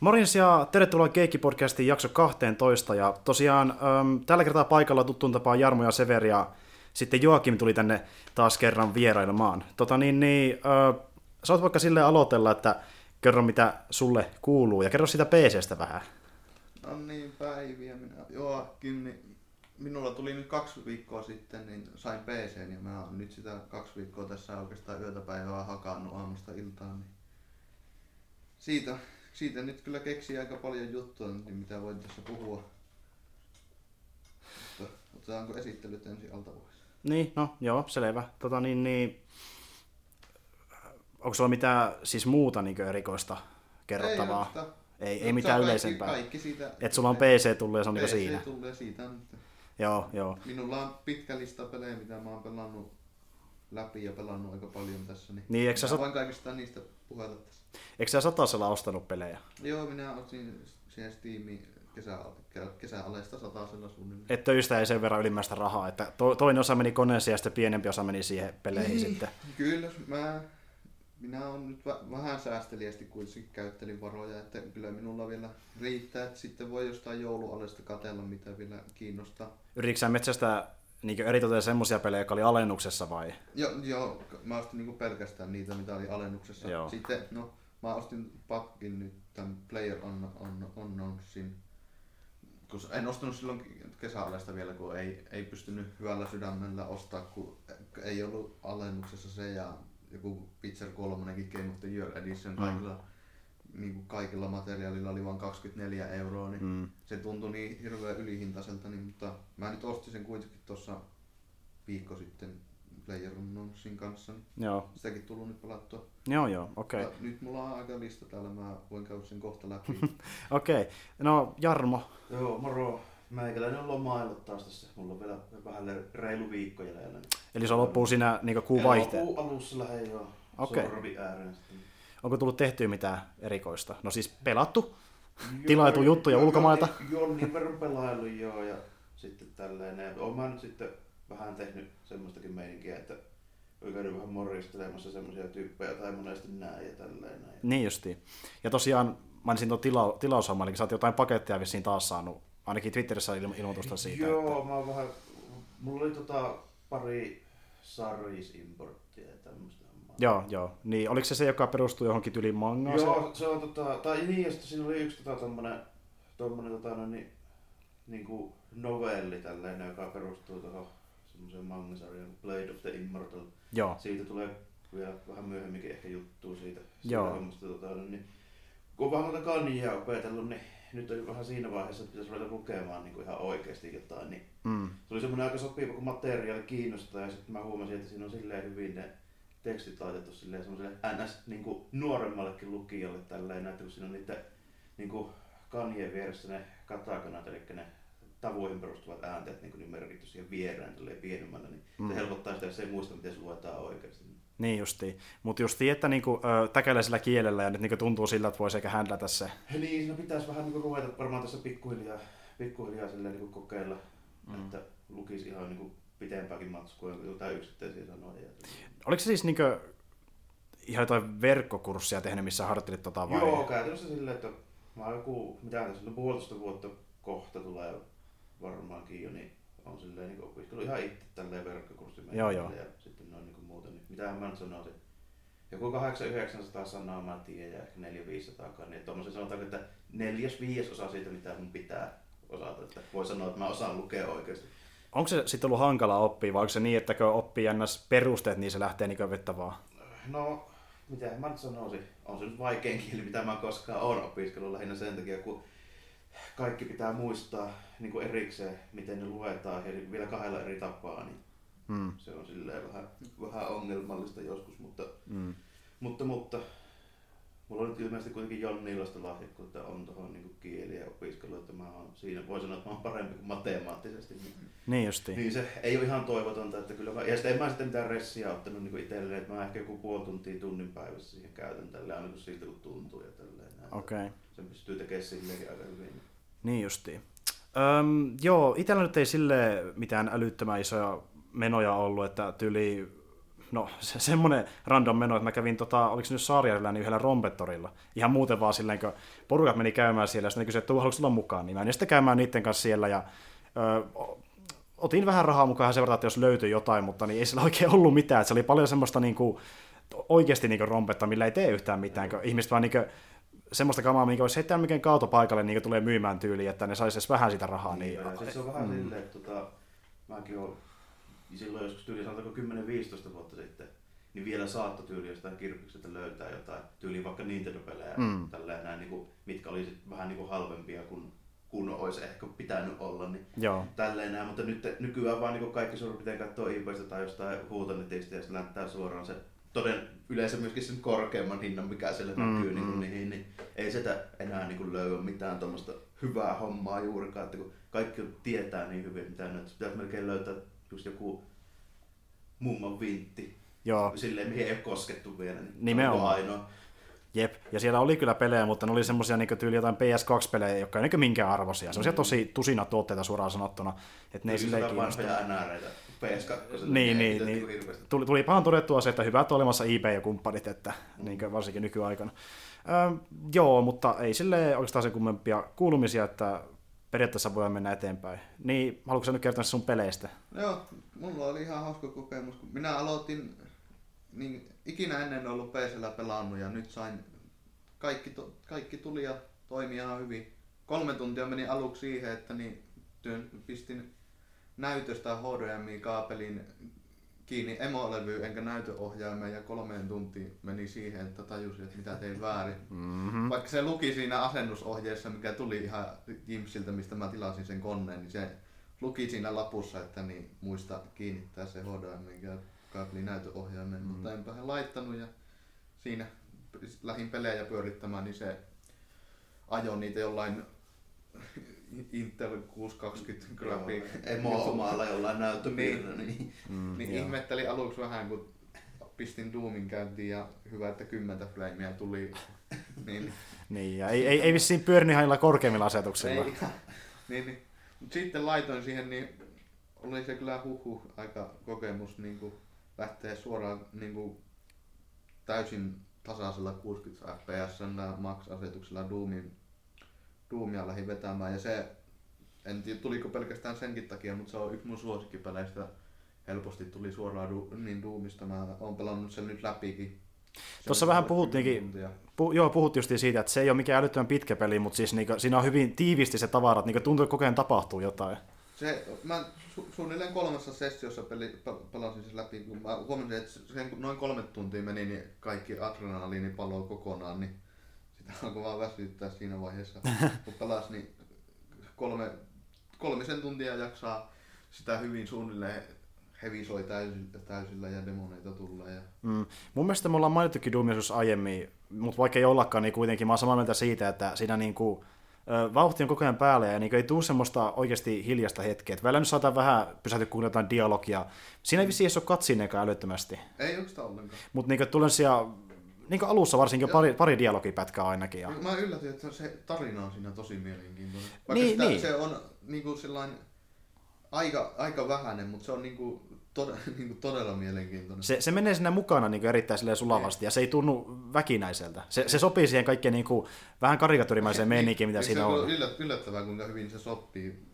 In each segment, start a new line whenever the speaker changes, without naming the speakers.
Morjens ja tervetuloa Keikki-podcastin jakso 12. Ja tosiaan äm, tällä kertaa paikalla tuttuun tapaan Jarmo ja Severi ja sitten Joakim tuli tänne taas kerran vierailemaan. Tota niin, niin äh, saat vaikka sille aloitella, että kerro mitä sulle kuuluu ja kerro sitä PCstä vähän.
No niin, päiviä. Minä Joakim, niin minulla tuli nyt kaksi viikkoa sitten, niin sain PC ja mä oon nyt sitä kaksi viikkoa tässä oikeastaan yötä päivää hakannut aamusta iltaan. Niin siitä, siitä nyt kyllä keksii aika paljon juttuja, niin mitä voin tässä puhua. Mutta otetaanko esittelyt ensin alta pois?
Niin, no joo, selvä. Tota niin, niin onko sulla mitään siis muuta niin erikoista kerrottavaa?
Ei, oikeastaan.
ei, ei mitään
kaikki-
yleisempää.
Kaikki siitä.
Et sulla on PC tullut ja se on
PC
siinä.
tulee siitä nyt.
Joo, joo.
Minulla on pitkä lista pelejä, mitä mä oon pelannut läpi ja pelannut aika paljon tässä. Niin,
Niin, eikö sä
voin kaikista niistä puhella tässä.
Eikö sä satasella ostanut pelejä?
Joo, minä otin siihen Steamiin kesä, kesäalesta satasella suunnilleen.
Et töistä ei sen verran ylimmäistä rahaa, että to, toinen osa meni koneeseen ja sitten pienempi osa meni siihen peleihin
Niin.
sitten.
Kyllä, mä, minä on nyt vä- vähän säästeliästi kuitenkin käyttelin varoja, että kyllä minulla vielä riittää, että sitten voi jostain joulualesta katella, mitä vielä kiinnostaa.
Yritikö sä metsästä niin eritoten semmoisia pelejä, jotka oli alennuksessa vai?
Joo, joo mä ostin niinku pelkästään niitä, mitä oli alennuksessa.
Joo.
Sitten, no, mä ostin pakkin nyt tämän Player on, on, Unknownsin. Kun en ostanut silloin kesäalesta vielä, kun ei, ei pystynyt hyvällä sydämellä ostaa, kun ei ollut alennuksessa se ja joku Pizzer 3 Game of the Year Edition
Mm.
kaikilla, niin kuin kaikilla materiaalilla oli vain 24 euroa, niin
Mm.
se tuntui niin hirveän ylihintaiselta, niin, mutta mä nyt ostin sen kuitenkin tuossa viikko sitten PlayerUnknownsin kanssa, niin
Joo,
sitäkin tullut nyt pelattua.
joo, joo, okei.
Ja Nyt mulla on aika lista täällä, mä voin käydä sen kohta läpi.
Okei, no Jarmo,
Joo, moro. Meikäläinen on lomaillut taas tässä. Mulla on vielä vähän reilu viikko jäljellä.
eli se loppuu siinä niin kuun vaihteen.
Elokuun alussa lähden jo
Okei.
ääreen sitten.
Onko tullut tehtyä mitään erikoista? No siis pelattu, Tilaitu juttuja
joo,
ulkomailta?
Joo, joo, niin verran pelailu joo ja sitten tälleen. Oon mä nyt sitten vähän tehnyt semmoistakin meininkiä, että on käynyt vähän morjestelemassa semmoisia tyyppejä tai monesti näin ja tälleen. Näin.
niin justiin. Ja tosiaan mainitsin tuon tila, tilaushomman, eli sä oot jotain paketteja vissiin taas saanut, ainakin Twitterissä oli il- ilmoitusta siitä.
Joo, mä oon vähän... Mulla oli tota pari Saris-importtia ja tämmöistä.
Joo, joo. Niin, oliko se se, joka perustuu johonkin tyliin mangaan?
Joo, se on tota, tai niin, ja sitten siinä oli yksi tota tommonen, tommonen tota, no, niin, niinku novelli tälleen, joka perustuu tuohon semmoiseen mangasarjaan kuin Blade of the Immortal.
Joo,
Siitä tulee vielä vähän myöhemminkin ehkä juttua siitä,
Joo.
siitä hommasta. Tota, no, niin, kun on vähän noita kanjia opetellut, niin nyt on vähän siinä vaiheessa, että pitäisi ruveta lukemaan niin kuin ihan oikeasti jotain. Niin
mm.
se oli semmoinen aika sopiva, kun materiaali kiinnostaa ja sitten mä huomasin, että siinä on silleen hyvin ne tekstit laitettu silleen semmoiselle ns. Niin kuin nuoremmallekin lukijalle tälleen, että kun siinä on niitä niin kuin kanjien vieressä ne katakanat, eli ne tavoihin perustuvat äänteet niin, niin merkitty siihen viereen pienemmällä, niin
Mm.
se helpottaa sitä, jos ei muista, miten se luetaan oikeasti.
Niin justiin. Mutta justiin, että niinku, täkäläisellä kielellä ja nyt niinku tuntuu sillä, että voisi ehkä händlätä se.
Niin, siinä pitäisi vähän niin kuin ruveta varmaan tässä pikkuhiljaa, pikkuhiljaa silleen niin kuin kokeilla,
Mm.
että lukisi ihan niin kuin pitempääkin matskua, jotain yksittäisiä sanoja. ja
Oliko se siis niinku ihan jotain verkkokurssia tehnyt, missä harjoittelit tota vai?
Joo, käytännössä silleen, että mä oon joku, mitä tässä on puolitoista vuotta kohta tulee varmaankin jo, niin on silleen niin opiskellut ihan itse tälleen verkkokurssin
Joo, joo.
ja sitten noin niin muuta. Niin mitähän mä nyt sanoisin, joku 800-900 sanaa mä tiedän ja ehkä 400-500 niin tuommoisen sanotaanko, että neljäs viidesosa siitä, mitä mun pitää osata. Että voi sanoa, että mä osaan lukea oikeasti.
Onko se sitten ollut hankala oppia vai onko se niin, että kun oppii ns. perusteet, niin se lähtee niinku vettä vaan?
No, mitä mä nyt sanoisin, on se nyt vaikein kieli, mitä mä koskaan oon opiskellut lähinnä sen takia, kun kaikki pitää muistaa niin kuin erikseen, miten ne luetaan, ja vielä kahdella eri tapaa, niin
Mm.
se on silleen vähän, vähän ongelmallista joskus, mutta,
Mm.
mutta, mutta ilmeisesti kuitenkin Jonni Ilasta lahjakkuutta on tuohon niin kieliä opiskelu, että mä oon siinä, voi sanoa, että mä oon parempi kuin matemaattisesti. Niin,
Niin justiin.
niin se ei ole ihan toivotonta, että kyllä mä, ja sitten en mä sitten mitään ressiä ottanut niin itselleen, että mä ehkä joku puoli tuntia tunnin päivässä siihen käytän tälleen, aina kun siltä kun tuntuu ja tälleen.
Okei. Okay.
Sen pystyy tekemään silleenkin aika hyvin.
Niin justiin. Öm, joo, itsellä nyt ei sille mitään älyttömän isoja menoja ollut, että tyli no se, semmoinen random meno, että mä kävin, tota, oliko se nyt Saarijärjellä, niin yhdellä rompettorilla. Ihan muuten vaan silleen, kun porukat meni käymään siellä, ja sitten ne kysyi, että haluatko tulla mukaan, niin mä menin sitten käymään niiden kanssa siellä, ja ö, otin vähän rahaa mukaan sen verran, että jos löytyi jotain, mutta niin ei sillä oikein ollut mitään. Että se oli paljon semmoista niin kuin, oikeasti niin kuin rompetta, millä ei tee yhtään mitään, kun ihmiset vaan niin kuin, semmoista kamaa, minkä voisi heittää mikään kaatopaikalle, niin tulee myymään tyyliin, että ne saisi edes vähän sitä rahaa. Niin,
niin, siis se on vähän mm. silleen, että tota, mäkin olen silloin joskus tyyli sanotaanko 10-15 vuotta sitten, niin vielä saattoi tyyli jostain kirpiksestä löytää jotain, tyyli vaikka Nintendo-pelejä, mm. tälleen näin, niin kuin, mitkä oli vähän niin kuin halvempia kuin kun olisi ehkä pitänyt olla, niin Joo. tälleen näin. Mutta nyt, nykyään vaan niin kaikki suurin piirtein katsoo eBaystä tai jostain huutonetista ja sitten lähtää suoraan se toden yleensä myöskin sen korkeamman hinnan, mikä siellä mm, näkyy, niin, mm. niin, niin, ei sitä enää niin kuin löyä mitään tuommoista hyvää hommaa juurikaan, että kun kaikki tietää niin hyvin, mitä nyt pitäisi melkein löytää just joku mumman vintti, Joo. silleen mihin ei ole koskettu vielä, niin Nimenomaan. ainoa.
Jep, ja siellä oli kyllä pelejä, mutta ne oli semmoisia niin tyyli jotain PS2-pelejä, jotka ei niin minkään arvoisia. Semmoisia mm. tosi tusina tuotteita suoraan sanottuna. Että ne ei silleen
kiinnosta. PS2.
Niin, niin, niin. Tuli, tuli pahan todettua se, että hyvät olemassa eBay ja kumppanit, että mm. niin varsinkin nykyaikana. Öö, joo, mutta ei sille oikeastaan sen kummempia kuulumisia, että periaatteessa voi mennä eteenpäin. Niin, haluatko nyt kertoa sun peleistä?
Joo, mulla oli ihan hauska kokemus. Kun minä aloitin, niin ikinä ennen ollut PCllä pelannut ja nyt sain, kaikki, kaikki tuli ja toimi ihan hyvin. Kolme tuntia meni aluksi siihen, että niin työn, pistin näytöstä HDMI-kaapelin kiinni emolevyyn enkä näytöohjaimeen ja kolmeen tuntiin meni siihen, että tajusin, että mitä tein väärin. Mm-hmm. Vaikka se luki siinä asennusohjeessa, mikä tuli ihan Jimsiltä, mistä mä tilasin sen koneen, niin se luki siinä lapussa, että niin muista kiinnittää se HDMI kaapeli näytöohjaimeen, mm-hmm. mutta enpä laittanut ja siinä lähin pelejä pyörittämään, niin se ajoi niitä jollain Intel 620 grafiikka.
Emo omalla jollain näyttöpiirillä. Niin, niin,
mm, niin ihmetteli aluksi vähän, kun pistin Doomin käyntiin ja hyvä, että 10 flamea tuli.
niin, niin ja ei, ei, ei vissiin pyörinyt ihan korkeimmilla asetuksilla. Ei,
niin, niin. Mut sitten laitoin siihen, niin oli se kyllä huhu aika kokemus niin kuin lähtee suoraan niin kuin täysin tasaisella 60 fps max-asetuksella Doomin Doomia lähdin vetämään ja se, en tiedä tuliko pelkästään senkin takia, mutta se on yksi mun suosikkipeleistä. Helposti tuli suoraan du, niin Doomista. Mä oon pelannut sen nyt läpikin.
Tuossa vähän puhuttiinkin, pu, joo, puhuttiin just siitä, että se ei ole mikään älyttömän pitkä peli, mutta siis niinku, siinä on hyvin tiivisti se tavara, että niinku tuntuu, että koko ajan tapahtuu jotain.
Se, mä su, suunnilleen kolmessa sessiossa peli, pelasin sen läpi, kun mä huomasin, että sen noin kolme tuntia meni, niin kaikki adrenaliini paloi kokonaan, niin alkoi vaan väsyttää siinä vaiheessa. Kun pelas, niin kolme, kolmisen tuntia jaksaa sitä hyvin suunnilleen hevisoi täysillä, täysillä ja demoneita tulee. Ja...
Mm. Mun mielestä me ollaan mainittukin Doom aiemmin, mutta vaikka ei ollakaan, niin kuitenkin mä oon samaa mieltä siitä, että siinä niin kuin, vauhti on koko ajan päällä ja niin ei tule semmoista oikeasti hiljasta hetkeä. Et välillä nyt saadaan vähän pysähtyä kuunnella jotain dialogia. Siinä ei vissiin ole katsinekaan älyttömästi.
Ei oikeastaan ollenkaan.
Mutta niin tulee siellä niin kuin alussa varsinkin pari, pari dialogipätkää ainakin. Ja...
Mä yllätin, että se tarina on siinä tosi mielenkiintoinen. Vaikka niin, sitä, niin. se on niin kuin sillain, aika, aika vähäinen, mutta se on niin kuin, tod, niin kuin todella mielenkiintoinen.
Se, se menee sinne mukana niin kuin erittäin sulavasti ja se ei tunnu väkinäiseltä. Se, se sopii siihen kaikkeen niin kuin, vähän karikaturimaiseen niin, meininkiin, mitä siinä on.
Se on yllättävää, kuinka hyvin se sopii.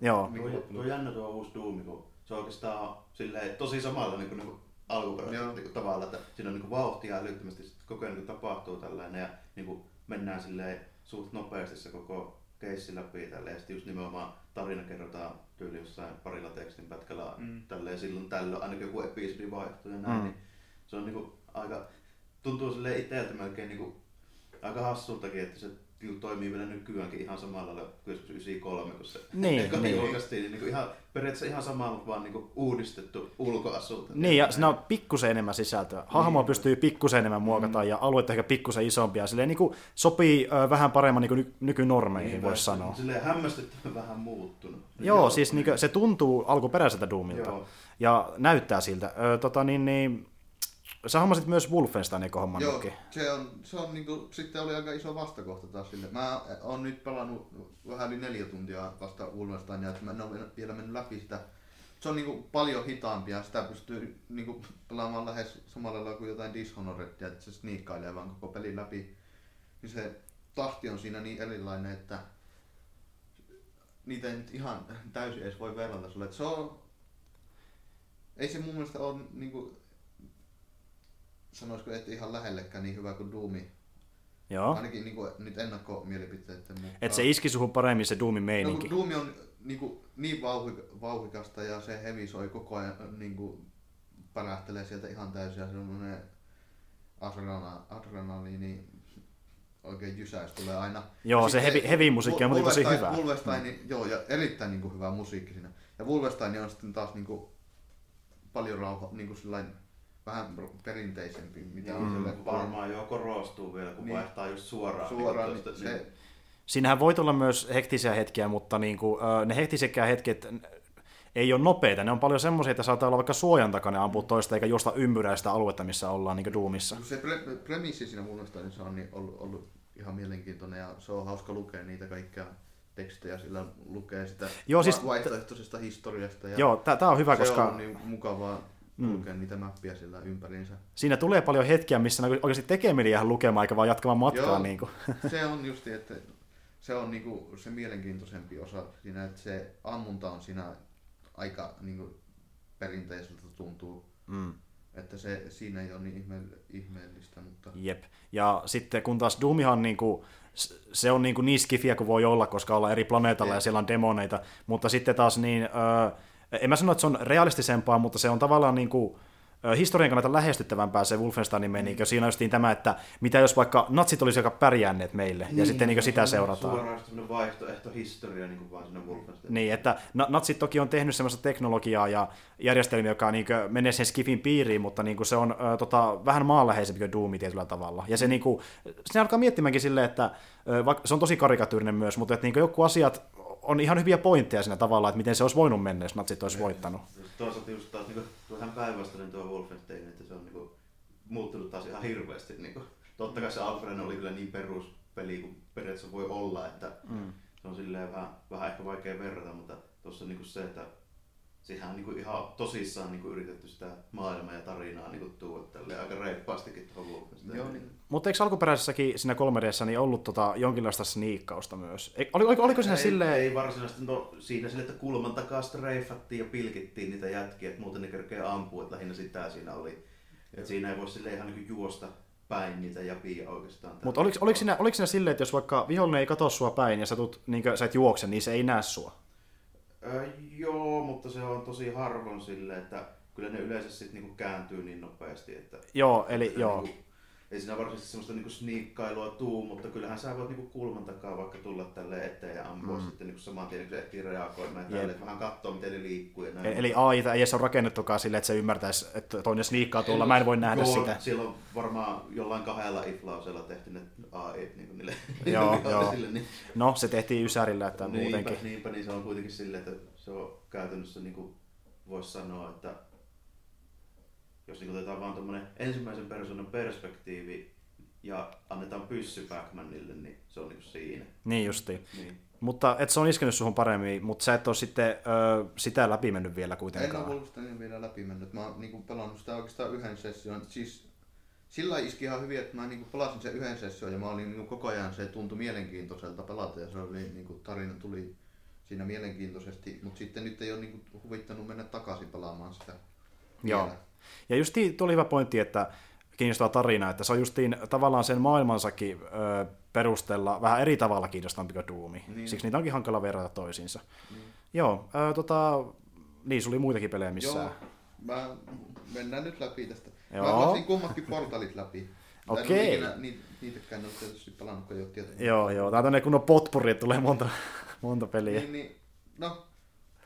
Joo. Tuo, tuo jännä tuo uusi Doom, kun se on oikeastaan silleen, tosi samalla niin kuin, niin kuin alkuperäisellä niin tavalla, että siinä on niin kuin vauhtia älyttömästi, sitten koko ajan niin tapahtuu tällainen ja niin kuin mennään silleen suht nopeasti se koko keissi läpi tälleen, ja sitten just nimenomaan tarina kerrotaan tyyli jossain parilla tekstin pätkällä mm. tälleen silloin tällöin, ainakin joku episodi vaihtuu ja näin, mm. niin se on niinku aika, tuntuu sille itseltä melkein niinku aika hassultakin, että se toimii vielä nykyäänkin ihan samalla lailla kuin 93, kun se niin, niin. julkaistiin. Niin, niin ihan, periaatteessa ihan sama, mutta vaan niin uudistettu ulkoasulta.
Niin, ja siinä on pikkusen enemmän sisältöä. Hahmoa niin. pystyy pikkusen enemmän muokata mm. ja alueet ehkä pikkusen isompia. Silleen niin kuin sopii ö, vähän paremmin niin kuin nykynormeihin, niin, voisi sanoa.
Silleen hämmästyttävän vähän muuttunut.
Joo, Joo siis niin kuin, se tuntuu alkuperäiseltä Doomilta. Joo. Ja näyttää siltä. Ö, tota, niin, niin, Sä hommasit myös Wolfensteinin homman
Joo, se on, se on niinku, sitten oli aika iso vastakohta taas sille. Mä oon nyt pelannut vähän yli neljä tuntia vasta Wolfensteinia, että mä en ole vielä mennyt läpi sitä se on niinku paljon hitaampia, sitä pystyy niinku pelaamaan lähes samalla lailla kuin jotain Dishonoredia, että se sniikkailee vaan koko pelin läpi. Niin se tahti on siinä niin erilainen, että niitä ei nyt ihan täysin edes voi verrata sulle. Et se on, ei se mun mielestä ole niinku, sanoisiko, että ihan lähellekään niin hyvä kuin Doomi.
Joo.
Ainakin niinku, nyt ennakkomielipiteiden mukaan.
Et se iski suhun paremmin se Doomin
No,
meininki.
kun Doom on niinku, niin vauhik- vauhikasta ja se heavy soi koko ajan niinku, pärähtelee sieltä ihan täysin ja semmoinen adrena, adrenaliini oikein jysäys tulee aina.
Joo,
Ja
se heavy- heavy musiikki on tosi
Wolfenstein-
hyvää.
Wolfenstein, joo, ja erittäin niinku, hyvä musiikki siinä. Ja Wolfenstein on sitten taas niinku, paljon rauha, niinku sellainen vähän perinteisempi, mitä on
Mm,
sille
varmaan joo korostuu vielä, kun
Niin.
vaihtaa just suoraan.
suoraan,
niin,
niin
tuosta-
se,
Siinähän voi tulla myös hektisiä hetkiä, mutta niin kuin, ne hektisekään hetket ei ole nopeita. Ne on paljon semmoisia, että saattaa olla vaikka suojan takana ja ampua toista eikä juosta ympyrää sitä aluetta, missä ollaan niin kuin Doomissa.
Se pre- premissi siinä Wolfensteinissa on niin ollut, ollut ihan mielenkiintoinen ja se on hauska lukea niitä kaikkia tekstejä, sillä lukee sitä
Joo, siis-
va- vaihtoehtoisesta historiasta. Ja
Joo, tämä on hyvä,
se
koska
on niin mukavaa
Mm.
lukea niitä mappia sillä ympäriinsä.
siinä tulee paljon hetkiä, missä oikeasti tekee mieli jäädä lukemaan eikä vaan jatkamaan matkaa.
Joo.
Niin kuin.
Se on justi, että se on niinku se mielenkiintoisempi osa siinä, että se ammunta on siinä aika niinku perinteiseltä tuntuu.
Mm.
Että se, siinä ei ole niin ihme, ihmeellistä, mutta
Jep. Ja sitten kun taas Doomihan niinku, s- se on niinku niin skifiä kuin voi olla, koska ollaan eri planeetalla ja
Jep.
siellä on demoneita, mutta sitten taas niin, öö, en mä sano, että se on realistisempaa, mutta se on tavallaan niinku, ö, historian kannalta lähestyttävämpää se Wolfensteinin meininki. Siinä on justiin tämä, että mitä jos vaikka natsit olisi aika pärjänneet meille, ja sitten niinku sitä seurataan.
Suoraan semmoinen vaihtoehto historia niin kuin vaan sinne Wolfenstein.
Niin, että na- natsit toki on tehnyt semmoista teknologiaa ja järjestelmiä, joka niin menee sen skifin piiriin, mutta niin se on ö, tota, vähän maanläheisempi kuin Doom tietyllä tavalla. Ja se, niin kuin, se alkaa miettimäänkin silleen, että se on tosi karikatyyrinen myös, mutta että niin joku asiat on ihan hyviä pointteja siinä tavalla, että miten se olisi voinut mennä, jos natsit olisi voittanut.
Toisaalta just taas niin vähän päinvastainen tuo Wolfenstein, että se on niin kuin, muuttunut taas ihan hirveästi. Niin kuin, totta kai se Alfred oli kyllä niin peruspeli kuin periaatteessa voi olla, että
Mm.
se on silleen vähän, vähän ehkä vaikea verrata, mutta tuossa niin kuin se, että siihen on niin kuin ihan tosissaan niin kuin yritetty sitä maailmaa ja tarinaa niin kuin tuoda tälleen aika reippaastikin tuohon
joo, niin,
Mutta eikö alkuperäisessäkin siinä 3 d niin ollut tota, jonkinlaista sniikkausta myös? Ei, oli, oliko, oliko siinä
ei,
silleen...
Ei varsinaisesti, no siinä sille, että kulman takaa streifattiin ja pilkittiin niitä jätkiä, että muuten ne kerkee ampua, että lähinnä sitä siinä oli. Et siinä ei voi sille ihan niin juosta päin niitä japia oikeastaan.
Mutta oliko, oliko, siinä, oliko siinä silleen, että jos vaikka vihollinen ei katso sua päin ja sä, tulet, niin sä et juokse, niin se ei näe sua?
Joo, mutta se on tosi harvoin silleen, että kyllä ne yleensä sitten niinku kääntyy niin nopeasti, että
Joo, eli
että
joo.
Niinku, ei siinä varsinaisesti semmoista niinku sniikkailua tuu, mutta kyllähän sä voit niinku kulman takaa vaikka tulla tälle eteen ja ampua
Mm.
sitten niinku saman tien, kun se ehtii reagoimaan ja tälle, vähän katsoo miten ne liikkuu ja näin.
E- Eli AI ei edes ole rakennettukaan silleen, että se ymmärtäisi, että toinen sniikkaa tuolla, mä en voi nähdä
joo,
sitä.
Siellä on varmaan jollain kahdella iflauseella tehty ne AI niin niille
Joo, joo.
sille, niin,
No, se tehtiin Ysärillä, että
niinpä,
muutenkin.
niinpä, niin se on kuitenkin silleen, että se on käytännössä niin kuin voisi sanoa, että jos niin otetaan vaan tuommoinen ensimmäisen persoonan perspektiivi ja annetaan pyssy Backmanille, niin se on niin kuin siinä.
Niin justiin.
Niin.
Mutta et se on iskenyt suhun paremmin, mutta sä et ole sitten ö, sitä läpi mennyt vielä
en ole
kuitenkaan.
Wolfensteinin vielä läpi mennyt. Mä oon niinku pelannut sitä oikeastaan yhden session. Siis sillä lailla iski ihan hyvin, että mä niinku pelasin sen yhden session ja mä olin niinku koko ajan se tuntui mielenkiintoiselta pelata ja se oli niinku tarina tuli siinä mielenkiintoisesti, mutta sitten nyt ei ole niinku huvittanut mennä takaisin pelaamaan sitä.
Joo.
vielä.
Ja justiin tuli hyvä pointti, että kiinnostaa tarina, että se on justiin tavallaan sen maailmansakin ö, perusteella vähän eri tavalla kiinnostavampi kuin Doomi.
Niin.
Siksi niitä onkin hankala verrata toisiinsa.
Niin.
Joo, ö, tota, niin, sulla oli muitakin pelejä missään.
Joo, mä mennään nyt läpi tästä.
Joo.
Mä pelasin kummatkin portalit läpi. En
Okei.
ole ikinä ni- niitäkään ole tietysti pelannut, kun ei ole tietoa.
Joo, joo. Tää on tämmönen kunnon potpuri, että tulee monta, monta peliä.
Niin, niin, no,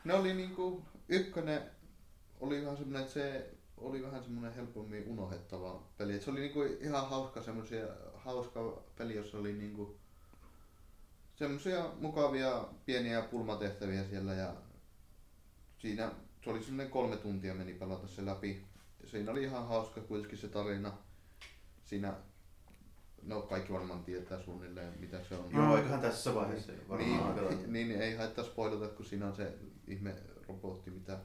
ne oli niinku, ykkönen oli vähän semmoinen, että se oli vähän semmoinen helpommin unohdettava peli. Et se oli niinku ihan hauska semmoisia, hauska peli, jossa oli niinku semmoisia mukavia pieniä pulmatehtäviä siellä ja siinä se oli semmoinen kolme tuntia meni pelata se läpi. Ja siinä oli ihan hauska kuitenkin se tarina. Siinä, no kaikki varmaan tietää suunnilleen mitä se on.
Joo, eiköhän tässä vaiheessa varmaan
Niin, niin, niin, ei haittaa spoilata, kun siinä on se ihme robotti, mitä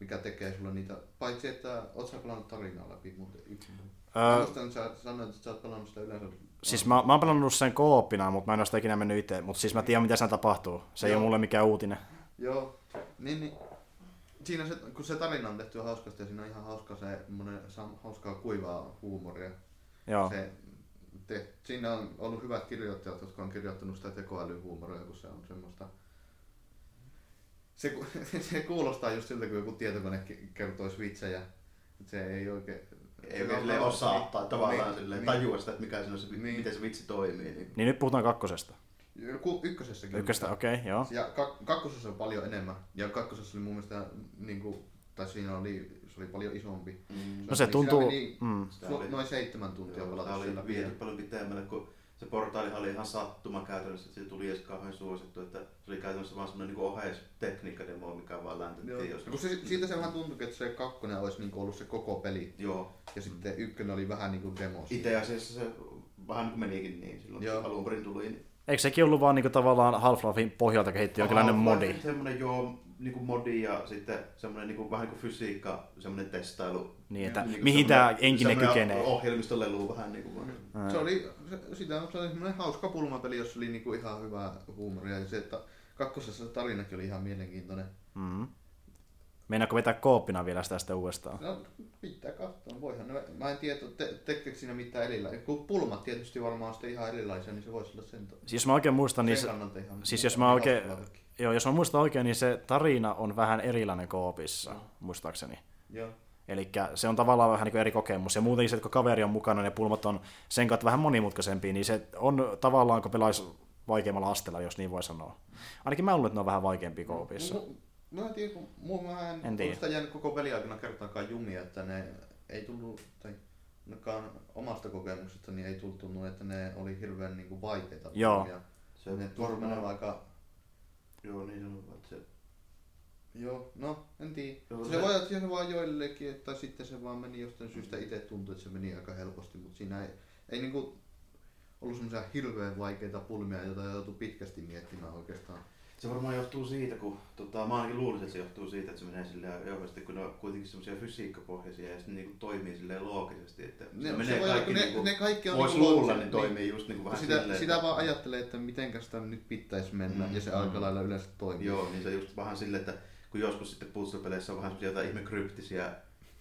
mikä tekee sulle niitä, paitsi että oot sä pelannut tarinaa läpi, mutta yksin.
Öö,
Mä muistan, että sä sanoit, että sä oot pelannut sitä yleensä.
siis mä, mä oon pelannut sen kooppina, mutta mä en ole sitä ikinä mennyt itse. Mutta siis mä tiedän, mitä siinä tapahtuu. Se ei
Joo.
ole mulle mikään uutinen.
Joo, niin, niin. Siinä se, kun se tarina on tehty hauskasti ja siinä on ihan hauska se, hauskaa kuivaa huumoria.
Joo.
Se, te, siinä on ollut hyvät kirjoittajat, jotka on kirjoittanut sitä tekoälyhuumoria, kun se on semmoista... Se, se kuulostaa just siltä, kun joku tietokone vitsejä. Et Se ei oikein...
Ei oikein silleen osaa tai tavallaan
Niin,
silleen
niin.
tajua sitä, että mikä siinä on se,
Niin.
miten se vitsi toimii. Niin.
Niin nyt puhutaan kakkosesta.
Ykkösessäkin.
Ykköstä, okei, okay, joo.
Ja kak- kakkosessa on paljon enemmän. Ja kakkosessa oli mun mielestä, niin kuin, tai siinä oli, se oli paljon isompi.
Mm.
No se tuntuu...
meni
Mm.
Sitä
su-
oli-
noin seitsemän tuntia
Joo,
pelata
tämä oli viety
vielä.
paljon pitemmälle, kun se portaalihan oli ihan sattuma käytännössä, että se tuli edes kauhean suosittu, että se oli käytännössä vaan semmoinen niin oheistekniikademo, mikä vaan
Joo.
läntettiin. Jos...
No, kun se, siitä se vähän tuntui, että se kakkonen olisi niin ollut se koko peli.
Joo,
Ja sitten ykkönen oli vähän niin kuin demo.
itse asiassa se vähän niin kuin menikin niin silloin,
Joo.
kun alun perin tuli. Niin...
Eikö sekin ollut vaan niinku tavallaan Half-Lifein pohjalta kehitty jonkinlainen modi?
Semmoinen joo, niin kuin modi ja sitten semmoinen niin kuin, vähän niin kuin fysiikka, semmoinen testailu.
Niin, että
Niin kuin
mihin tämä enkinen kykenee.
Ohjelmistolelu vähän niin kuin.
Se oli, se, sitä, oli semmoinen hauska pulmapeli, jossa oli niinku ihan hyvää huumoria. Ja se, että kakkosessa se tarinakin oli ihan mielenkiintoinen.
Mm. Meinaatko vetää kooppina vielä sitä sitten uudestaan?
No, pitää katsoa. Voihan ne, mä en tiedä, te, tekeekö siinä mitään erilaisia. Kun pulmat tietysti varmaan on sitten ihan erilaisia, niin se voisi olla sen,
Siis jos mä oikein muistan, niin
sen
se,
kannalta ihan...
siis jos mä oikein- joo, jos mä muistan oikein, niin se tarina on vähän erilainen koopissa, muistaakseni.
Joo.
Eli se on tavallaan vähän niin kuin eri kokemus. Ja muutenkin se, että kun kaveri on mukana, ne pulmat on sen kautta vähän monimutkaisempia, niin se on tavallaan, kun pelaisi vaikeammalla asteella, jos niin voi sanoa. Ainakin mä luulen, että ne on vähän vaikeampia koopissa.
Mu- Mä en tiedä, kun mu- mä en,
En tiedä.
jäänyt koko peliaikana kertaakaan jumia, että ne ei tullut, tai ainakaan omasta kokemuksesta, niin ei tullut tunnu, että ne oli hirveän niin kuin vaikeita.
Joo.
pulmia.
Se
Ne menevän aika
Joo, niin että se
Joo, no en tiedä.
Joo,
se,
se-
voi se vaan joillekin, että sitten se vaan meni jostain syystä itse tuntui, että se meni aika helposti, mutta siinä ei, ei niinku ollut semmoisia hirveän vaikeita pulmia, joita joutui pitkästi miettimään oikeastaan.
Se varmaan johtuu siitä, kun tota, mä ainakin luulisin, että se johtuu siitä, että se menee silleen jouhevasti, kun ne on kuitenkin semmoisia fysiikkapohjaisia ja sitten niinku toimii silleen loogisesti. Että
Ne,
se
se
menee
voi
kaikki
ne,
niinku,
ne kaikki on
voisi
niinku
luulla,
loogisia,
niin toimii just niinku vähän
sitä,
silleen.
sitä vaan ajattelee, että miten sitä nyt pitäisi mennä,
Mm,
ja se
mm.
aika lailla yleensä toimii.
Joo, niin se just vähän silleen, että kun joskus sitten puzzle-peleissä on vähän semmoisia jotain ihme kryptisiä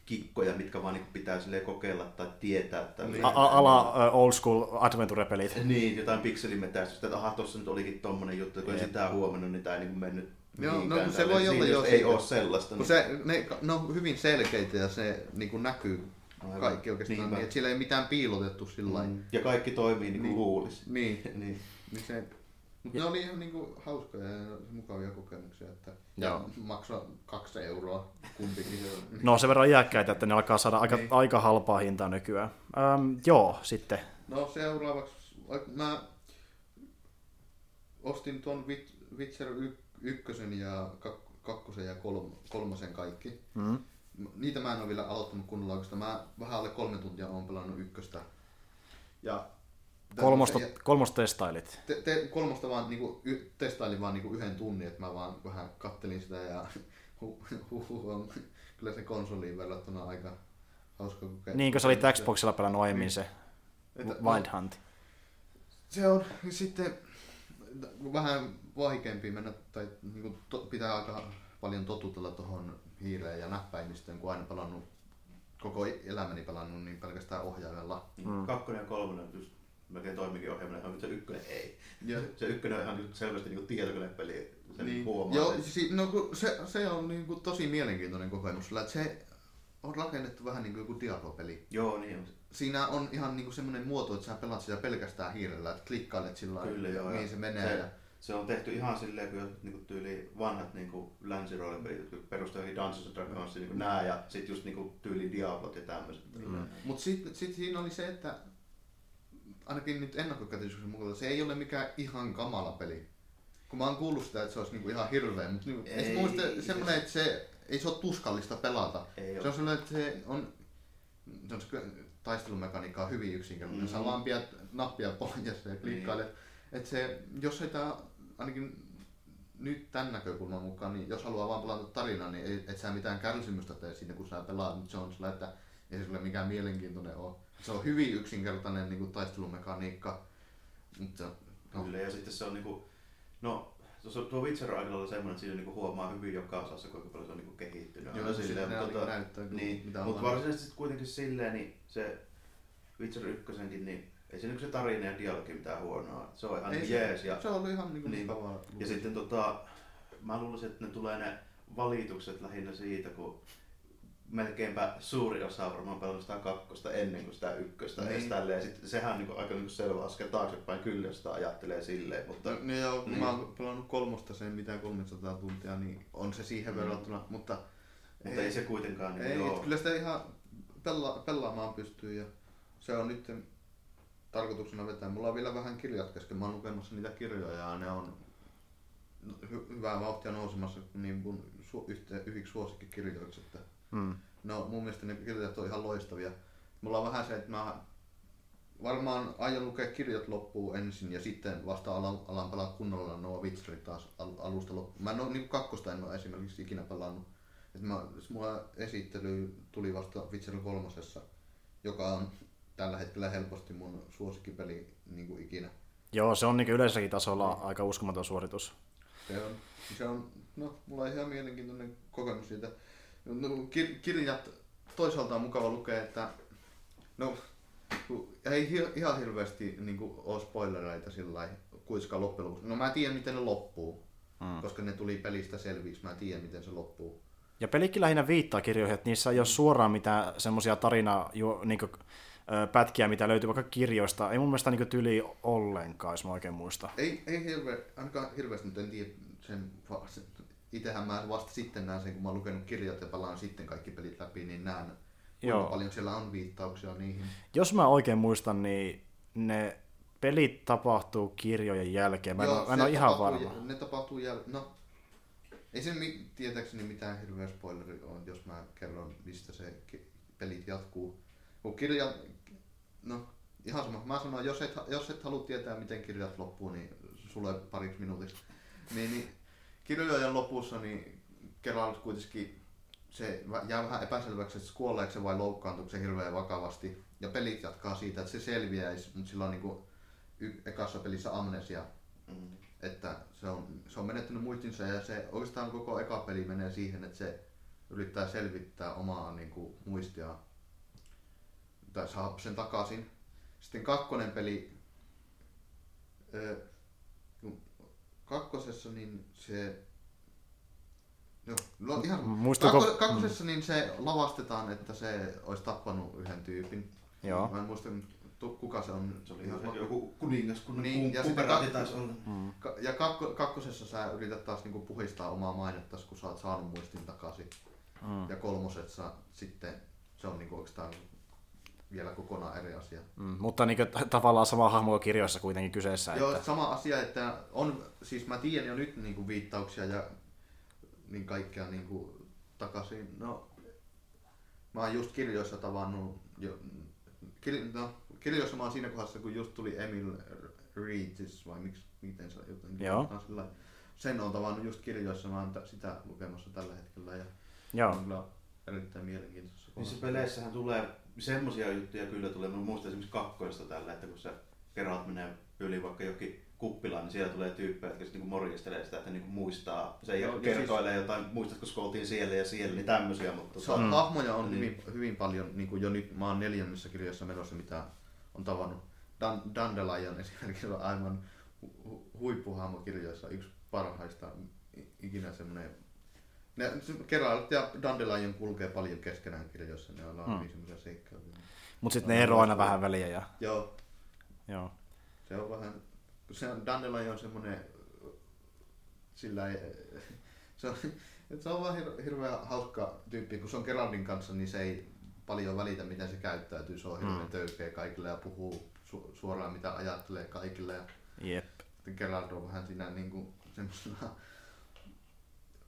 kikkoja, mitkä vaan niinku pitää silleen kokeilla tai tietää. Tai
Niin.
Ala ö, old school adventure-pelit.
Niin, jotain pikselimetäistystä, että aha, tossa nyt olikin tommonen juttu, kun en
Jep.
sitä huomannut, niin tää ei niinku mennyt
Joo, no, se voi olla
Siinä
jo
just Ei oo sellaista.
Kun
niin-
se, ne, ne on hyvin selkeitä ja se niin kuin näkyy
Aivan.
kaikki oikeastaan,
Niinpä.
niin, että siellä ei mitään piilotettu sillä.
Mm. Ja kaikki toimii niin kuin
Niin.
luulisi.
Niin,
niin.
Niin se, mutta ne oli ihan niinku hauskoja ja mukavia kokemuksia, että
Joo.
ja maksoi kaksi euroa kumpikin.
No sen verran iäkkäitä, että ne alkaa saada aika,
Niin.
aika halpaa hintaa nykyään. Öm, joo, sitten.
No seuraavaksi, mä ostin tuon Wit- Witcher 1 ja kak- kakkosen ja kolm, kolmosen kaikki.
Mm.
Niitä mä en ole vielä aloittanut kunnolla oikeastaan. Mä vähän alle kolme tuntia oon pelannut ykköstä. Ja
Kolmosta,
ja
kolmosta testailit.
te, te, kolmosta vaan niinku, y, testailin vaan niinku yhden tunnin, että mä vaan vähän kattelin sitä ja hu, hu, hu, on kyllä se konsoliin verrattuna aika hauska kokemus.
Niin kuin sä olit Xboxilla pelannut aiemmin se
Että-
Wild Hunt.
Se on sitten vähän vaikeampi mennä, tai niinku to, pitää aika paljon totutella tuohon hiireen ja näppäimistöön, kun aina pelannut, koko elämäni pelannut niin pelkästään ohjaimella.
Mm. Kakkonen ja kolmonen just melkein toimikin ohjelmana, mutta se ykkönen ei.
Ja,
Se ykkönen on ihan just selvästi niin tietokonepeli. Sen
niin,
huomaa.
joo, si, no, se, se on niinku tosi mielenkiintoinen kokemus, sillä että se on rakennettu vähän niin kuin joku Diablo-peli.
Joo, niin on.
Siinä on ihan niinku semmoinen muoto, että sä pelaat sitä pelkästään hiirellä, että klikkailet sillä
Kyllä, joo,
mihin
ja
se menee.
se-
ja,
Se on tehty ihan silleen, kun jotkut niinku tyyli vanhat niinku länsiroolipelit, jotka johonkin Dungeons and Dragons, niinku nää ja sit just niinku tyyli Diablot ja tämmöset.
Mm.
Mutta sitten sit siinä oli se, että ainakin nyt ennakkokäsityksen mukaan se ei ole mikään ihan kamala peli. Kun mä oon kuullut sitä, että se olisi niinku ihan hirveä, mutta niinku, ei,
Ei,
se mun mielestä
siis-
semmoinen, että se ei se ole tuskallista pelata.
Ei
Se
oo.
on semmoinen, että se on, se on se taistelumekaniikka on hyvin yksinkertainen.
Mm.
Mm. Sä vaan pidät nappia pohjassa ja klikkailet.
Niin.
Että se, jos sitä ainakin nyt tämän näkökulman mukaan, niin jos haluaa vaan pelata tarinaa, niin ei, et sä mitään kärsimystä tee siinä, kun sä pelaat nyt Jonesilla, että ei se sulle mikään mielenkiintoinen ole. Se on hyvin yksinkertainen niin kuin taistelumekaniikka, mutta
No. Kyllä, ja sitten se on niinku, no tuossa tuo Witcher on aika lailla semmoinen, että siinä niinku huomaa hyvin joka osassa, kuinka paljon se on niinku kehittynyt.
Joo, se
silleen,
sitten
mutta
niinku näyttää kyllä,
niin,
mitä
mutta varsinaisesti kuitenkin silleen, niin se Witcher 1, niin ei se, niinku se tarina ja dialogi mitään huonoa. Se on ihan
ei
niin
se,
jees. Ja,
se on ihan niin kuin
niin.
mukavaa.
ja sitten tota, mä luulisin, että ne tulee ne valitukset lähinnä siitä, kun melkeinpä suuri osa varmaan sitä kakkosta ennen kuin sitä ykköstä.
Niin.
Niin. Ja sitten sehän on niinku aika niinku selvä askel taaksepäin kyllä, jos sitä ajattelee silleen. Mutta
No, niin kun
Niin.
mä oon pelannut kolmosta sen mitään 300 tuntia, niin on se siihen
Mm.
verrattuna, mutta
Mutta ei se kuitenkaan niin
ei,
joo.
kyllä sitä ihan pela, pelaamaan pystyy ja se on nyt tarkoituksena vetää. Mulla on vielä vähän kirjat kesken, mä oon lukemassa niitä kirjoja ja ne on hy- hyvää vauhtia nousemassa niin mun su- yhteen, yhiksi suosikkikirjoiksi. Että
Mm.
no mun mielestä ne kirjat on ihan loistavia. Mulla on vähän se, että mä varmaan aion lukea kirjat loppuun ensin ja sitten vasta alan, alan pelaa kunnolla nuo Witcherit taas al, alusta loppuun. Mä en oo, niin kakkosta en ole esimerkiksi ikinä pelannut. Et mä, mulla esittely tuli vasta Witcher kolmosessa, joka on tällä hetkellä helposti mun suosikkipeli niin kuin ikinä.
Joo, se on niin yleiselläkin tasolla aika uskomaton suoritus.
Se on, se on, no, mulla on ihan mielenkiintoinen kokemus siitä. No, kir- kirjat toisaalta on mukava lukea, että no, ei hi- ihan hirveästi niin kuin, ole spoilereita sillä kuinka loppujen lopuksi. No mä tiedän miten ne loppuu,
Mm.
koska ne tuli pelistä selviksi, mä tiedän miten se loppuu.
Ja pelikin lähinnä viittaa kirjoihin, että niissä ei ole suoraan mitään semmoisia tarinaa, niin kuin, pätkiä, mitä löytyy vaikka kirjoista. Ei mun mielestä niin tyli ollenkaan, jos mä oikein muistan.
Ei, ei hirveä, ainakaan hirveästi, mutta en tiedä sen, sen Itsehän mä vasta sitten näen sen, kun mä oon lukenut kirjat ja pelaan sitten kaikki pelit läpi, niin näen
Joo.
paljon siellä on viittauksia niihin.
Jos mä oikein muistan, niin ne pelit tapahtuu kirjojen jälkeen. Mä en,
Joo,
en ole ihan varma.
Ne tapahtuu jäl... No, ei se tietääkseni mitään hirveä spoileri on, jos mä kerron, mistä se pelit jatkuu. Kun kirja... No, ihan sama. Mä sanon, jos et, jos et halua tietää, miten kirjat loppuu, niin sulle pariksi minuutiksi. Niin, niin kirjojen lopussa niin Geralt kuitenkin se jää vähän epäselväksi, että kuolleeko se vai loukkaantuuko se hirveän vakavasti. Ja pelit jatkaa siitä, että se selviäisi, mutta sillä on niinku y- ekassa pelissä amnesia,
Mm.
että se on, se on menettänyt muistinsa ja se oikeastaan koko eka peli menee siihen, että se yrittää selvittää omaa niin kuin, muistiaan tai saa sen takaisin. Sitten kakkonen peli, kakkosessa niin se Joo, no ihan,
Muistuuko-
kakko, kakkosessa niin se lavastetaan, että se olisi tappanut yhden tyypin.
Joo.
Mä en muista kuka se on.
Se oli
ihan
ihan joku kuningaskunnan
Niin,
niin,
ja
kuperaati
kak-
taisi olla.
Mm.
Ka- Ja kakko, kakkosessa sä yrität taas niinku puhistaa omaa mainettas, kun sä oot saanut muistin takaisin.
Mm.
Ja kolmosessa sitten se on niinku oikeastaan vielä kokonaan eri asia.
Mm. Mutta niin kuin, tavallaan sama hahmo on kirjoissa kuitenkin kyseessä.
Joo,
Että...
sama asia, että on, siis mä tiedän jo nyt niinku viittauksia ja niin kaikkea niinku takaisin. No, mä oon just kirjoissa tavannut, jo, kir, no, kirjoissa mä oon siinä kohdassa, kun just tuli Emil Reetis, vai miksi, miten se jotenkin
Joo.
sanotaan sillä. Sen on tavannut just kirjoissa, mä oon sitä lukemassa tällä hetkellä ja
Joo.
on kyllä erittäin mielenkiintoisessa
Niissä peleissähän tulee semmosia juttuja kyllä tulee. Mä muistan esimerkiksi kakkoista tällä, että kun se Geralt menee yli vaikka jokin kuppilaan, niin siellä tulee tyyppejä, jotka niinku morjestelee sitä, että niinku muistaa. Se ei
Joo, ja
kertoile jotain, muistatko kun oltiin siellä ja siellä, niin tämmösiä. Mutta
Se on,
Mm.
hahmoja on
Niin.
hyvin, hyvin paljon, niin kuin jo nyt mä oon neljännessä kirjassa menossa, mitä on tavannut. Dan, Dandelion esimerkiksi on aivan hu- hu- huippuhahmo kirjoissa, yksi parhaista ikinä semmoinen. Ne, Geralt ja Dandelion kulkee paljon keskenään kirjoissa, ne on
Mm.
semmoisia seikkailuja.
Mutta sitten ne eroaa aina vähän väliä. Ja...
Joo,
Joo.
se on vähän, se on, Dandelion on semmoinen, sillä ei, se on, se on vaan hir, hirveän hauska tyyppi, kun se on Geraldin kanssa, niin se ei paljon välitä, miten se käyttäytyy. Se on hirveän
Mm.
töykeä kaikille ja puhuu su, suoraan, mitä ajattelee kaikille. Ja
Jep.
Gerald on vähän siinä niin kuin, semmoisena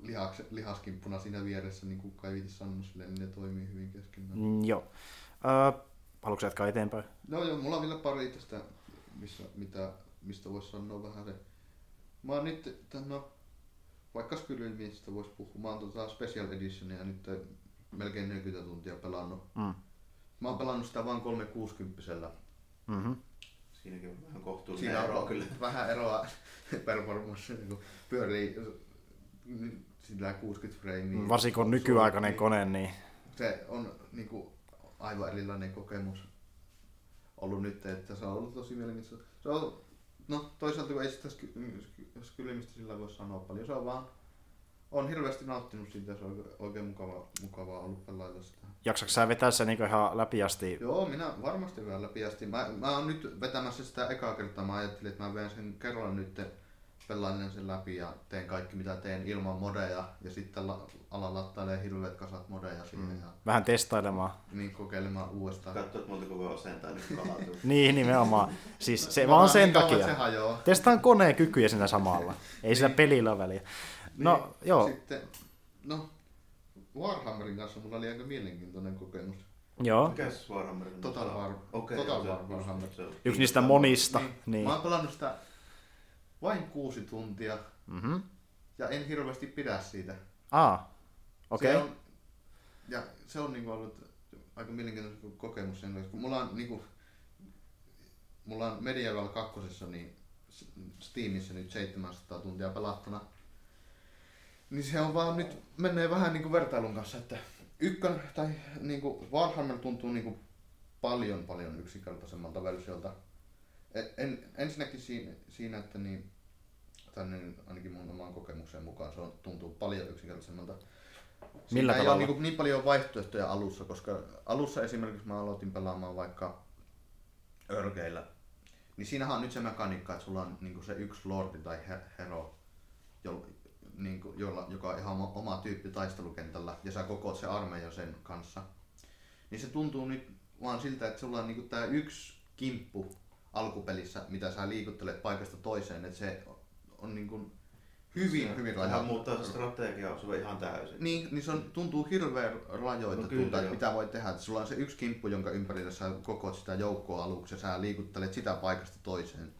lihaks, lihaskimppuna siinä vieressä, niin kuin Kai Viitis sanoi silleen, niin ne toimii hyvin keskenään.
Mm, joo. Öö, haluatko jatkaa eteenpäin?
No joo, mulla on vielä pari tästä, missä, mitä, mistä voisi sanoa vähän se. Mä oon nyt, tämän, no, vaikka Skyrimistä voisi puhua. Mä oon tota Special Editionia nyt melkein 40 tuntia pelannut.
Mm.
Mä oon pelannut sitä vain 360
Mm-hmm.
Siinäkin on vähän kohtuullinen
Siinä
ero
on
kyllä.
vähän eroa performance, niin pyörii sillä 60 freimiä.
Varsinkin on nykyaikainen kone, niin
Se on niin kuin, aivan erilainen kokemus ollut nyt, että se on ollut tosi mielenkiintoista. Se on, no toisaalta kun ei sitä Skyrimistä sillä voi sanoa paljon, se on vaan on hirveästi nauttinut siitä, se on oikein- mukava, mukavaa ollut pelailla sitä.
jaksatko sä vetää sen niin ihan läpi asti?
Joo, minä varmasti vielä läpi asti. Mä, mä oon nyt vetämässä sitä ekaa kertaa. Mä ajattelin, että mä veen sen kerralla nyt pelailen sen läpi ja teen kaikki mitä teen ilman modeja. Ja sitten la, alan lattailee hirveät kasat modeja siihen mm. ja
Vähän testailemaan.
niin kokeilemaan uudestaan.
Katso, että montako asentaa nyt kaatuu.
Niin, nimenomaan. Siis se
Mä
vaan
vaan
sen
niin
takia.
Se hajoaa.
Testaan koneen kykyjä siinä samalla. Ei sillä
Niin.
pelillä ole väliä. No,
Niin,
joo.
Sitten, no, Warhammerin kanssa mulla oli aika mielenkiintoinen kokemus.
Joo.
Mikäs Warhammer?
Total War-
Okei,
Total War Warhammer.
Yksi niistä monista.
Niin.
Niin.
Mä oon pelannut sitä vain kuusi tuntia
Mm-hmm.
ja en hirveästi pidä siitä.
Aa, okei.
Se
Okay.
on, ja se on niinku ollut aika mielenkiintoinen kokemus sen kanssa, kun mulla on niinku, mulla on Medieval 2 niin Steamissa nyt 700 tuntia pelattuna. Niin se on vaan nyt menee vähän niinku vertailun kanssa, että ykkön tai niinku Warhammer tuntuu niinku paljon paljon yksinkertaisemmalta versiolta. En, en, ensinnäkin siinä, siinä, että niin, tai niin, ainakin mun oman kokemuksen mukaan se on, tuntuu paljon yksinkertaisemmalta.
Millä
Siinä ei
tavalla?
ole niin, niin paljon vaihtoehtoja alussa, koska alussa esimerkiksi mä aloitin pelaamaan vaikka örkeillä, niin siinähän on nyt se mekaniikka, että sulla on niin se yksi lordi tai he- hero, jolla, niin kuin, jolla, joka on ihan oma, oma tyyppi taistelukentällä, ja sä kokoat se armeija sen kanssa. Niin se tuntuu nyt vaan siltä, että sulla on niin tämä yksi kimppu alkupelissä, mitä sä liikuttelet paikasta toiseen, että se on niin kuin hyvin,
Se
hyvin rajattu.
muuttaa se strategia sulle ihan täysin.
Niin, niin se on, tuntuu hirveän rajoitetulta,
No
että mitä voi tehdä. Että sulla on se yksi kimppu, jonka ympärillä sä kokoat sitä joukkoa aluksi ja sä liikuttelet sitä paikasta toiseen.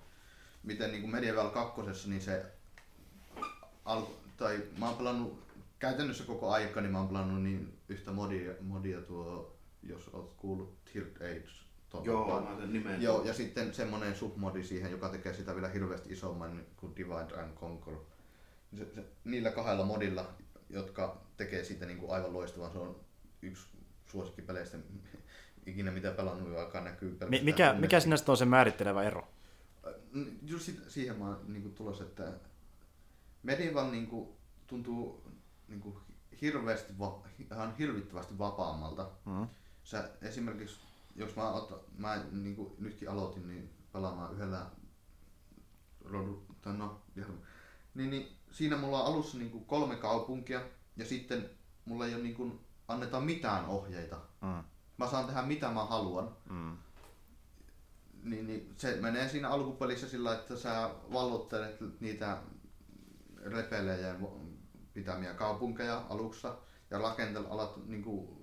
Miten niin kuin Medieval 2, niin se alku, tai mä oon pelannut käytännössä koko aika, niin mä oon pelannut niin yhtä modia, modia tuo, jos oot kuullut Third Age. Tuon
Joo,
tapaan.
nimen.
Joo, ja sitten semmonen submodi siihen, joka tekee sitä vielä hirveästi isomman kuin Divide and Conquer. Se, se, niillä kahdella modilla, jotka tekee siitä niin kuin aivan loistavan, se on yksi suosikkipeleistä ikinä mitä pelannut, joka näkyy
Mi-
pelkästään
mikä, mikä sinä on se määrittelevä ero?
Just sit, siihen mä oon niin kuin tulos, että Medieval niin kuin, tuntuu niin kuin, hirveästi, va- ihan hirvittävästi vapaammalta.
Mm.
Sä esimerkiksi, jos mä, ot, mä niin kuin nytkin aloitin niin pelaamaan yhdellä rodu, tai no, niin, niin, siinä mulla on alussa niin kuin kolme kaupunkia ja sitten mulla ei ole niin kuin, anneta mitään ohjeita.
Mm.
Mä saan tehdä mitä mä haluan.
Mm.
Niin, niin se menee siinä alkupelissä sillä, että sä vallottelet niitä repelejä pitämiä kaupunkeja alussa ja rakentel, alat niin kuin,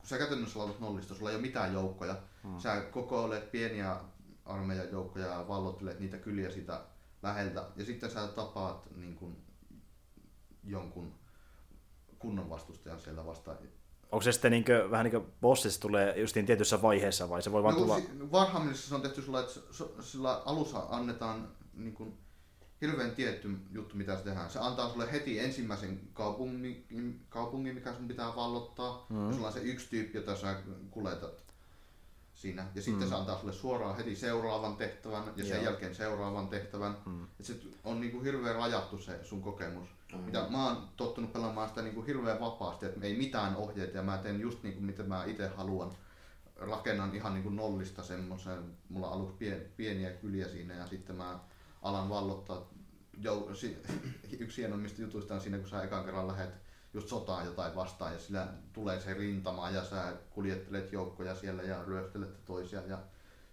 kun sä käytännössä aloitat nollista, sulla ei ole mitään joukkoja. Hmm. Sä kokoilet pieniä armeijan joukkoja ja vallottelet niitä kyliä sitä läheltä ja sitten sä tapaat niin kuin, jonkun kunnon vastustajan siellä vastaan.
Onko se sitten niinkö, vähän niin kuin bossissa tulee justiin tietyssä vaiheessa vai se voi vaan
No,
tulla...
Warhammerissa se on tehty sulla, että sillä alussa annetaan niin kuin, hirveän tietty juttu, mitä se tehdään. Se antaa sulle heti ensimmäisen kaupungin, kaupungin mikä sun pitää vallottaa. Mm. Ja sulla on se yksi tyyppi, jota sä kuljetat siinä. Ja sitten mm. se antaa sulle suoraan heti seuraavan tehtävän ja sen
Joo.
jälkeen seuraavan tehtävän. Mm. Et se on niin kuin hirveän rajattu se sun kokemus. Mm. Mitä mä oon tottunut pelaamaan sitä niin kuin hirveän vapaasti, että ei mitään ohjeita ja mä teen just niin kuin mitä mä itse haluan rakennan ihan niin kuin nollista semmoisen, mulla on aluksi pien, pieniä kyliä siinä ja sitten mä alan vallottaa, jou, si, yksi hienoimmista jutuista on siinä, kun sä ekan kerran lähet just sotaan jotain vastaan ja sillä tulee se rintama ja sä kuljettelet joukkoja siellä ja ryöstelette toisia ja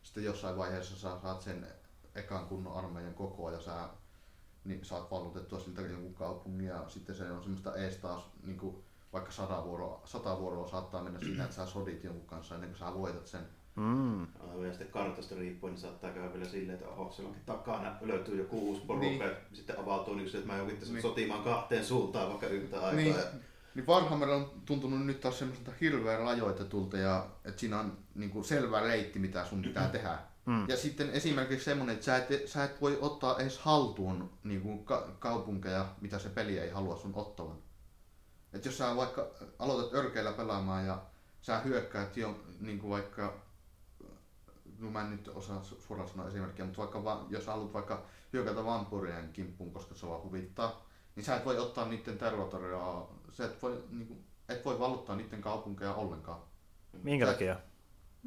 sitten jossain vaiheessa sä saat sen ekan kunnon armeijan kokoa ja sä niin saat vallotettua siltä jonkun kaupungin ja sitten se on semmoista ees taas niin vaikka sata vuoroa, sata vuoroa saattaa mennä siinä, että sä sodit jonkun kanssa ennen kuin sä voitat sen.
Mm.
Ja sitten kartasta riippuen, niin saattaa käydä vielä silleen, että oho, siellä onkin takana löytyy joku uusi porukka,
Niin.
sitten avautuu niin että mä joukin tässä
Niin.
sotimaan kahteen suuntaan vaikka yhtä aikaa.
Niin,
Ja...
niin Warhammer on tuntunut nyt taas semmoiselta hirveän rajoitetulta ja että siinä on niin kuin selvä reitti, mitä sun pitää tehdä.
Mm.
Ja sitten esimerkiksi semmoinen, että sä et, sä et voi ottaa edes haltuun niin kuin ka- kaupunkeja, mitä se peli ei halua sun ottavan. Et jos sä vaikka aloitat örkeillä pelaamaan ja sä hyökkäät jo niin kuin vaikka, no mä en nyt osaa su- suoraan sanoa esimerkkiä, mutta vaikka va, jos haluat vaikka hyökätä vampurien kimppuun, koska se vaan huvittaa, niin sä et voi ottaa niiden territoriaa, sä et voi, niin kuin, et voi valuttaa niiden kaupunkeja ollenkaan.
Minkä
Sä-
takia?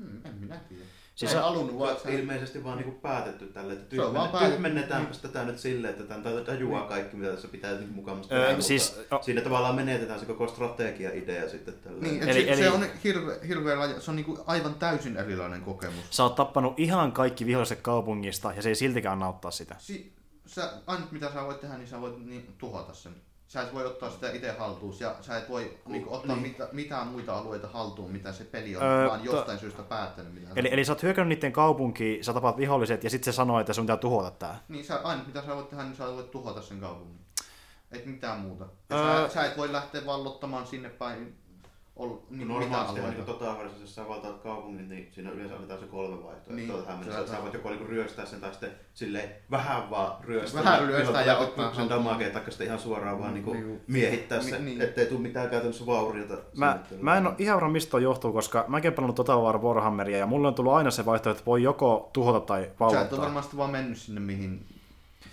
Hmm, en minä tiedä.
Siis sä-
halunnut vaan,
Se
että
on
sä-
ilmeisesti vaan niinku päätetty tälle, että
on
tyhmenne-
päätetty.
tyhmennetäänpäs tätä nyt silleen, että tämän tajuaa kaikki, mitä tässä pitää niinku mukamasta
Öö,
tehdä, mutta
siis- o-
siinä tavallaan menetetään se koko strategia-idea sitten tällä.
Niin,
Eli-
se,
eli-
se on hirveä, hirveä laji, se on niinku aivan täysin erilainen kokemus.
Sä oot tappanut ihan kaikki viholliset kaupungista ja se ei siltikään nauttaa sitä.
Si, sä, ainut mitä sä voit tehdä, niin sä voit niin, tuhota sen. Sä et voi ottaa sitä itse haltuun ja sä et voi niinku, ottaa
niin.
mitä, mitään muita alueita haltuun, mitä se peli on,
Öö,
vaan
to-
jostain syystä päättänyt. Mitä
Eli, eli sä oot hyökännyt niiden kaupunkiin, sä tapaat viholliset ja sitten se sanoo, että sun pitää tuhota tää.
Niin sä, ainut mitä sä voit tehdä, niin sä voit tuhota sen kaupungin. Et mitään muuta. Ja
Öö.
sä, sä, et voi lähteä vallottamaan sinne päin ol, niin,
Normaalisti
alueita.
niin totaversiossa, jos sä valtaat kaupungin, niin siinä yleensä annetaan se kolme vaihtoehtoa.
Niin,
Niin, tähän
se
mennessä, sä voit joko niinku ryöstää sen tai sitten silleen vähän vaan ryöstää.
Vähän ryöstää ja ottaa
sen damagea, taikka sitten ihan suoraan vaan niinku
Niin.
miehittää se,
Niin, niin.
ettei tule mitään käytännössä vauriota.
Mä, mä en ole ihan varma mistä toi johtuu, koska mäkin olen pelannut Total War Warhammeria ja mulle on tullut aina se vaihtoehto, että voi joko tuhota tai
Sä et ole varmasti vaan mennyt sinne mihin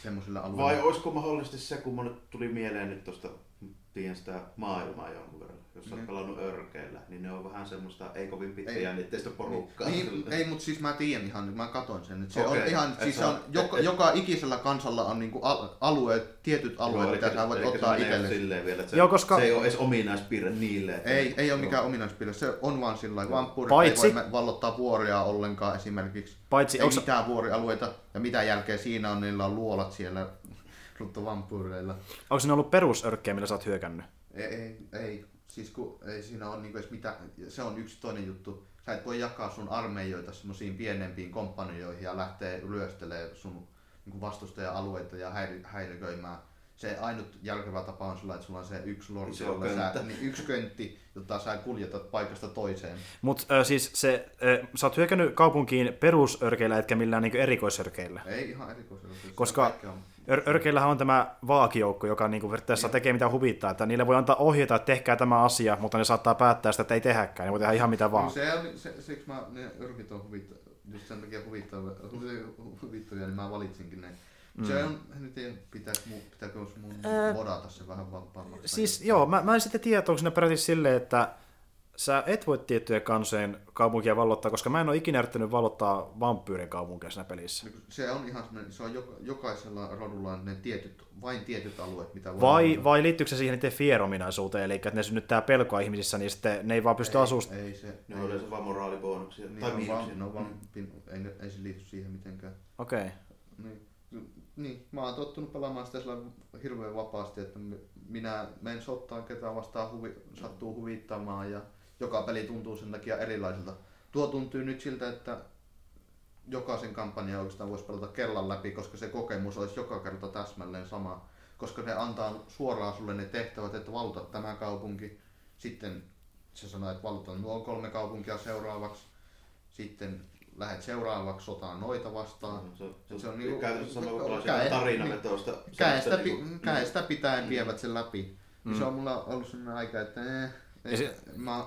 semmoisille
Vai
alueille.
olisiko mahdollisesti se, kun mulle tuli mieleen nyt tuosta, tiedän sitä maailmaa jonkun verran, jos sä oot
Niin.
pelannut örkeillä, niin ne on vähän semmoista ei kovin
Ei.
pitkäjännitteistä porukkaa.
Niin, ei, mutta siis mä tiedän ihan, mä katoin sen. Että se
Okei,
on ihan,
et
siis
sä-
se on,
et-
joka,
et-
joka ikisellä kansalla on niinku al- alueet, tietyt alueet, mitä sä voit ottaa itsellesi.
silleen vielä, että se,
Joo, koska-
se ei ole edes ominaispiirre niille. Että
Ei, ei ole mikään ominaispiirre, se on vaan sillä lailla. Vampyyrit
Paitsi-
ei voi vallottaa vuoria ollenkaan esimerkiksi.
Paitsi,
Ei
onks,
mitään vuorialueita. Ja mitä jälkeen siinä on, niillä on luolat siellä ruttovampyyreillä.
onko ne ollut perusörkkejä, millä sä oot hyökännyt?
Ei, ei, ei. Siis kun ei siinä ole niinku edes mitään, se on yksi toinen juttu. Sä et voi jakaa sun armeijoita semmoisiin pienempiin kompanioihin ja lähteä ryöstelemään sun niinku vastustaja-alueita ja häiri, häiriköimään. Se ainut järkevä tapa on sillä, että sulla on se yksi lordi,
Iso
jolla sä, niin yksi köntti, jota sä kuljetat paikasta toiseen.
Mutta siis se, äh, sä oot hyökännyt kaupunkiin perusörkeillä etkä millään niinku erikoisörkeillä.
Ei ihan erikoisella. se
Koska-
kaikki on-
Ör- örkeillähän on tämä vaakijoukko, joka niinku periaatteessa tekee mitä huvittaa, että niille voi antaa ohjeita, että tehkää tämä asia, mutta ne saattaa päättää sitä, että ei tehäkään, ne voi tehdä ihan mitä vaan.
No se on, se, siksi mä, ne yrkit on huvittavia, just sen takia huvittavia, huvi- huvittavia, niin mä valitsinkin ne. Mm. Se on, en tiedä, pitääkö mun, pitääkö mun
Ää,
modata se vähän vapaammaksi.
Siis joo, mä, mä en sitten tiedä, onko siinä peräti silleen, että sä et voi tiettyjä kansojen kaupunkia vallottaa, koska mä en ole ikinä yrittänyt vallottaa vampyyrin kaupunkia siinä pelissä.
Kun Se on ihan semmoinen, se on joka, jokaisella rodulla on ne tietyt, vain tietyt alueet, mitä voi
Vai,
vallata.
vai liittyykö se siihen niiden fierominaisuuteen, eli että ne synnyttää pelkoa ihmisissä, niin sitten ne ei vaan pysty
ei,
asustamaan.
Ei se,
Ne on yleensä vaan moraalibonuksia
niin
tai
on vaan, on vaan, pin, ei, ei se liity siihen mitenkään.
Okei. Okay.
Niin. niin, mä oon tottunut pelaamaan sitä sillä hirveän vapaasti, että mi- minä menen sottaan ketään vastaan huvi, sattuu huvittamaan ja joka peli tuntuu sen takia erilaiselta. Tuo tuntuu nyt siltä, että jokaisen kampanjan oikeastaan voisi pelata kellan läpi, koska se kokemus olisi joka kerta täsmälleen sama. Koska ne antaa suoraan sulle ne tehtävät, että valuta tämä kaupunki. Sitten se sanoo, että valuta nuo kolme kaupunkia seuraavaksi. Sitten lähdet seuraavaksi sotaan noita vastaan.
Se, on- se,
Se
se
on niinku-
käytännössä sama kuin
käe-
tällaisia tarinavetoista.
käestä,
niinku-
käestä pitäen vievät sen läpi. Mm.
Mm.
Se on mulla ollut sellainen aika, että eh, ei,
se-
mä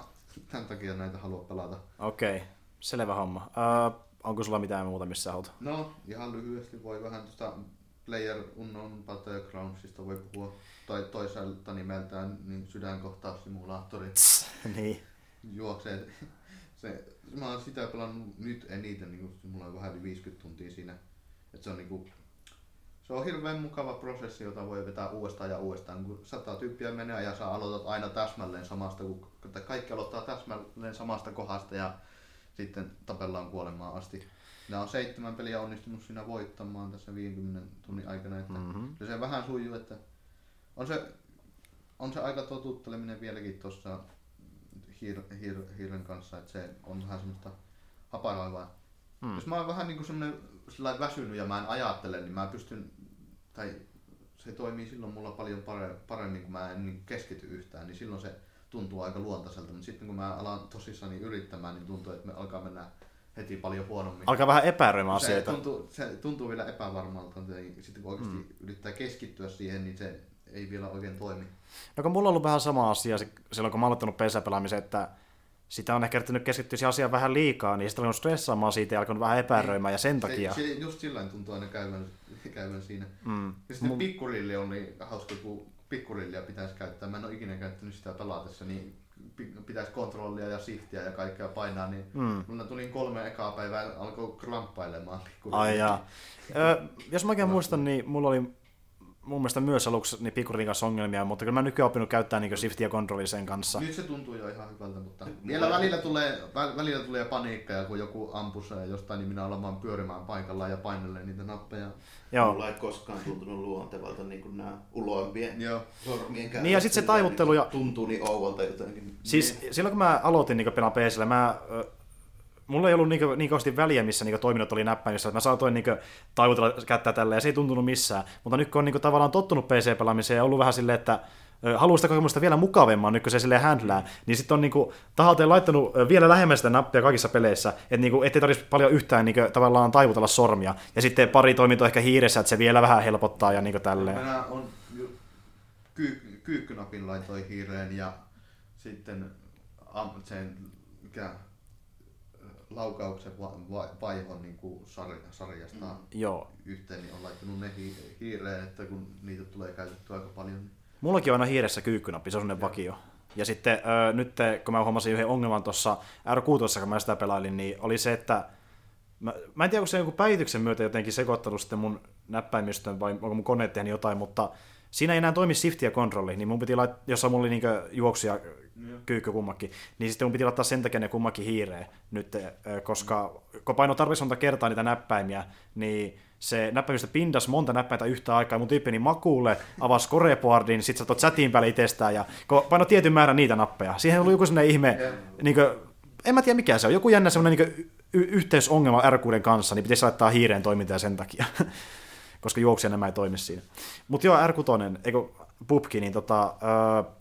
tämän takia näitä halua pelata.
Okei, okay. selvä homma. Uh, onko sulla mitään muuta, missä haluat?
No, ihan lyhyesti voi vähän tuosta Player Unknown Battlegroundsista voi puhua. Tai toisaalta nimeltään niin sydänkohtaussimulaattori
niin.
juoksee. Se, mä oon sitä pelannut nyt eniten, niin mulla on vähän yli 50 tuntia siinä. Et se on niinku, se on hirveän mukava prosessi, jota voi vetää uudestaan ja uudestaan. Kun sata tyyppiä menee ja sä aloitat aina täsmälleen samasta, kun kaikki aloittaa täsmälleen samasta kohdasta ja sitten tapellaan kuolemaan asti. Nämä on seitsemän peliä onnistunut siinä voittamaan tässä 50 tunnin aikana, että
Mm-hmm.
se vähän sujuu, että on se, on se aika totutteleminen vieläkin tuossa hiir, hiir, hiiren kanssa, että se on vähän semmoista haparoin vaan. Hmm. Jos mä oon vähän niinku semmonen sellainen väsynyt ja mä en ajattele, niin mä pystyn, tai se toimii silloin mulla paljon pare- paremmin, kun mä en niin keskity yhtään, niin silloin se tuntuu aika luontaiselta. Mutta sitten kun mä alan tosissani yrittämään, niin tuntuu, että me alkaa mennä heti paljon huonommin.
Alkaa vähän epäröimään
se
asioita.
tuntuu, se tuntuu vielä epävarmalta, niin sitten kun oikeasti mm. yrittää keskittyä siihen, niin se ei vielä oikein toimi.
No kun mulla on ollut vähän sama asia silloin, kun mä oon aloittanut pesäpelaamisen, että sitä on ehkä yrittänyt keskittyä siihen asiaan vähän liikaa, niin sitten on stressaamaan siitä ja alkanut vähän epäröimään, ja sen takia...
Se, se just sillä tuntuu aina käyvän, käyvän siinä.
Mm.
Ja sitten pikkurilli on niin hauska, kun pikkurillia pitäisi käyttää. Mä en ole ikinä käyttänyt sitä pelatessa, niin pi- pitäisi kontrollia ja shiftiä ja kaikkea painaa, niin
Mm.
mulla tuli kolme ekaa päivää alkoi kramppailemaan pikkurilli.
Ai jaa. Ö, jos mä oikein muistan, niin mulla oli mun mielestä myös aluksi niin pikkurin kanssa ongelmia, mutta kyllä mä nykyään oppinut käyttää niin shiftiä ja kontrollia sen kanssa.
Nyt se tuntuu jo ihan hyvältä, mutta vielä välillä tulee, vä- välillä tulee paniikkaa, kun joku ampuu ja jostain, niin minä alan vaan pyörimään paikallaan ja painellen niitä nappeja.
Joo.
Mulla ei koskaan tuntunut luontevalta niin kuin nämä uloimpien
Joo.
sormien
Niin, ja sit se taivuttelu ja-
Tuntuu niin ouvolta jotenkin.
Siis silloin kun mä aloitin niin pelaan PCllä, mä, mulla ei ollut niin, niin kauheasti väliä, missä niin toiminnot oli näppäimissä. Mä saatoin niin taivutella kättä tällä ja se ei tuntunut missään. Mutta nyt kun on niin tavallaan tottunut PC-pelaamiseen ja ollut vähän silleen, että haluaa sitä kokemusta vielä mukavemman, nyt kun se silleen handlää, niin sitten on niin tahalteen laittanut vielä lähemmän sitä nappia kaikissa peleissä, että niin ettei tarvitsisi paljon yhtään niin tavallaan taivutella sormia. Ja sitten pari toimintoa ehkä hiiressä, että se vielä vähän helpottaa ja niin tälleen.
Minä on kyy- kyykkynapin laitoin hiireen ja sitten am, sen mikä, laukauksen va- va- vaihon niin kuin sarja, sarjasta mm.
Joo.
yhteen, niin on laittanut ne hi- hiireen, että kun niitä tulee käytettyä aika paljon.
Mullakin on aina hiiressä kyykkynappi, se on semmoinen vakio. Ja sitten ö, nyt kun mä huomasin yhden ongelman tuossa R6, kun mä sitä pelailin, niin oli se, että mä, mä en tiedä, onko se joku päivityksen myötä jotenkin sekoittanut sitten mun näppäimistön vai onko mun kone tehnyt jotain, mutta siinä ei enää toimi shift ja kontrolli, niin mun piti laittaa, jossa mulla oli niinkö juoksuja kyykky kummakin, niin sitten mun piti laittaa sen takia ne kummakin hiireen nyt, koska kun paino tarvitsisi monta kertaa niitä näppäimiä, niin se näppäimistö pindas monta näppäintä yhtä aikaa, ja mun tyyppi niin makuulle, avasi Coreboardin, sit sä tuot chatin päälle itsestään, ja kun paino tietyn määrän niitä nappeja, siihen oli joku sellainen ihme, niin kuin, en mä tiedä mikä se on, joku jännä semmoinen niin y- yhteysongelma R6 kanssa, niin pitäisi laittaa hiireen toimintaa sen takia, koska juoksia nämä ei toimi siinä. Mutta joo, R6, eikö pubki, niin tota, öö,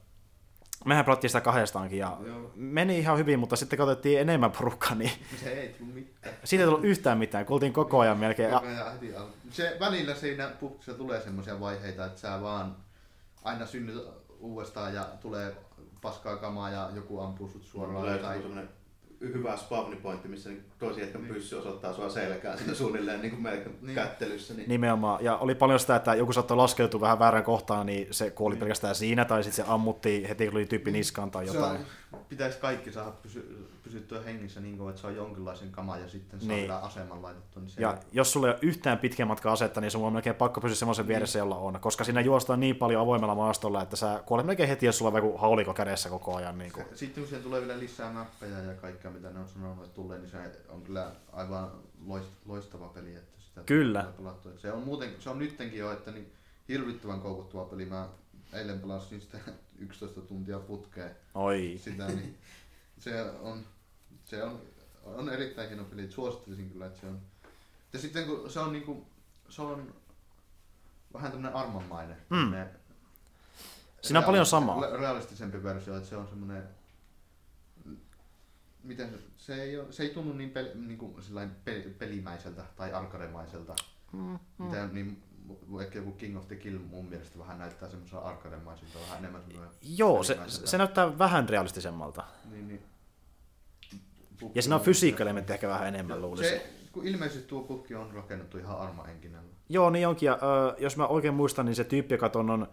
mehän pelattiin sitä kahdestaankin, ja
Joo.
meni ihan hyvin, mutta sitten kun otettiin enemmän porukkaa, niin
Se ei tullut mitään.
siitä ei tullut yhtään mitään, kun oltiin koko ajan melkein.
Koko ajan heti alku. Se välillä siinä puhkussa tulee semmoisia vaiheita, että sä vaan aina synnyt uudestaan ja tulee paskaa kamaa ja joku ampuu sut suoraan.
On
Tai...
semmoinen hyvä spawnipointti, missä tosi jätkän pyssy osoittaa sua selkään siinä suunnilleen niin kuin melkein
Niin.
kättelyssä. Niin
Nimenomaan. Ja oli paljon sitä, että joku saattoi laskeutua vähän väärän kohtaan, niin se kuoli pelkästään siinä, tai sitten se ammuttiin heti, kun oli tyyppi niskaan tai
Se
jotain.
on, pitäisi kaikki saada pysy, pysyttyä hengissä niin kauan, että saa jonkinlaisen kaman ja sitten saa
Niin.
niin. aseman laitettua. Niin se
Ja jos sulla ei ole yhtään pitkän matkan asetta, niin sun on melkein pakko pysyä semmoisen vieressä, jolla on. Koska siinä juostaan niin paljon avoimella maastolla, että sä kuolet melkein heti, jos sulla on joku hauliko kädessä koko ajan. Niin kuin.
Sitten kun siihen tulee vielä lisää nappeja ja kaikkea mitä ne on sanonut, että tulee, niin se on kyllä aivan loist- loistava peli. Että sitä
Kyllä.
tulee pelattua. Se on, muuten, se on nyttenkin jo, että niin hirvittävän koukuttava peli. Mä eilen pelasin sitä 11 tuntia putkeen
Oi.
sitä, niin se on, se on, on erittäin hieno peli. Suosittelisin kyllä, että se on. Ja sitten kun se on niinku, se on vähän tämmönen armonmainen.
Mm.
tämmönen
Siinä on paljon samaa.
re- Realistisempi versio, että se on semmoinen miten se, se ei, ole, se ei tunnu niin, peli, niin kuin peli, pelimäiseltä tai arkademaiselta. Mm, mm. Mitä, niin, ehkä joku King of the Kill mun mielestä vähän näyttää semmoiselta arkademaiselta, vähän enemmän semmoinen
Joo, se, se näyttää vähän realistisemmalta.
Niin, niin.
Ja siinä on fysiikkaelementti ehkä vähän enemmän, luulisin.
Se, kun ilmeisesti tuo putki on rakennettu ihan armaenkinellä.
Joo, niin onkin. Ja, ö, jos mä oikein muistan, niin se tyyppi, joka ton on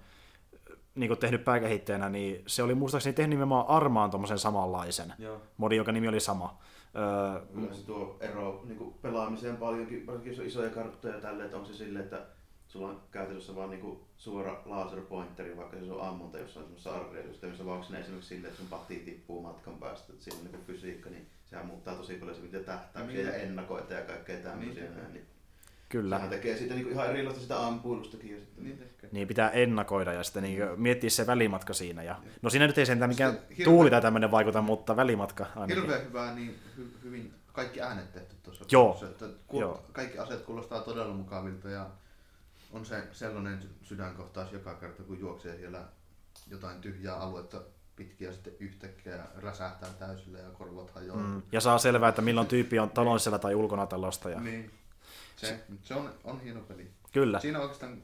niin tehnyt pääkehittäjänä, niin se oli muistaakseni tehnyt nimenomaan Armaan tommosen samanlaisen
Joo.
modin, jonka nimi oli sama. Öö,
Kyllä se tuo ero niin kuin pelaamiseen paljonkin, varsinkin jos on isoja karttoja ja tälleen, että onko se silleen, että sulla on käytännössä vaan niin suora laserpointeri, vaikka se on ammunta jossain semmoisessa arvioisysteemissä, vaan onko ne esimerkiksi silleen, että sun pahtii tippuu matkan päästä, että siinä on niin fysiikka, niin sehän muuttaa tosi paljon se, miten tähtäyksiä
Niin.
ja ennakoita ja kaikkea tämmöisiä.
Niin.
näin, niin
kyllä.
sehän tekee siitä niin kuin ihan erilaista sitä ampuilustakin. Ja sitten,
Niin tekee.
Niin pitää ennakoida ja sitten niin miettiä se välimatka siinä. Ja, no siinä nyt ei sentään mikään
hirveä-
tuuli tai tämmöinen vaikuta, mutta välimatka ainakin.
Hirveän hyvää, niin hy, hyvin kaikki äänet tehty tuossa.
Joo.
Se, että ku,
Joo.
Kaikki aseet kuulostaa todella mukavilta ja on se sellainen sydänkohtaus joka kerta, kun juoksee siellä jotain tyhjää aluetta pitkin ja sitten yhtäkkiä räsähtää täysillä ja korvat hajoaa.
Mm. Ja saa selvää, että milloin tyyppi on talon sisällä tai ulkona talosta. Ja...
Niin. Se, se on, on hieno peli.
Kyllä.
Siinä oikeastaan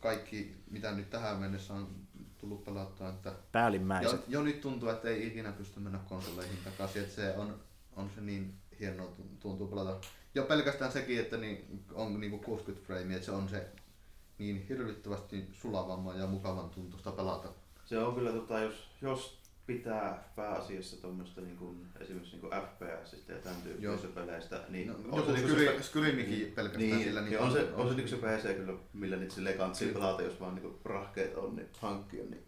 kaikki, mitä nyt tähän mennessä on tullut pelattua, että jo,
Päällimmäiset.
jo nyt tuntuu, että ei ikinä pysty mennä konsoleihin takaisin, että se on, on se niin hienoa tun- tuntuu pelata. Jo pelkästään sekin, että niin, on niinku 60 frame, että se on se niin hirvittävästi sulavamman ja mukavan tuntusta pelata.
Se on kyllä, tota, jos, jos pitää pääasiassa tuommoista niin kuin, esimerkiksi niin kuin FPSistä ja tämän tyyppisistä peleistä, niin
No,
on se,
Skyri-
niinku se,
Skyrimikin pelkästään
niin,
sillä,
niin,
niin
on, se, on se, niin se PC kyllä, millä niitä silleen kantsii
Kyllä.
pelata, jos vaan niin rahkeet on, niin hankkia. Niin.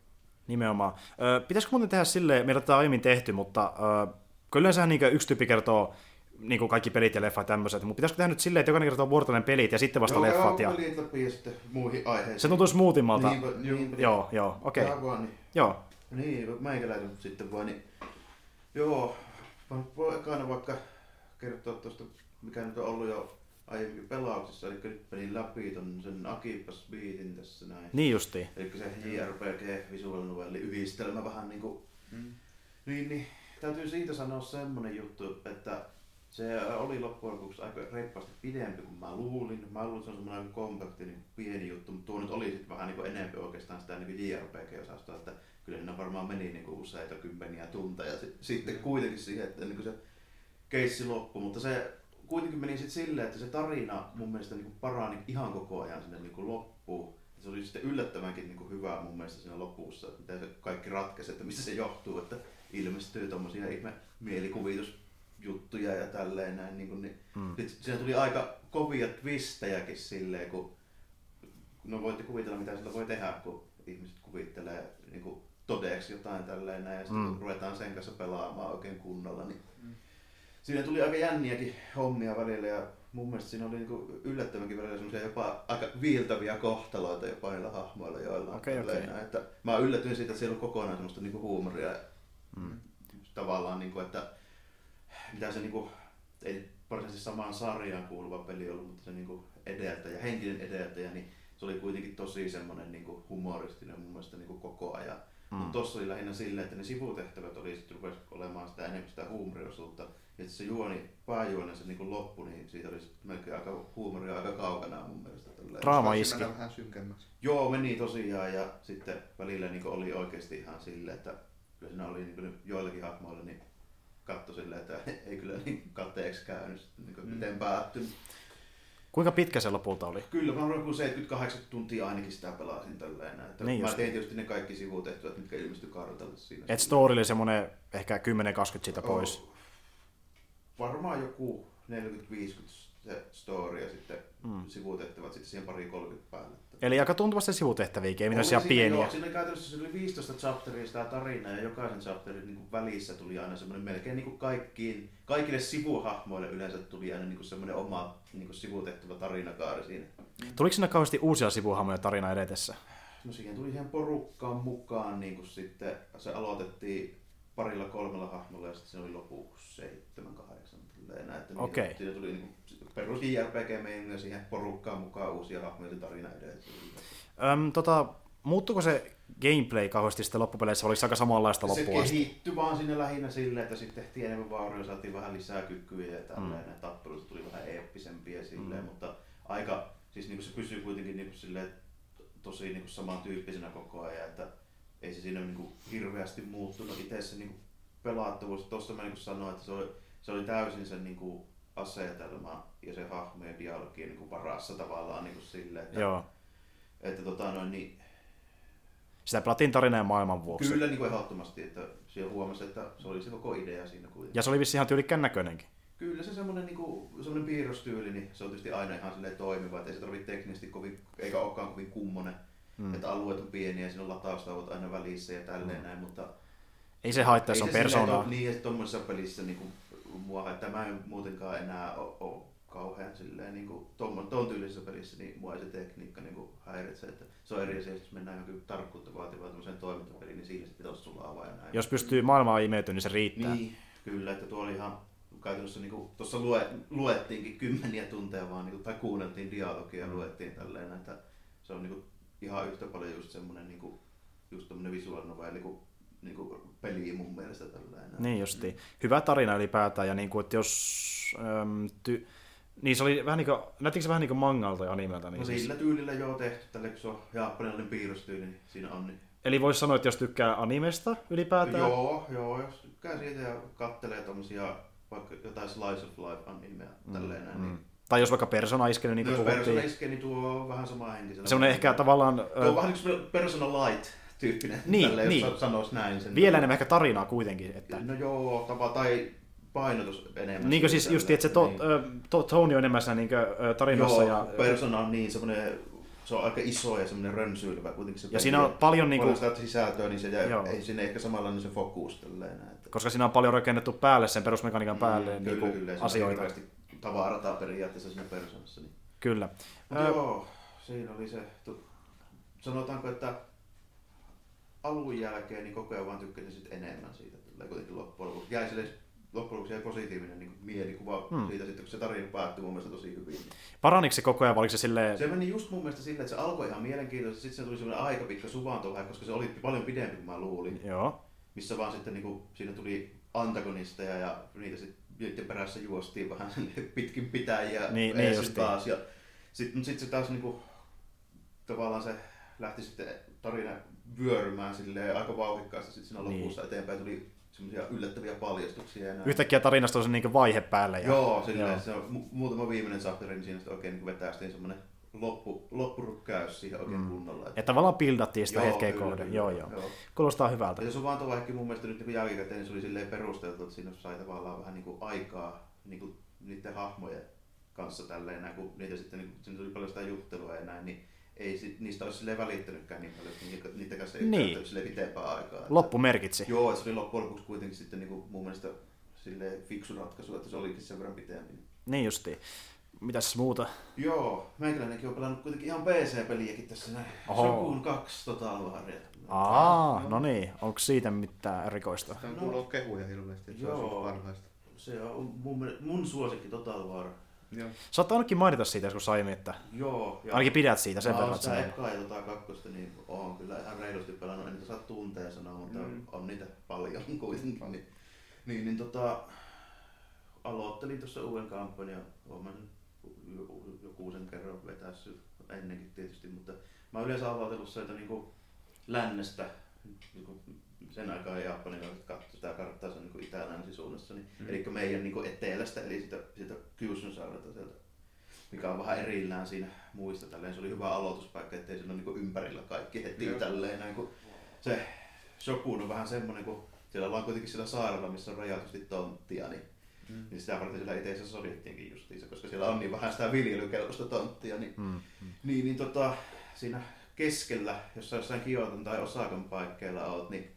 Nimenomaan. Ö, pitäisikö muuten tehdä silleen, meillä on tätä aiemmin tehty, mutta ö, kyllä yleensähän niin yksi tyyppi kertoo niin kuin kaikki pelit ja leffat ja tämmöiset, mutta pitäisikö tehdä nyt silleen, että jokainen kertoo vuorotellen pelit ja sitten vasta
Joo,
leffat.
Ja...
Ja...
pelit läpi ja sitten muihin aiheisiin.
Se tuntuu smoothimmalta.
Niinpä, niinpä.
Joo, joo, okei.
Tää vaan, niin.
Joo,
Niin, meikäläisen sitten vaan, niin joo, mä voin ekana vaikka kertoa tuosta, mikä nyt on ollut jo aiemmin pelauksissa, eli nyt menin läpi ton sen Akipas Beatin tässä näin.
niin justiin.
Eli se JRPG visual novelli yhdistelmä vähän niinku,
Mm.
niin, niin täytyy siitä sanoa semmonen juttu, että se oli loppujen lopuksi aika reippaasti pidempi kuin mä luulin. Mä luulin, että se on semmoinen kompakti niin pieni juttu, mutta tuo nyt oli sitten vähän niin enemmän oikeastaan sitä niin JRPG-osastoa, että kyllä siinä varmaan meni niin kuin useita kymmeniä tunteja sit, sitten kuitenkin siihen, että niin kuin se keissi loppui, mutta se kuitenkin meni sitten silleen, että se tarina mun mielestä niin kuin parani ihan koko ajan sinne niin kuin loppuun. Se oli sitten yllättävänkin niin kuin hyvää mun mielestä siinä lopussa, että miten se kaikki ratkesi, että mistä se johtuu, että ilmestyy tommosia ihme mielikuvitusjuttuja ja tälleen näin. Niin kuin, niin.
Mm.
Sitten siinä tuli aika kovia twistejäkin silleen, kun no voitte kuvitella mitä sillä voi tehdä, kun ihmiset kuvittelee niin kuin todeksi jotain tälleen näin, ja sitten
Mm.
kun ruvetaan sen kanssa pelaamaan oikein kunnolla, niin
Mm.
siinä tuli aika jänniäkin hommia välillä ja mun mielestä siinä oli niinku yllättävänkin välillä semmoisia jopa aika viiltäviä kohtaloita jopa niillä hahmoilla joilla
Okei, okei.
Että mä yllätyin siitä, että siellä on kokonaan semmoista niinku huumoria
Mm.
tavallaan, niinku, että mitä se niinku, ei varsinaisesti samaan sarjaan kuuluva peli ollut, mutta se niinku edeltäjä, henkinen edeltäjä, niin se oli kuitenkin tosi semmoinen niinku humoristinen mun mielestä niinku koko ajan.
Mm.
Mutta tossa oli lähinnä silleen, että ne sivutehtävät oli sitten rupesi olemaan sitä enemmän sitä huumoriosuutta. Ja se juoni, pääjuoni, se niinku loppu, niin siitä oli melkein aika huumoria aika kaukana mun mielestä. Tälleen.
Draama iski.
vähän synkemmäksi.
Joo, meni tosiaan ja sitten välillä niinku oli oikeasti ihan silleen, että kyllä siinä oli niinku joillakin hahmoilla niin katto silleen, että ei kyllä niin kateeksi käynyt, sitten niinku
Mm.
miten päättyi.
Kuinka pitkä se lopulta oli?
Kyllä, mä joku 78 tuntia ainakin sitä pelasin tälleen. Että
Niin
mä
just.
tein tietysti ne kaikki sivutehtävät, mitkä ilmestyi kartalle siinä.
Et story oli semmonen ehkä 10-20 siitä pois.
Oh, varmaan joku 40-50 se story ja sitten
mm.
sivutehtävät sitten siihen pari 30 päälle.
Eli aika tuntuvasti sivutehtäviäkin, ei mitään
siinä,
pieniä.
Joo, siinä käytännössä se oli 15 chapteria sitä tarinaa ja jokaisen chapterin niin kuin välissä tuli aina semmoinen melkein niin kuin kaikkiin, kaikille sivuhahmoille yleensä tuli aina niin kuin semmoinen oma niin kuin sivutehtävä tarinakaari siinä.
Tuliko siinä kauheasti uusia sivuhahmoja tarina edetessä?
No siihen tuli siihen porukkaan mukaan niin kuin sitten se aloitettiin parilla kolmella hahmolla ja sitten se oli lopuksi seitsemän, kahdeksan.
Okei.
Siinä tuli niin kuin perus JRPG ja siihen porukkaan mukaan uusia hahmoja ja tarina edessä.
Öm, tota, muuttuko se gameplay kauheasti sitten loppupeleissä, oliko se aika samanlaista
Se
loppuun asti?
kehittyi vaan sinne lähinnä silleen, että sitten tehtiin enemmän vauroja, saatiin vähän lisää kykyjä ja tälleen, mm. tappeluista tuli vähän eeppisempiä silleen,
Mm.
mutta aika, siis niin se pysyy kuitenkin niin silleen, tosi niin samantyyppisenä koko ajan, että ei se siinä niin kuin hirveästi muuttunut itse se niin pelattavuus. Tuossa mä niin sanoin, että se oli, se oli täysin sen niin kuin asetelma ja se hahmo ja dialogi niin kuin varassa tavallaan niin kuin silleen, että,
Joo.
että tota noin, niin
Sitä pelattiin tarinan ja maailman vuoksi.
Kyllä niin kuin ehdottomasti, että siellä huomasi, että se oli se koko idea siinä kuitenkin.
Ja se oli vissiin ihan tyylikkään näköinenkin.
Kyllä se semmoinen, niin kuin, semmoinen piirrostyyli, niin se on tietysti aina ihan silleen toimiva, että ei se tarvitse teknisesti kovin, eikä olekaan kovin kummonen.
Mm.
Että alueet on pieniä ja siinä on lataustauot aina välissä ja tälleen
Mm.
näin, mutta...
Ei se haittaa, se on persoonaa.
Niin, että tuommoisessa pelissä niin kuin, mua, että mä en muutenkaan enää ole, kauhean silleen, niin kuin, ton, ton tyylisessä pelissä, niin mua ei se tekniikka niin kuin, häiritse. Että se on eri asia, jos mennään johonkin tarkkuutta vaativaan tämmöiseen toimintapeliin, niin siinä se pitäisi sulaa vai näin.
Jos pystyy maailmaan imeytymään, niin se riittää.
Niin, kyllä, että tuo oli ihan käytännössä niin kuin, tuossa lue, luettiinkin kymmeniä tunteja vaan, niin kuin, tai kuunneltiin dialogia ja luettiin tälleen, että se on niin kuin, ihan yhtä paljon just semmoinen niin kuin, just tämmöinen visual novelli kuin, niin kuin peli mun mielestä tälleen.
Niin justi. Hyvä tarina ylipäätään, ja niin kuin, että jos... Äm, ty, niin se oli vähän niin kuin, näyttikö se vähän niin kuin mangalta ja animelta? Niin
No
siis-
sillä tyylillä joo tehty, tälle kun se on japanilainen piirrostyyli, niin siinä on. Niin.
Eli voisi sanoa, että jos tykkää animesta ylipäätään,
Joo, joo, jos tykkää siitä ja kattelee tommosia vaikka jotain slice of life animea mm, tälleen näin, niin
tai jos vaikka persona iskenyt, niin kuin
jos Persona
puhuttiin.
iskee, niin tuo on vähän sama henkisellä.
Semmoinen ehkä tavallaan...
Tuo on vähän niin kuin Persona Light tyyppinen,
Niin,
tälleen,
niin.
jos sanois näin. Sen
vielä enemmän ehkä tarinaa kuitenkin. Että...
No joo, tapa, tai painotus enemmän.
Niin kuin siis just, että se to, ö, to, Tony on enemmän siinä niin tarinassa.
Joo,
ja,
Persona on niin semmoinen, se on aika iso ja semmoinen rönsyilevä kuitenkin se
Ja siinä on paljon niinku-
Paljon sitä sisältöä, niin se
Joo.
jää, ei sinne ehkä samanlainen se fokus tälleen. Että...
koska siinä on paljon rakennettu päälle sen perusmekaniikan päälle
Mm,
niin
kyllä,
kuin
kyllä,
asioita.
hirveästi tavaraa periaatteessa siinä persoonassa. Niin.
Kyllä.
Mut joo, siinä oli se, sanotaanko, että alun jälkeen niin koko ajan vaan tykkäsin sit enemmän siitä. Tulee kuitenkin loppujen lopuksi. Jäi sille loppujen lopuksi jäi positiivinen niin mielikuva
Hmm.
siitä, sitten, kun se tarina päättyi mun mielestä tosi hyvin.
Paraniko se koko ajan, vai oliko se silleen...
Se meni just mun mielestä silleen, että se alkoi ihan mielenkiintoisesti, sitten se tuli semmoinen aika pitkä suvantovaihe, koska se oli paljon pidempi kuin mä luulin.
Joo.
Missä vaan sitten niin kuin, siinä tuli antagonisteja ja niitä sitten niiden perässä juostiin vähän pitkin pitäjiä
Niin, niin
taas. Ja sitten sit se taas niin kuin, tavallaan se lähti sitten tarina vyörymään silleen aika vauhikkaasti sitten siinä
Niin.
lopussa eteenpäin tuli semmoisia yllättäviä paljastuksia ja näin.
Yhtäkkiä tarinasta on se niin vaihe päällä. Ja...
Joo, silleen,
Joo.
se on mu- muutama viimeinen chapteri, niin siinä sitten oikein niin vetäistiin semmoinen loppu, loppurukkäys siihen oikein
Mm.
kunnolla.
Että tavallaan pildattiin sitä
Joo,
hetkeä kohden. Joo, joo.
joo.
Kuulostaa hyvältä.
Ja se on vaan tuo mun mielestä nyt niin jälkikäteen niin se oli silleen perusteltu, että siinä sai tavallaan vähän niin kuin aikaa niin kuin niiden hahmojen kanssa tälleen, näin, kun niitä sitten, niin siinä tuli paljon sitä juttelua ja näin, niin ei sit, niistä olisi silleen välittänytkään niin paljon, että niitä- niiden kanssa ei
Niin.
niin. käyttänyt silleen pitempää aikaa. Että-
Loppu merkitsi.
Joo, se oli loppujen lopuksi kuitenkin sitten niin kuin mun mielestä silleen fiksu ratkaisu, että se olikin sen verran pitempi.
Niin justiin. Mitäs muuta?
Joo, meikäläinenkin on pelannut kuitenkin ihan PC-peliäkin tässä näin.
Oho.
Shokun 2 Total Waria.
Aa, no niin. Onko siitä mitään erikoista?
Sitä on
No.
kuullut kehuja hirveästi, että se on
Joo.
parhaista.
Se on mun, mun suosikki Total War.
Joo.
Sä oot ainakin mainita siitä joskus aiemmin, että
Joo. Ja
ainakin pidät siitä sen verran. että
sitä ekaa ja tota kakkosta, niin oon kyllä ihan reilusti pelannut. En niitä saa tunteja sanoa, mutta
Mm.
on niitä paljon kuitenkin. Niin, niin, niin tota, aloittelin tuossa uuden kampanjan. Nyt joku, joku sen kerran vetässyt ennenkin tietysti, mutta mä oon yleensä aloitellut sieltä niinku lännestä, niinku sen aikaa japanilaiset katsoi sitä karttaa, se on niinku itä-länsi suunnassa, niin,
Mm.
eli meidän niinku etelästä, eli sitä, sitä Kyusyn-saarelta sieltä, mikä on vähän erillään siinä muista tälleen. Se oli hyvä aloituspaikka, ettei siinä niinku ympärillä kaikki heti
Joo.
tälleen näin, kun se Shokun on vähän semmonen, kun siellä ollaan kuitenkin sillä saarella, missä on rajatusti tonttia, niin
Mm.
niin sitä varten siellä itse asiassa sodittiinkin justiinsa, koska siellä on niin vähän sitä viljelykelpoista tonttia. Niin,
Mm, mm.
niin, niin tota, siinä keskellä, jossa jossain Kioton tai Osakan paikkeilla oot, niin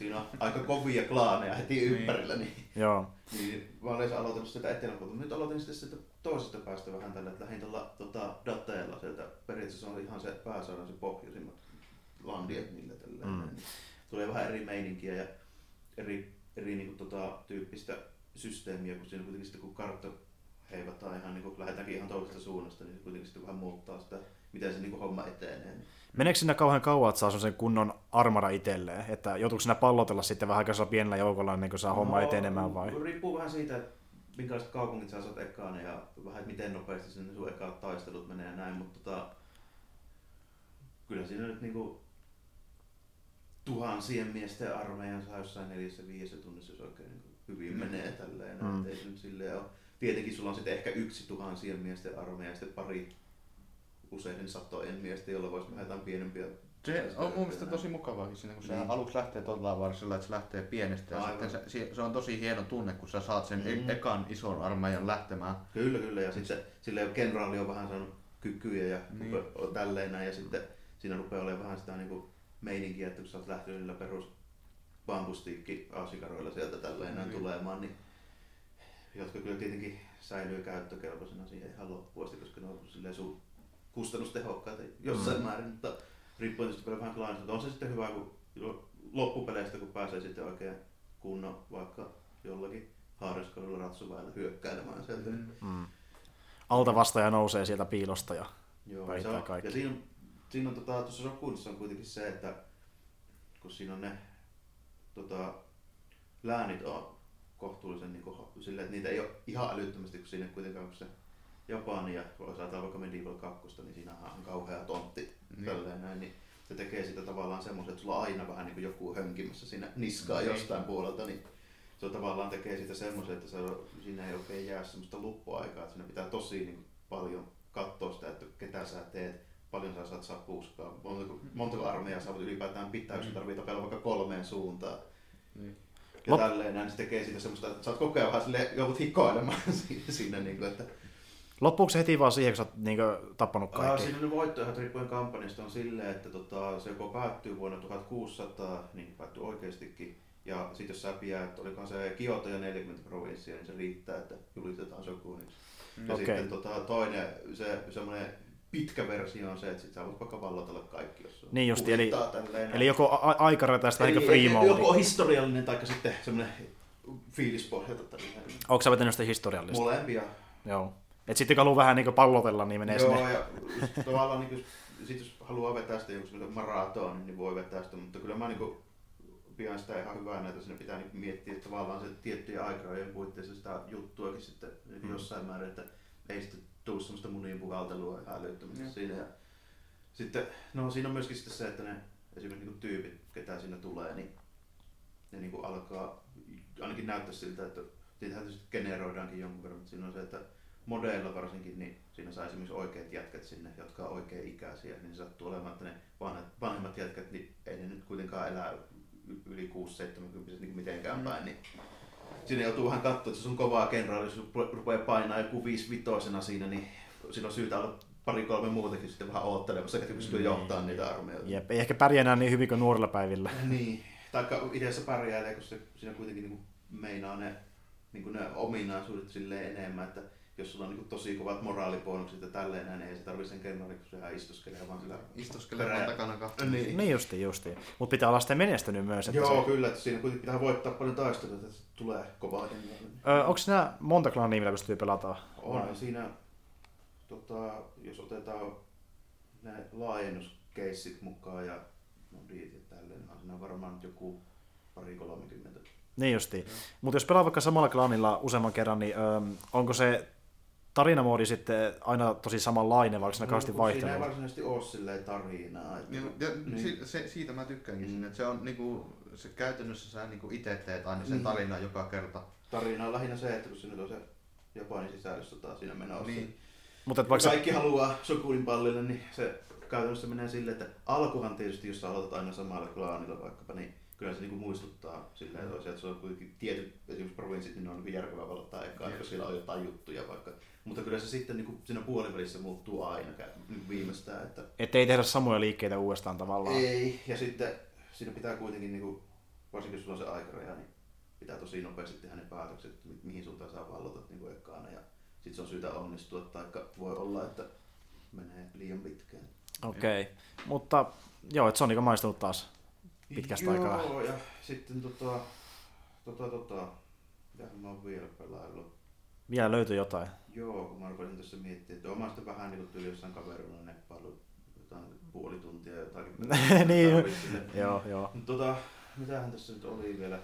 siinä on aika kovia klaaneja heti
Niin.
ympärillä. Niin,
Joo.
niin mä olen aloitellut sitä eteläpuolta. Nyt aloitin sitten sitä toisesta päästä vähän tällä, että lähdin tuolla tota, dateella sieltä. Periaatteessa se on ihan se pääsaara, se pohjoisimmat landiet niillä tällä.
Mm.
Mm. Tulee vähän eri meininkiä ja eri, eri niin kuin, tota, tyyppistä systeemiä, kun siinä kuitenkin sitten kun kartta heivataan ihan niin kuin lähdetäänkin ihan toisesta suunnasta, niin se kuitenkin sitten vähän muuttaa sitä, miten se niin kuin homma etenee.
Meneekö sinä kauhean kauan, että saa sen kunnon armada itselleen? Että joutuuko sinä pallotella sitten vähän aikaa pienellä joukolla ennen kuin saa homma etenemään vai?
No, Riippuu vähän siitä, minkälaiset kaupungit sä asut ekaan ja vähän, miten nopeasti sinne sun ekaat taistelut menee ja näin, mutta tota, kyllä siinä nyt niinku tuhansien miesten armeijan saa jossain neljässä viidessä tunnissa, jos oikein niinku hyvin menee tälleen.
Mm.
Mm. Ei se nyt silleen ole. Tietenkin sulla on sitten ehkä yksi tuhansien miesten armeija ja sitten pari useiden satojen miestä, jolla voisi vähän jotain pienempiä
Se on mun mielestä tosi mukavaa siinä, kun se
Niin.
aluksi lähtee tuolla vaan sillä, että se lähtee pienestä ja
Aivan.
sitten se, se, on tosi hieno tunne, kun sä saat sen
Mm.
mm. ekan ison armeijan lähtemään.
Kyllä, kyllä. Ja sitten sille kenraali on vähän saanut kykyjä ja
Niin.
niin. on tälleen näin. Ja sitten siinä rupeaa olemaan vähän sitä niinku meininkiä, että kun sä oot lähtenyt niillä perus bambustiikki asikaroilla sieltä tälleen näin
Niin.
tulemaan, niin jotka kyllä tietenkin säilyy käyttökelpoisena siihen ihan loppuun asti, koska ne on silleen sun kustannustehokkaita jossain
Mm.
määrin, mutta riippuen tietysti paljon vähän klaanista. Mutta on se sitten hyvä, kun loppupeleistä kun pääsee sitten oikein kunnon vaikka jollakin haariskoilla ratsuväellä hyökkäilemään sieltä. Mm.
Mm. Alta vastaaja nousee sieltä piilosta ja
Joo, se on,
kaikki.
ja siinä on, siinä on tota, tuossa Rokunissa on kuitenkin se, että kun siinä on ne tota, läänit on kohtuullisen niin kuin, silleen, että niitä ei ole ihan älyttömästi, kun siinä kuitenkaan kun se Japani ja jos ajatellaan vaikka Medieval 2, niin siinä on kauhea tontti
Niin.
tälleen näin, niin se tekee sitä tavallaan semmoisen, että sulla on aina vähän niin kuin joku hönkimässä siinä niskaa
Niin.
jostain puolelta, niin se tavallaan tekee sitä semmoisen, että se siinä ei oikein jää semmoista luppuaikaa, että siinä pitää tosi niin paljon katsoa sitä, että ketä sä teet, paljon sä saat saa puuskaa, montako, montako armeijaa sä voit ylipäätään pitää, jos sä tarvii tapella vaikka kolmeen suuntaan.
Niin.
Ja
Lop-
tälleen näin, se tekee siitä semmoista, että sä oot koko ajan vähän silleen, joudut hikoilemaan siinä, siinä niin kuin, että
loppuuko se heti vaan siihen, kun sä oot niin tappanut kaikki?
siinä ne voittoehdot riippuen kampanjasta on silleen, että tota, se joko päättyy vuonna 1600, niin päättyy oikeastikin, ja sitten jos sä pidät, olikohan se Kioto ja 40 provinssia, niin se riittää, että julistetaan shokuniksi. Ja
Okei.
sitten tota, toinen, se semmoinen pitkä versio on se, että sit sä voit vaikka vallotella kaikki, jos
Niin justi, eli-
tälleen.
Eli joko a- aikarata tai
Eli
free
joko
mode.
historiallinen tai sitten semmoinen fiilispohjalta.
Onko sä vetänyt sitä historiallista?
Molempia.
Joo. Et sitten kun haluaa vähän niin pallotella, niin menee
Joo,
sinne.
ja tavallaan niin sit jos haluaa vetää sitä joku semmoinen maraton, niin voi vetää sitä, mutta kyllä mä niin pian sitä ihan hyvää näitä, siinä pitää niin miettiä että tavallaan se tiettyjen aikarajojen puitteissa sitä juttuakin sitten niin
Mm.
jossain määrin, että ei sitten tule semmoista munin puhaltelua ihan älyttömästi
Joo.
siinä. Ja sitten, no siinä on myöskin sitten se, että ne esimerkiksi niin tyypit, ketä siinä tulee, niin ne niin alkaa ainakin näyttää siltä, että siitähän tietysti generoidaankin jonkun verran, mutta siinä on se, että modeilla varsinkin, niin siinä saa esimerkiksi oikeat jätkät sinne, jotka on oikein ikäisiä, niin se sattuu olemaan, että ne vanhat, vanhemmat jätkät, niin ei ne nyt kuitenkaan elää yli 6-70 niin mitenkään
Mm.
mm. päin, niin siinä joutuu vähän katsoa, että se sun kovaa kenraali, jos rupe- rupeaa painaa joku 5 vitosena siinä, niin siinä on syytä olla pari-kolme muutakin sitten vähän oottelemassa, että pystyy
Niin.
johtamaan niitä armeijoita.
Jep, ei ehkä pärjää enää niin hyvin kuin nuorilla päivillä.
Niin, taikka ideassa pärjäilee, kun se, siinä kuitenkin niin meinaa ne, niin ne ominaisuudet silleen enemmän, että jos sulla on niin tosi kovat moraaliponukset ja tälleen näin, niin ei se tarvitse sen kenraali, kun se ihan istuskelee vaan sillä...
Istuskelemaan
Perä-
takana kahta.
Niin.
Niin justi, justi. Mutta pitää olla sitten menestynyt myös. Että
Joo,
se...
kyllä, että siinä kuitenkin pitää voittaa paljon taisteluita, että tulee kovaa kenraali.
Ö, onko siinä monta klania, millä pystyy pelata?
On siinä, tota, jos otetaan ne laajennuskeissit mukaan ja modit ja tälleen, niin on siinä varmaan joku pari kolmekymmentä.
Niin justi. Mutta jos pelaa vaikka samalla klanilla useamman kerran, niin ö, onko se tarinamoodi sitten aina tosi samanlainen, vai onko siinä kauheasti
No, kun Siinä ei varsinaisesti ole silleen tarinaa. Että,
Niin, ja
niin.
si- se, siitä mä tykkäänkin
Mm.
sinne, että se on niinku, se käytännössä sä niinku itse teet aina sen
Niin.
tarinan joka kerta.
Tarina on lähinnä se, että kun nyt on se Japanin sisällissota siinä menossa.
Niin.
Mutta
Vaikka
vaikka se,
kaikki haluaa Shokunin pallille, niin se käytännössä menee silleen, että alkuhan tietysti, jos sä aloitat aina samalla klaanilla vaikkapa, niin kyllä se niinku muistuttaa silleen toisiaan, että se on kuitenkin tietyt esimerkiksi provinssit, niin ne on niinku järkevää valottaa ekaa,
Yes.
jos siellä on jotain juttuja vaikka. Mutta kyllä se sitten niinku siinä puolivälissä muuttuu aina niinku viimeistään, että
ettei tehdä samoja liikkeitä uudestaan tavallaan.
Ei, ja sitten siinä pitää kuitenkin, niin kuin, varsinkin jos sulla on se aikaraja, niin pitää tosi nopeasti tehdä ne päätökset, mihin suuntaan saa vallota niin kuin ekana. Ja sitten se on syytä onnistua, taikka voi olla, että menee liian pitkään.
Okei. Okay. Mutta joo, että se on niinku maistunut taas pitkästä
Joo,
aikaa.
Joo, ja sitten tota, tota, tota, mitähän mä oon vielä pelaillut.
Vielä löytyy jotain.
Joo, kun mä rupesin tässä miettimään, että sitten vähän niin kuin tyyli jossain kaverilla neppailu jotain puoli tuntia jotakin.
Niin. Joo, joo.
Tota, mitähän tässä nyt oli vielä?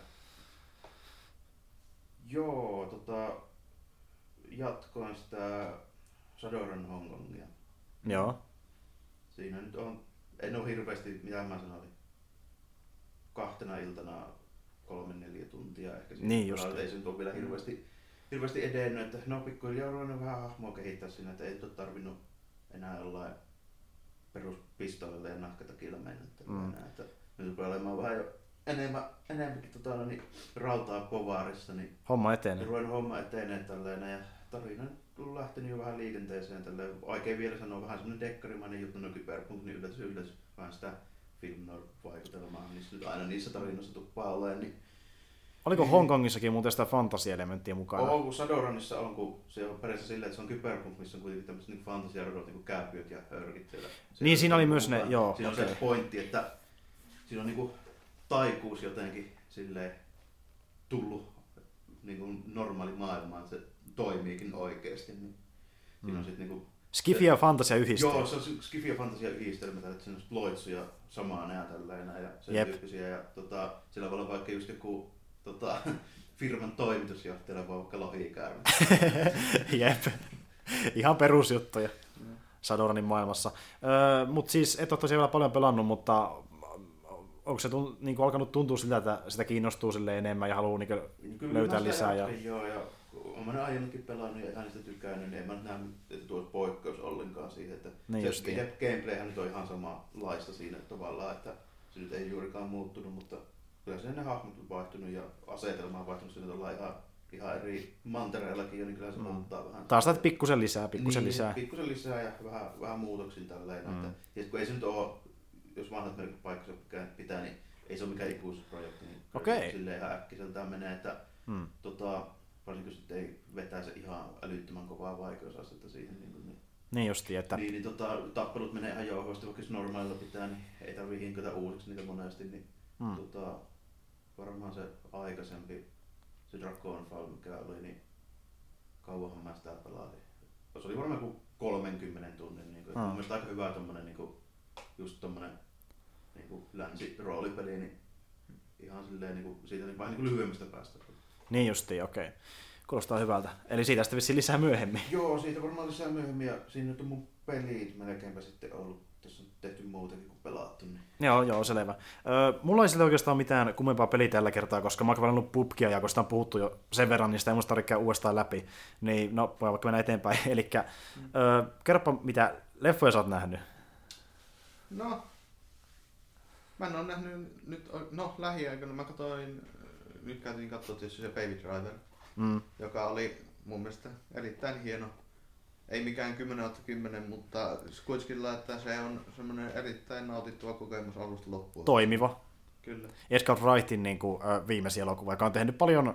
Joo, tota, jatkoin sitä Sadoran Hongkongia.
Joo.
Siinä nyt on, en ole hirveästi, mitä mä sanoin, kahtena iltana kolme neljä tuntia ehkä. siinä
Niin just.
Ei se ole vielä hirveästi, hirveästi edennyt, että no pikkuhiljaa on ruvennut vähän hahmoa kehittää siinä, että ei ole tarvinnut enää jollain peruspistoilla ja nahkatakilla mennä.
Mm.
Enää, että nyt rupeaa olemaan vähän jo enemmän, enemmänkin tota, niin, rautaa povaarissa, niin
Homma etenee.
ruvennut homma etenee tälleen ja tarina on lähtenyt jo vähän liikenteeseen tälleen. Oikein vielä sanoa vähän semmonen dekkarimainen juttu, no kyberpunk, niin yllätys yllätys, vähän sitä film vaikutelmaa, niissä nyt aina niissä tarinoissa tuppaa olemaan, niin
Oliko
Niin.
Hongkongissakin muuten sitä fantasia-elementtiä mukana?
on, kun Shadowrunissa on, kun se on periaatteessa silleen, että se on kyberpunk, missä on kuitenkin tämmöiset niin fantasiarodot, niin kuin kääpiöt ja hörkit siellä.
Niin, siinä oli myös ne- joo,
Siinä on
okei.
se pointti, että siinä on niinku taikuus jotenkin silleen tullut niin kuin normaali maailma, että se toimiikin oikeasti. Niin siinä on sit niin kuin,
Skifi ja fantasia yhdistää.
Joo, se on skifi ja fantasia yhdistelmä, että siinä on loitsuja samaa nää tälleen näin ja sen
Jep.
tyyppisiä. Ja tota, sillä voi olla vaikka just joku tota, firman toimitusjohtajalla voi vaikka lohikäärme.
Jep. Ihan perusjuttuja Shadowrunin maailmassa. Öö, mutta siis et ole tosiaan vielä paljon pelannut, mutta onko se tunt, niin alkanut tuntua siltä, että sitä kiinnostuu sille enemmän ja haluaa niin
Kyllä
löytää
sitä
lisää? Ja...
Joo, ja olen mä aiemminkin pelannut ja äänestä tykännyt, niin en mä nyt näe, että tuo poikkeus ollenkaan siihen, että
Niin
se gameplayhän nyt on ihan samanlaista siinä tavallaan, että se nyt ei juurikaan muuttunut, mutta kyllä se ne hahmot on vaihtunut ja asetelma on vaihtunut, siinä ollaan ihan, ihan eri mantereillakin jo, niin kyllä se
Mm.
muuttaa vähän.
Taas sitä pikkusen lisää, pikkusen
niin,
lisää.
Pikkusen lisää ja vähän, vähän muutoksin tälleen.
Mm.
Mm. Että, ja kun ei se nyt ole, jos vanhat merkit paikkansa pitää, niin ei se ole mikään ikuisuusprojekti. Niin
Okei.
se Silleen ihan äkkiseltään menee, että
Hmm.
tota, varsinkin jos sitten ei vetää se ihan älyttömän kovaa vaikeusastetta siihen. Niin, kuin, niin,
Niin justiin, että
niin, niin tota, tappelut menee ihan jouhevasti, vaikka jos normaalilla pitää, niin ei tarvii hinkätä uusiksi niitä monesti. Niin,
Hmm.
tota, varmaan se aikaisempi, se Dragonfall, mikä oli, niin kauanhan mä sitä pelasin. Se oli varmaan kuin 30 tunnin. Niin kuin,
Hmm.
Mun mielestä aika hyvä tommonen, niin kuin, just tommonen niin kuin länsi-roolipeli, niin ihan silleen niin kuin, siitä niin, vähän niin kuin lyhyemmästä päästä.
Niin justiin, okei. Kuulostaa hyvältä. Eli siitä sitten vissiin lisää myöhemmin.
Joo, siitä varmaan lisää myöhemmin ja siinä nyt on mun pelit melkeinpä sitten ollut. Tässä on tehty muutakin kuin pelattu. Niin.
Joo, joo, selvä. Öö, mulla ei sillä oikeastaan mitään kummempaa peliä tällä kertaa, koska mä oon pelannut PUBGia ja kun sitä on puhuttu jo sen verran, niin sitä ei musta tarvitse käydä uudestaan läpi. Niin, no, voi vaikka mennä eteenpäin. Eli öö, kerropa, mitä leffoja sä oot nähnyt.
No, mä en ole nähnyt nyt, no lähiaikoina mä katsoin, nyt käytiin katsoa tietysti se Baby Driver,
Mm.
joka oli mun mielestä erittäin hieno. Ei mikään 10 10, mutta kuitenkin että se on semmoinen erittäin nautittava kokemus alusta loppuun.
Toimiva.
Kyllä.
Edgar Wrightin niin kuin, viimeisiä elokuvia, joka on tehnyt paljon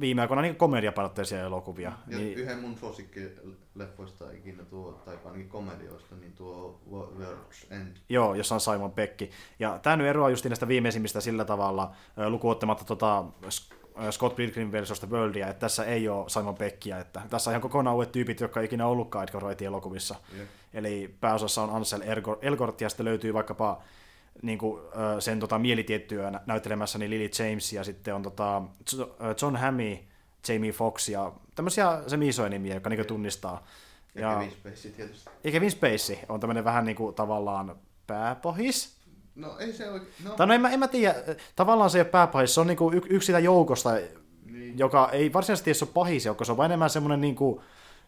viime aikoina niin komediapainotteisia elokuvia.
Ja
Niin,
yhden mun suosikkileffoista ikinä tuo, tai ainakin komedioista, niin tuo Wo- World's End.
Joo, jossa on Simon Pekki. Ja tämä nyt eroaa just näistä viimeisimmistä sillä tavalla, lukuottamatta tota, Scott Pilgrim versus The Worldia, että tässä ei ole Simon Pekkiä, että tässä on ihan kokonaan uudet tyypit, jotka ei ikinä ollutkaan Edgar Wrightin elokuvissa.
Jep.
Eli pääosassa on Ansel Elgort ja sitten löytyy vaikkapa niin kuin, sen tota, mielitiettyä niin Lily James ja sitten on tota, John Hammond, Jamie Foxx ja tämmöisiä semisoja nimiä, jotka niin tunnistaa.
Ja,
Ja-
Kevin Spacey tietysti.
Ja Kevin Spacey on tämmöinen vähän niin kuin tavallaan pääpohis.
No ei se oikein, no
Tai no en mä, en mä tiedä, tavallaan se ei ole pääpahis, se on niinku y- yksi sitä joukosta,
niin.
joka ei varsinaisesti edes ole pahis joukko, se on vaan enemmän semmoinen niinku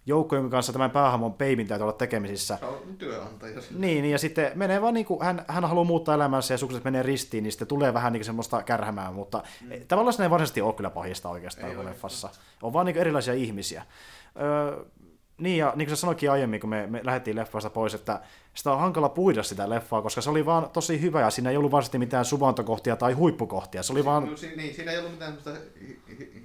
joukko, jonka kanssa tämän päähamon peivin täytyy olla tekemisissä.
Se on työnantaja.
Niin, niin, ja sitten menee vaan niinku, hän, hän haluaa muuttaa elämänsä ja sukset menee ristiin, niin sitten tulee vähän niinku semmoista kärhämää, mutta mm. tavallaan se ei varsinaisesti ole kyllä pahista oikeastaan
Ei
kuin leffassa. On vaan niinku erilaisia ihmisiä. Öö, niin, ja niin kuin sä sanoikin aiemmin, kun me, me lähdettiin leffasta pois, että sitä on hankala puida sitä leffaa, koska se oli vaan tosi hyvä, ja siinä ei ollut varsinaisesti mitään suvantokohtia tai huippukohtia. Se oli vaan,
No, si- niin, siinä ei ollut mitään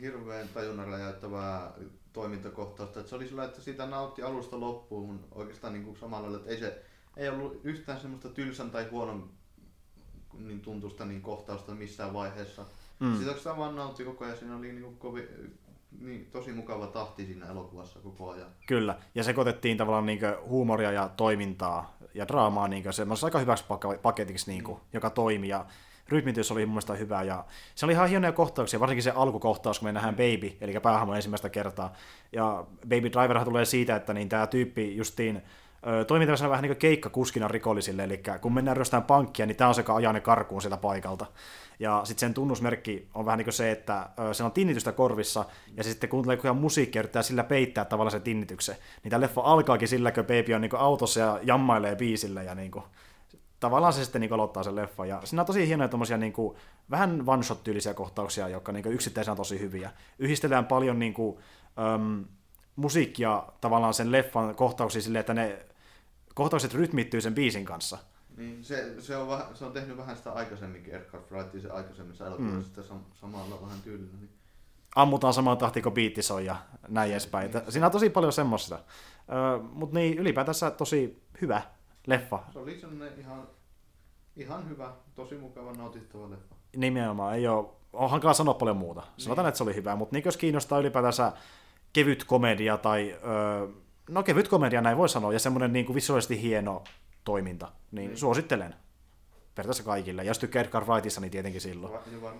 hirveän tajunnan räjäyttävää toimintakohtausta. Että se oli sillä, että sitä nautti alusta loppuun oikeastaan niin kuin samalla lailla, että ei se ei ollut yhtään semmoista tylsän tai huonon niin tuntusta niin kohtausta missään vaiheessa.
Mm.
Sitä vaan nautti koko ajan. Siinä oli niin kuin kovi, niin, tosi mukava tahti siinä elokuvassa koko ajan.
kyllä, ja sekoitettiin tavallaan niin huumoria ja toimintaa ja draamaa niin semmoisessa aika hyväksi pak- paketiksi, niin kuin, joka toimi, ja rytmitys oli mun mielestä hyvä, ja se oli ihan hienoja kohtauksia, varsinkin se alkukohtaus, kun me nähdään Baby, eli päähahmo ensimmäistä kertaa, ja Baby Driverhan tulee siitä, että niin tämä tyyppi justiin toimii tämmöisenä vähän niin kuin keikkakuskina rikollisille, eli kun mennään ryöstään pankkia, niin tämä on se, joka ajaa ne karkuun sieltä paikalta. Ja sitten sen tunnusmerkki on vähän niin kuin se, että se on tinnitystä korvissa, ja se sitten kuuntelee koko ajan musiikkia, yrittää sillä peittää tavallaan se tinnityksen. Niin tämä leffa alkaakin sillä, kun Baby on niin kuin autossa ja jammailee biisille, ja niin kuin, tavallaan se sitten niin aloittaa sen leffa. Ja siinä on tosi hienoja tommosia niin kuin, vähän one-shot-tyylisiä kohtauksia, jotka niin yksittäisenä on tosi hyviä. Yhdistellään paljon niin kuin, äm, musiikkia tavallaan sen leffan kohtauksiin silleen, että ne kohtaukset rytmittyy sen biisin kanssa.
Niin se, se, on vähän, se on tehnyt vähän sitä aikaisemminkin, Edgar Wrightin se aikaisemmissa elokuvissa mm. sitä sam- samalla vähän tyylillä. Niin.
Ammutaan samaan tahtiin kuin biitti soi ja näin edespäin. Että Siinä on tosi paljon semmoista. Mutta niin, ylipäätänsä tosi hyvä leffa.
Se oli sellainen ihan, ihan hyvä, tosi mukava, nautittava leffa.
Nimenomaan ei ole on hankala sanoa paljon muuta. Sanotaan,
Niin.
että se oli hyvä, mutta niin jos kiinnostaa ylipäätänsä kevyt komedia tai, öö, no kevyt komedia näin voi sanoa, ja semmoinen niin kuin visuaalisesti hieno toiminta, niin
Niin.
suosittelen periaatteessa kaikille. Ja jos tykkää Edgar Wrightissa, niin tietenkin silloin.
Va-.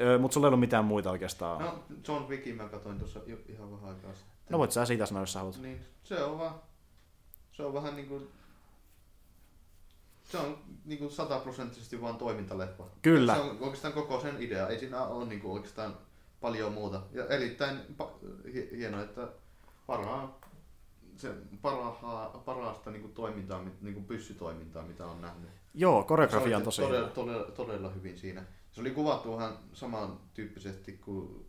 Öö, mutta sulla ei ollut mitään muita oikeastaan. No,
John Wickin mä katsoin tuossa ihan vähän aikaa sitten.
no voit sä siitä sanoa, jos sä haluat.
Niin, se on vaan, se on vähän niinku, se on niinku sataprosenttisesti vaan toimintaleffa.
Kyllä.
Se on oikeastaan koko sen idea, ei siinä ole niinku oikeastaan paljon muuta. Ja erittäin pa- hi- hienoa, että parhaa, se parhaa, parasta niinku toimintaa, mit- niinku pyssytoimintaa, mitä on nähnyt.
Joo, koreografia on tosi
todella, todella, todella hyvin siinä. Se oli kuvattu vähän samantyyppisesti kuin,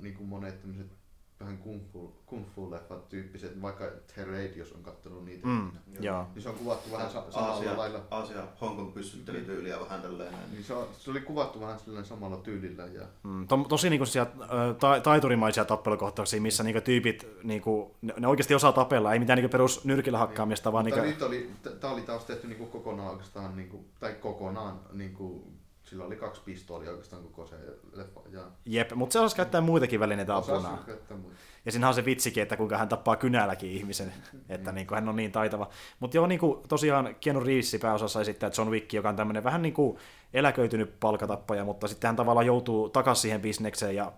niin kuin monet tämmöiset vähän kung fu, kung fu leffat tyyppiset, vaikka The Raid, jos on katsonut niitä.
Mm,
niin,
joo.
niin se on kuvattu vähän sa- samalla
Aasia,
lailla.
Aasia Hongkong pyssyttelytyyliä vähän tälleen.
Niin se, on, se oli kuvattu vähän sellainen samalla tyylillä. Ja,
Mm, to, tosi niinku siellä, ta, taiturimaisia tappelukohtauksia, missä niinku tyypit, niinku, ne, ne, oikeasti osaa tapella, ei mitään niinku perus nyrkillä hakkaamista, vaan
Mutta
niinku,
nyt oli, tämä oli taas tehty niinku kokonaan oikeastaan, niinku, tai kokonaan, niinku, sillä oli kaksi pistoolia oikeastaan koko se leffa. Ja
jep, mutta se osasi käyttää muitakin välineitä apuna. Ja siinähän on se vitsikin, että kuinka hän tappaa kynälläkin ihmisen, että niin kuin hän on niin taitava. Mutta joo, niin kuin tosiaan Keanu Reeves pääosassa esittää John Wick, joka on tämmöinen vähän niin kuin eläköitynyt palkatappaja, mutta sitten hän tavallaan joutuu takaisin siihen bisnekseen ja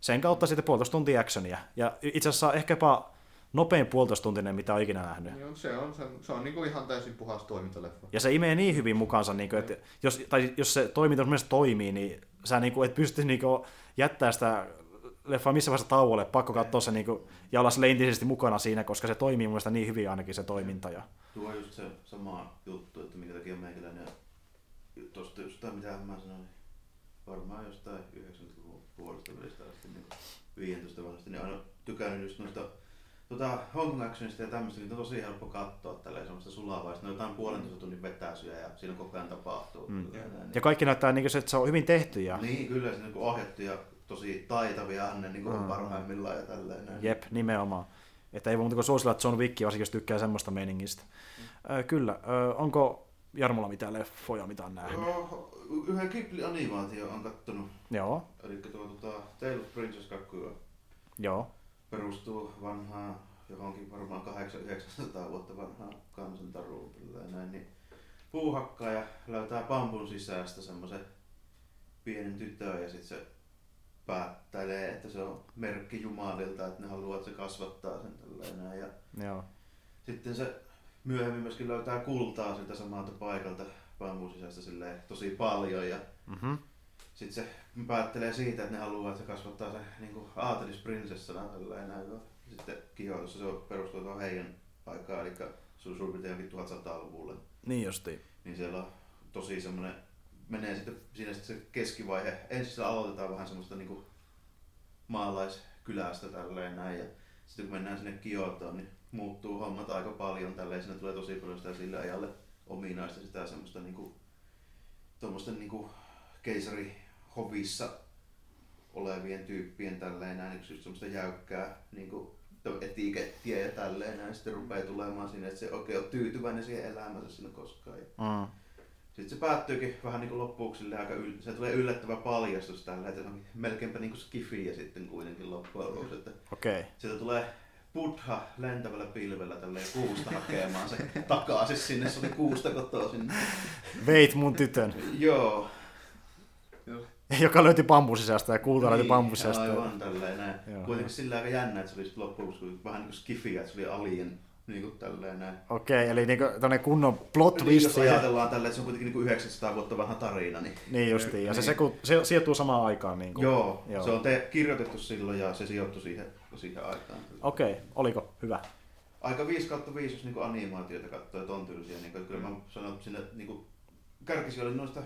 sen kautta sitten puolitoista tuntia actionia. Ja itse asiassa ehkäpä nopein puolitoista tuntinen, mitä on ikinä nähnyt.
Joo, se on, se, se on niinku ihan täysin puhas toimintaleffa.
Ja se imee niin hyvin mukaansa, niin kuin, että jos, tai jos se toiminta myös toimii, niin sä niin kuin, et pysty niin kuin, jättää sitä leffaa missä vaiheessa tauolle, pakko katsoa se niin kuin, ja olla sille intisesti mukana siinä, koska se toimii mun mielestä niin hyvin ainakin se toiminta. Ja...
Tuo on just se sama juttu, että minkä takia meikäläinen tosta just mitä mä sanoin, varmaan jostain 90-luvun puolesta välistä asti niin 15 vanhasta, niin aina tykännyt just noista tota, Actionista ja tämmöistä, niin on tosi helppo katsoa tälleen semmoista sulavaa. Ne on jotain puolentoista tunnin vetäisyjä ja siinä koko ajan tapahtuu.
Mm.
Tälleen näin.
ja kaikki näyttää, niin kuin, se, että se on hyvin tehty. Ja...
Niin, kyllä se niin ohjattu ja tosi taitavia ne niin
Mm.
mm. parhaimmillaan ja tälleen näin.
Jep, nimenomaan. Että ei voi muuta kuin suosilla John Wickia, varsinkin jos tykkää semmoista meningistä. Ö, kyllä. Ö, onko Jarmolla mitään leffoja, mitä on nähnyt?
Joo, yhden Ghibli-animaatio on kattonut.
Joo,
Eli tuo tota, Tale of Princess 2
joo.
Perustuu vanhaan, johonkin varmaan 800 vuotta vanhaan kansantaruun ja näin, niin puuhakkaaja löytää pampun sisästä semmoisen pienen tytön ja sitten se päättelee, että se on merkki Jumalilta, että ne haluaa, että se kasvattaa sen tälleen näin. Ja
joo.
sitten se myöhemmin myöskin löytää kultaa siltä samalta paikalta pampun sisästä silleen tosi paljon ja
Mm-hmm.
Sitten se päättelee siitä, että ne haluaa, että se kasvattaa se niin aatelisprinsessana tällainen näin. ja Sitten kihoitussa se on- perustuu tuohon heidän aikaan, eli se on suurin piirtein jonkin 1100-luvulle.
Niin justiin.
Niin siellä on tosi semmoinen, menee sitten siinä sitten se keskivaihe. Ensin se aloitetaan vähän semmoista niin kuin maalaiskylästä tälleen näin. Ja sitten kun mennään sinne Kiotoon, niin muuttuu hommat aika paljon tälleen. Siinä tulee tosi paljon sitä sille ajalle ominaista sitä semmoista niinku, tuommoista niinku keisarihovissa olevien tyyppien tälleen näin, niin just semmoista jäykkää niinku, etikettiä ja tälleen näin. Sitten rupeaa tulemaan sinne, että se oikein on tyytyväinen siihen elämänsä siinä koskaan. Ja
Mm.
sitten se päättyykin vähän niin kuin loppuun silleen aika yl... se tulee yllättävä paljastus tällä, että se on melkeinpä niin kuin skifiä sitten kuitenkin loppujen lopuksi. Että
Okei. Okay.
sieltä tulee Buddha lentävällä pilvellä tälleen kuusta hakemaan se takaisin sinne, se oli kuusta kotoisin.
Veit mun tytön,
Joo.
joka löytyi bambusisästä ja kulta
Niin,
bambusisästä.
Aivan tälleen näin.
Joo.
Kuitenkin sillä aika jännä, että se oli loppujen lopuksi vähän niin kuin skifiä, että se oli alien niin kuin tälleen näin.
Okei, eli niinku tämmönen kunnon plot
Niin,
twist
jos
siihen.
ajatellaan tälleen, että se on kuitenkin niin kuin 900 vuotta vanha tarina, niin
Niin justiin, ja se,
Niin.
se, kun, se sijoittuu samaan aikaan. Niin kuin.
Joo,
Joo.
se on te- kirjoitettu silloin ja se sijoittui siihen, siihen aikaan.
Okei, oliko hyvä?
Aika 5 kautta 5, jos niinku animaatioita katsoo, että on tylsiä. Niinku, että kyllä mä sanon, että sinne niinku, kärkisijoille noista,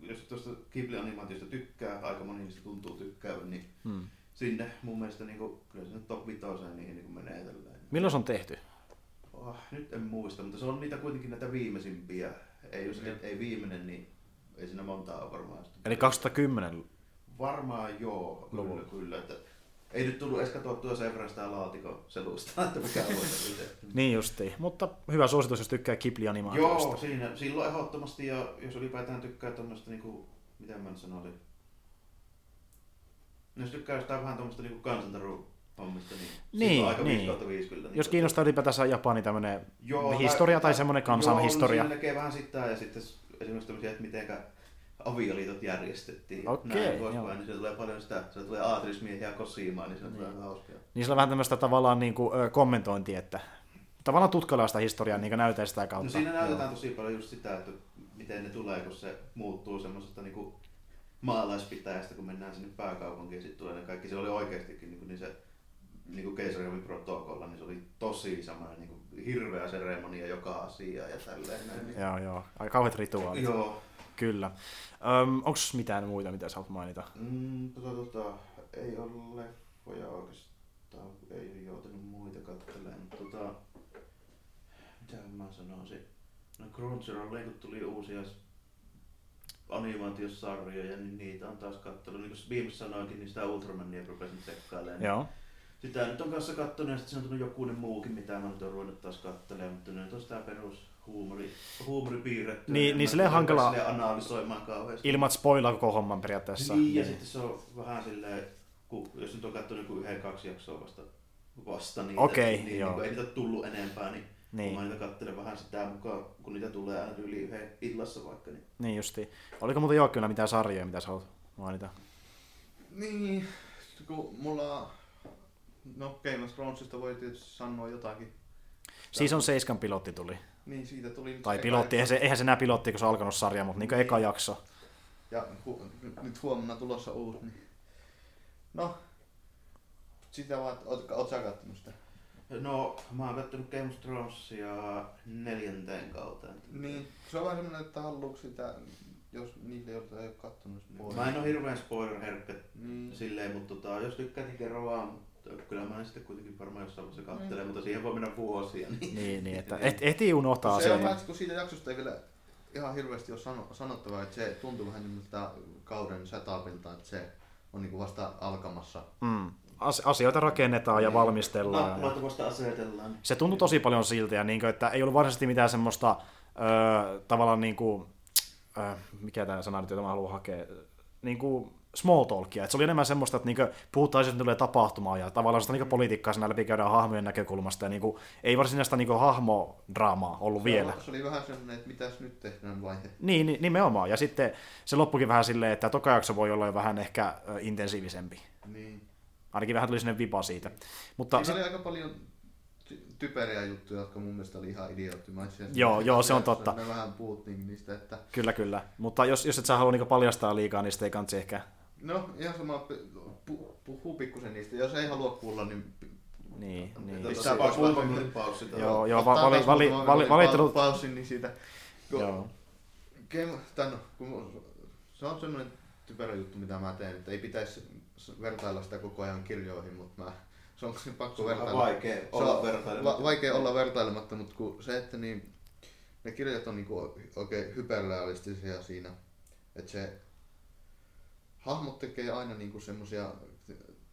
jos tuosta Ghibli-animaatiosta tykkää, aika moni niistä tuntuu tykkäävän, niin
Hmm.
sinne mun mielestä niinku, kyllä sinne top 5 niihin niinku menee tällainen.
Milloin se on tehty?
Oh, nyt en muista, mutta se on niitä kuitenkin näitä viimeisimpiä. Ei, jos
Jep.
ei viimeinen, niin ei siinä montaa ole varmaan.
Eli 2010.
Varmaan joo, kyllä,
Luvulla.
kyllä. Että ei nyt tullut edes katsottua sen verran sitä laatikon selusta, että mikä itse.
Niin justiin, mutta hyvä suositus, jos tykkää Ghibli-animaatioista.
Joo, siinä, silloin ehdottomasti, ja jos ylipäätään tykkää tämmöistä, niin kuin, mitä mä sanoisin, No jos tykkää jostain vähän tuommoista niinku kansantaru hommista, niin,
Niin,
aika
niin.
5 kautta 5 kyllä. Niin
Jos kiinnostaa ylipäätänsä Japani tämmöinen
Joo,
historia tai
tai-
semmoinen
Joo,
kansanhistoria.
no siinä näkee vähän sitä ja sitten esimerkiksi tämmöisiä, että mitenkä avioliitot järjestettiin.
Okei,
näin
joo.
poispäin, niin se tulee paljon sitä, se tulee aatrismiehiä kosimaan, niin se on niin. vähän hauskaa.
Niin sillä on vähän tämmöistä tavallaan niin kuin, ö, kommentointia, että tavallaan tutkaillaan sitä historiaa niin näytää sitä kautta.
No siinä näytetään tosi paljon just sitä, että miten ne tulee, kun se muuttuu semmoisesta niinku maalaispitäjästä, kun mennään sinne pääkaupunkiin sitten tulee ne kaikki. Se oli oikeastikin niinku, niin se niinku keisariovi protokolla, niin se oli tosi semmoinen niinku, hirveä seremonia joka asia ja tälleen näin. Niin.
Joo, joo. Aika kauheat rituaalit.
Joo.
Kyllä. Onko mitään muita, mitä sä haluat mainita?
Mm, tota, tota, ei ole leffoja oikeastaan, ei ole joutunut muita katselemaan, mutta tota, mitä mä sanoisin? No Crunchyrollille kun tuli uusia animaatiosarjoja, niin niitä on taas kattellut. Niin kuin viimeksi sanoinkin, niin sitä Ultramania rupesin tsekkailemaan.
Joo.
Sitä nyt on kanssa kattonut ja sitten se on tullut jokunen muukin, mitä mä nyt on ruvennut taas katselemaan, mutta nyt on sitä perus huumori, huumoripiirrettyä.
Niin- niin silleen hankala-
silleen analysoimaan kauheasti.
Ilman, spoilaa koko homman periaatteessa.
Niin, ja sitten se on vähän silleen, kun, jos nyt on katsonut joku yhden, kaksi jaksoa vasta, vasta niitä,
Okei,
niin, niin, kun ei niitä ole tullut enempää, niin, niin.
Niin,
kun mä niitä katselen vähän sitä mukaan, kun niitä tulee aina yli yhden illassa vaikka, niin
niin justi. Oliko muuten Joakimilla mitään sarjoja, mitä sä haluat mainita?
Niin, kun mulla... No Game of Thronesista voi tietysti sanoa jotakin.
Season 7 pilotti tuli.
Niin siitä tuli nyt
Tai
eka
pilotti, eihän se, eihän se enää pilotti, kun se on alkanut sarja, mutta niin
Niin.
eka jakso.
Ja hu- nyt huomenna tulossa uusi. Niin... No, sitä vaan, että oot, oot sä kattonut sitä?
No, mä oon kattonut Game of Thronesia neljänteen kauteen.
Niin, se on vähän semmonen, että haluuks sitä, jos niille, jotka ei ole kattonut.
Mä en oo hirveän spoiler-herkkä
Niin,
silleen, mutta tota, jos tykkää, niin kerro vaan. Kyllä mä en sitten kuitenkin varmaan jossain vaiheessa katsele,
Mm.
mutta siihen voi mennä vuosia. Niin,
Niin, niin että et, eti unohtaa
se on
sen.
vähän, kun siitä jaksosta ei vielä ihan hirveästi ole sano, sanottavaa, että se tuntuu vähän nimeltä kauden setupilta, että se on niinku vasta alkamassa.
Mm. As- asioita rakennetaan ja valmistellaan. ja-
Nappuloita vasta asetellaan.
Se tuntui tosi paljon siltä, ja niin kuin, että ei ollut varsinaisesti mitään semmoista öö, tavallaan niin kuin, öö, mikä tämä sana nyt, jota mä haluan hakea, niin kuin small talkia. Et se oli enemmän semmoista, että niinku puhutaan asioista, tulee tapahtumaan, ja tavallaan sitä niinku politiikkaa siinä läpi käydään hahmojen näkökulmasta, ja niinku, ei varsinaista niinku hahmodraamaa ollut
Se,
vielä.
Se oli vähän semmoinen, että mitäs nyt tehdään vaihe.
Niin, niin, nimenomaan. Ja sitten se loppukin vähän silleen, että toka jakso voi olla jo vähän ehkä intensiivisempi.
Niin.
Ainakin vähän tuli sinne vipa siitä. Mutta
Siinä oli aika paljon ty- typeriä juttuja, jotka mun mielestä oli ihan idioottimaisia.
Joo, joo, se on totta.
Me vähän puhuttiin niistä, että
Kyllä, kyllä. Mutta jos, jos et sä halua niinku paljastaa liikaa, niin sitten ei kansi ehkä...
no ihan sama, pu- puhuu pikkusen niistä. Jos ei halua kuulla, niin
Niin, niin.
Tota,
Pistää
se-
vaan kuinka minuutin paussi.
Joo, joo, va- vali, vali,
muutaman
vali, valittelut...
pa- paussin, niin siitä. Kun
Joo.
Game, kun se on semmoinen typerä juttu, mitä mä teen, että ei pitäisi vertailla sitä koko ajan kirjoihin, mutta mä, se on pakko
Se on
vertailla.
vaikea
Se
olla
on
vertailematta.
va- vaikea olla vertailematta, mutta kun se, että niin, ne kirjat on niinku oikein hyperrealistisia siinä, että se hahmot tekee aina niinku semmosia,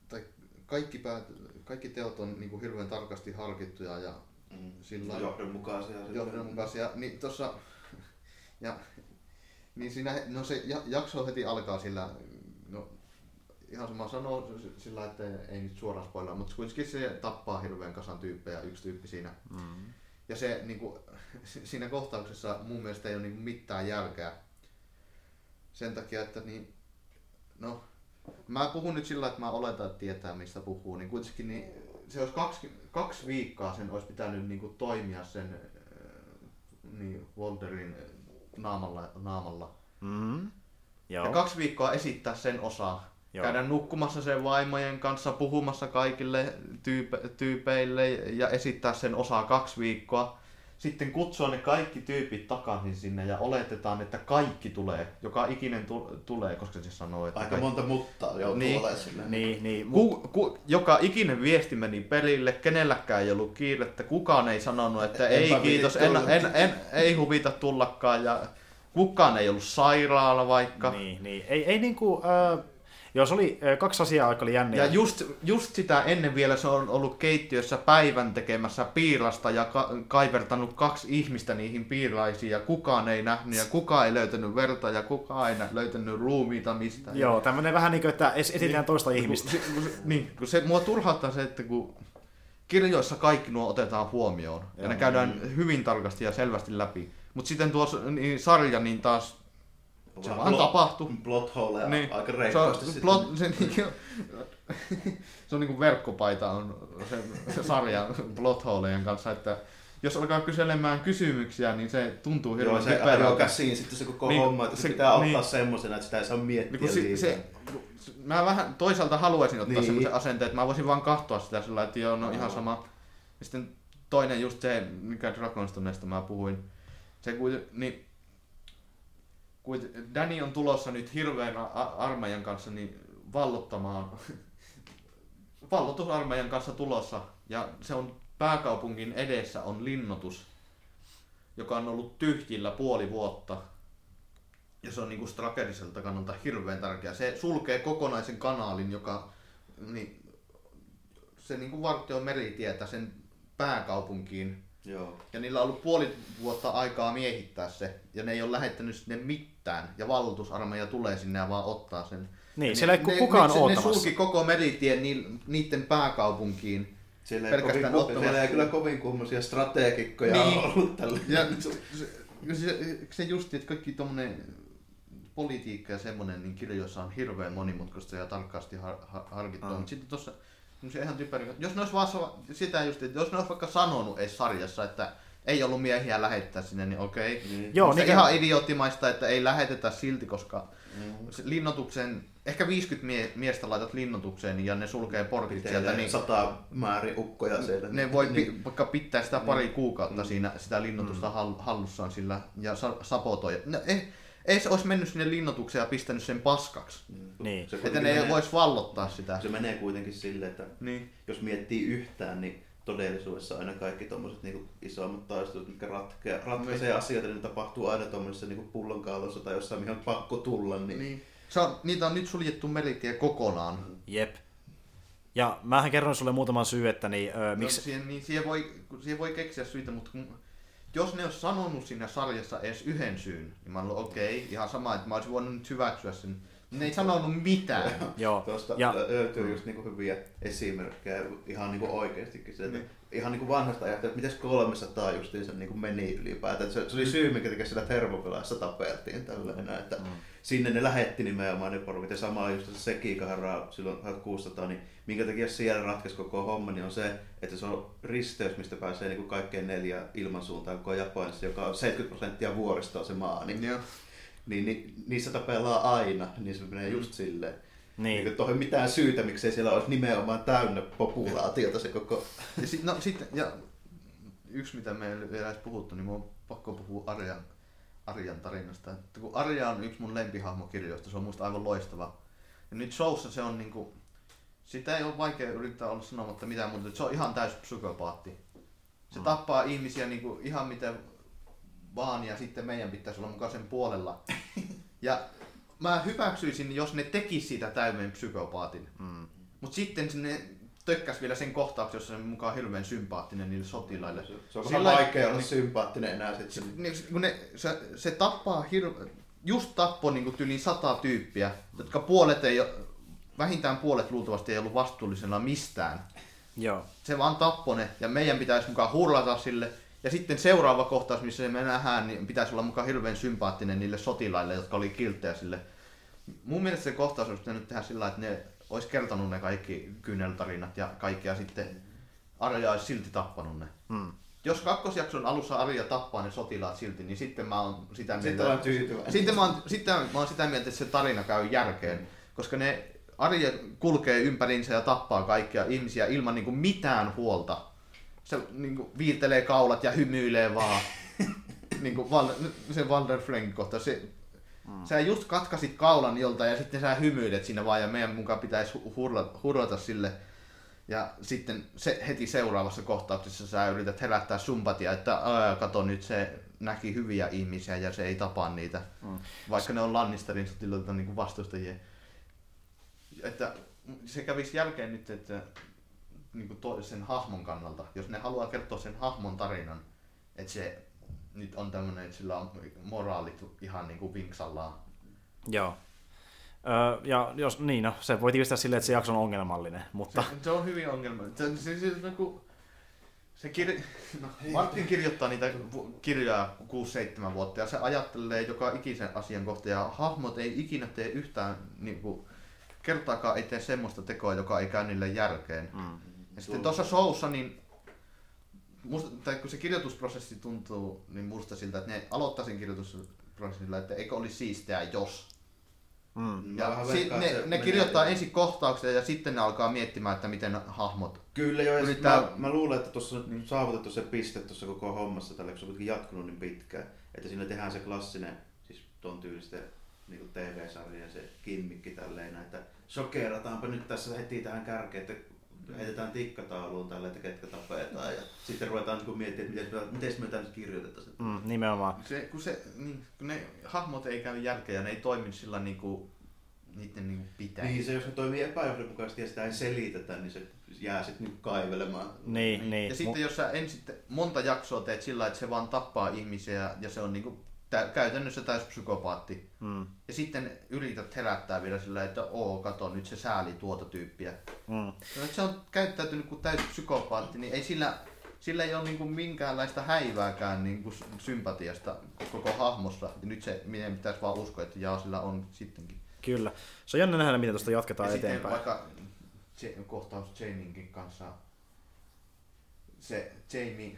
tai kaikki, päät, kaikki teot on niinku hirveän tarkasti harkittuja ja
Mm.
sillä
No, johdonmukaisia.
johdonmukaisia. Niin tossa, ja, niin siinä, no se ja- jakso heti alkaa sillä, no ihan sama sanoo sillä, että ei nyt suoraan spoilaa, mutta kuitenkin se tappaa hirveän kasan tyyppejä, yksi tyyppi siinä.
Mm.
Ja se niin kuin, siinä kohtauksessa mun mielestä ei ole niin mitään järkeä. Sen takia, että niin, no, mä puhun nyt sillä, että mä oletan, että tietää mistä puhuu, niin kuitenkin niin, se olisi kaksi, kaksi viikkoa sen olisi pitänyt niin kuin toimia sen äh, niin, Walterin naamalla, naamalla.
Mm. Joo.
Ja kaksi viikkoa esittää sen osaa.
Joo.
Käydä nukkumassa sen vaimojen kanssa, puhumassa kaikille tyype, tyypeille ja esittää sen osaa kaksi viikkoa. Sitten kutsua ne kaikki tyypit takaisin sinne ja oletetaan, että kaikki tulee. Joka ikinen tu- tulee, koska se sanoo, että...
Aika
kaikki-
monta muttaa joutuu
Niin.
olemaan sinne.
Niin, niin. Mut,
Ku, ku, joka ikinen viesti meni perille, kenelläkään ei ollut kiirettä, kukaan ei sanonut, että ei
Enpä
kiitos, en,
tulla.
en, en, ei huvita tullakaan ja kukaan ei ollut sairaala vaikka.
niin, niin. Ei, ei niinku... Äh, Joo, se oli kaksi asiaa, jotka oli jänniä.
Ja just, just sitä ennen vielä se on ollut keittiössä päivän tekemässä piirasta ja ka- kaivertanut kaksi ihmistä niihin piirlaisiin ja kukaan ei nähnyt ja kukaan ei löytänyt verta ja kukaan ei löytänyt ruumiita mistään.
Joo, tämmöinen vähän niin kuin, että es- esitetään
Niin.
toista ihmistä.
Se, se, niin, kun se, mua turhauttaa se, että kun kirjoissa kaikki nuo otetaan huomioon ja
Joo.
ne käydään hyvin tarkasti ja selvästi läpi. Mutta sitten tuossa niin sarja, niin taas se
Vähän
vaan
plot-
tapahtuu.
Plot hole
Niin.
aika
Se
reippaasti
on,
sitten.
plot, se, niinku, se on niinku verkkopaita on se, se sarja plotholejen kanssa, että jos alkaa kyselemään kysymyksiä, niin se tuntuu
Joo,
hirveän
se ajaa
typerältä.
käsiin sitten se koko
Niin,
homma, että se,
se-
pitää
niin.
ottaa semmosena, että sitä ei saa miettiä
Niin se, se, mä vähän toisaalta haluaisin ottaa
Niin.
niin. semmoisen asenteen, että mä voisin vaan katsoa sitä sillä että joo, no ihan sama. Ja sitten toinen just se, mikä Dragonstonesta mä puhuin. Se niin, Danny on tulossa nyt hirveän armeijan kanssa niin vallottamaan, vallotusarmeijan kanssa tulossa. Ja se on pääkaupungin edessä on linnoitus, joka on ollut tyhjillä puoli vuotta. Ja se on niinku strategiselta kannalta hirveän tärkeä. Se sulkee kokonaisen kanaalin, joka niin, se niinku vartioi meritietä sen pääkaupunkiin.
Joo.
Ja niillä on ollut puoli vuotta aikaa miehittää se. Ja ne ei ole lähettänyt sinne mitään. Ja vallotusarmeija tulee sinne ja vaan ottaa sen.
Niin,
Ja
siellä ei
ne,
ku-
ne,
kukaan
ne, ne sulki koko meritien ni, niiden pääkaupunkiin.
Siellä ei,
Pelkästään
kovin,
ottamassa-
siellä ei kyllä kovin kummosia strategikkoja
Niin.
ollut tällä.
Ja se, se, se, se just, että kaikki tommonen politiikka ja semmonen, niin kirjoissa on hirveän monimutkaista ja tarkasti har, har, harkittua.
Mm.
Mutta sitten tossa, se ihan typeri, jos ne olisi vaan sitä just, että jos ne olisi vaikka sanonut edes sarjassa, että ei ollut miehiä lähettää sinne, niin okei.
Niin.
Joo,
se
niin
ihan idioottimaista, että ei lähetetä silti, koska
Mm.
se linnoitukseen, ehkä 50 mie- miestä laitat linnoitukseen ja ne sulkee portit sieltä,
Sieltä
niin
sata määrin ukkoja siellä.
ne voi
niin.
pi- vaikka pitää sitä pari kuukautta
Mm.
siinä sitä linnoitusta hall- hallussaan sillä ja sa- sabotoida. No, ei, ei se olisi mennyt sinne linnoitukseen ja pistänyt sen paskaksi.
Niin.
Se
Että ne ei
menee-
voisi vallottaa sitä.
Se menee kuitenkin silleen, että
Niin.
jos miettii yhtään, niin todellisuudessa aina kaikki tommoset niinku isommat taistelut, mitkä ratkea, ratkaisee
Niin.
asioita, niin tapahtuu aina tommosessa niinku pullonkaulossa tai jossain, mihin on pakko tulla. Niin,
niin. Se on, niitä on nyt suljettu meritie kokonaan.
Jep. Ja mähän kerron sulle muutaman syy, että niin, ö,
Miksi? No, siihen, niin siihen, voi, siihen voi keksiä syitä, mutta kun, jos ne olisi sanonut siinä sarjassa edes yhden syyn, niin mä olen okei, okay, ihan sama, että mä olisin voinut nyt hyväksyä sen. Ne ei sanonut mitään.
Joo.
Tuosta
Ja,
löytyy just niinku hyviä esimerkkejä ihan niinku oikeastikin. Se, että
Niin.
Ihan niinku vanhasta ajattelua, että miten 300 justiinsa niinku meni ylipäätään. Se, se oli syy, minkä takia siellä termopilassa tapeltiin tälleen. Että
Mm.
sinne ne lähetti nimenomaan ne porukit. Ja sama just se Sekikahara silloin 1600, niin minkä takia siellä ratkaisi koko homma, niin on se, että se on risteys, mistä pääsee niinku kaikkeen neljä ilmansuuntaan koko Japanissa, joka on 70 prosenttia vuoristoa se maa. Niin,
Joo.
niin, niin, niissä tapellaan aina, niin se menee just silleen.
Niin.
Niin. Tuohon mitään syytä, miksei siellä olisi nimenomaan täynnä populaatiota se koko...
Ja sit, no, sitten, ja yksi mitä me ei vielä edes puhuttu, niin mun on pakko puhua Arjan, Arjan tarinasta. Että kun Arja on yksi mun lempihahmokirjoista, se on musta aivan loistava. Ja nyt showssa se on niinku, sitä ei ole vaikea yrittää olla sanomatta mitään muuta, että se on ihan täys psykopaatti. Se
Mm.
tappaa ihmisiä niinku ihan miten vaan ja sitten meidän pitäisi olla mukaan sen puolella. Ja mä hyväksyisin, jos ne tekis siitä täyden psykopaatin.
Mm.
Mutta sitten sinne tökkäs vielä sen kohtauksen, jossa se on mukaan hirveän sympaattinen niille sotilaille.
Se, se on
Sillä-
vähän vaikea olla
niin-
sympaattinen enää sitten.
Niin, kun ne, se, se tappaa hirve, just tappoi niin yli sata tyyppiä, jotka puolet ei vähintään puolet luultavasti ei ollut vastuullisena mistään.
Joo.
Se vaan tappoi ne ja meidän pitäisi mukaan hurrata sille. Ja sitten seuraava kohtaus, missä me nähdään, niin pitäisi olla mukaan hirveän sympaattinen niille sotilaille, jotka oli kilttejä sille. Mun mielestä se kohtaus olisi pitänyt tehdä sillä että ne olisi kertonut ne kaikki kyyneltarinat ja kaikki ja sitten Arja olisi silti tappanut ne.
Mm.
Jos kakkosjakson alussa Arja tappaa ne sotilaat silti, niin sitten mä oon sitä mieltä.
Sitten tyytyväisiä.
Sitten mä, oon, sitten mä oon sitä mieltä, että se tarina käy järkeen, koska ne Arja kulkee ympäriinsä ja tappaa kaikkia ihmisiä ilman niin kuin mitään huolta. Se niin kuin, viiltelee kaulat ja hymyilee vaan. niin kuin se Walter Frank kohta. Se, mm. Sä just katkasit kaulan jolta ja sitten sä hymyilet siinä vaan ja meidän mukaan pitäisi hu- hurrata, hurrata sille. Ja sitten se heti seuraavassa kohtauksessa sä yrität herättää sympatia, että "Ää, kato nyt se näki hyviä ihmisiä ja se ei tapa niitä.
Mm.
Vaikka ne on Lannisterin sotilaita niin vastustajia. että se kävisi jälkeen nyt, että niin kuin to, sen hahmon kannalta, jos ne haluaa kertoa sen hahmon tarinan, että se nyt on tämmöinen, että sillä on moraalit ihan niin kuin vinksallaan.
Joo. Öö, ja jos, niin no, se voi tiivistää silleen, että se jakso on ongelmallinen, mutta...
Se, se on hyvin ongelmallinen. Se, se, se, se, se, se kir... no, Martin kirjoittaa niitä kirjoja 6-7 vuotta ja se ajattelee joka ikisen asian kohta ja hahmot ei ikinä tee yhtään niin kuin, kertaakaan ei tee semmoista tekoa, joka ei käy niille järkeen. Mm. Ja sitten tuossa showssa, niin musta, tai kun se kirjoitusprosessi tuntuu, niin musta siltä, että ne aloittaa sen kirjoitusprosessilla, että eikö olisi siistiä, jos. Mm. Ja si- ne, ne kirjoittaa ensin kohtauksia ja sitten ne alkaa miettimään, että miten hahmot
Kyllä joo, ja yrittää... mä, mä, luulen, että tuossa on niin. saavutettu se piste tuossa koko hommassa, tällä, kun se on jatkunut niin pitkään, että siinä tehdään se klassinen, siis ton tyylisten niin TV-sarja se kimmikki tälleen, että sokerataanpa nyt tässä heti tähän kärkeen, että heitetään tikkatauluun tälle, että ketkä tapetaan ja sitten ruvetaan niin miettimään, että miten, miten me tämä kirjoitetaan.
Mm, nimenomaan.
Se, kun, se, niin, kun ne hahmot ei käy järkeä ja ne ei toimi sillä niin kuin, niiden niin pitää.
Niin, se jos ne toimii epäjohdonmukaisesti ja sitä ei selitetä, niin se jää sitten niin kaivelemaan.
Niin, niin. niin.
Ja sitten jos sä ensin monta jaksoa teet sillä, että se vaan tappaa ihmisiä ja se on niin kuin tä, käytännössä täys psykopaatti. Mm. Ja sitten yrität herättää vielä sillä, että oo, kato, nyt se sääli tuota tyyppiä. Mm. Ja se on käyttäytynyt kuin täys psykopaatti, niin ei sillä, sillä ei ole niin kuin minkäänlaista häivääkään niin kuin sympatiasta koko hahmossa. Ja nyt se, miten pitäisi vaan uskoa, että jaa, sillä on sittenkin.
Kyllä. Se on jännä nähdä, miten tuosta jatketaan
ja
eteenpäin.
vaikka kohtaus Jaminkin kanssa, se Jamie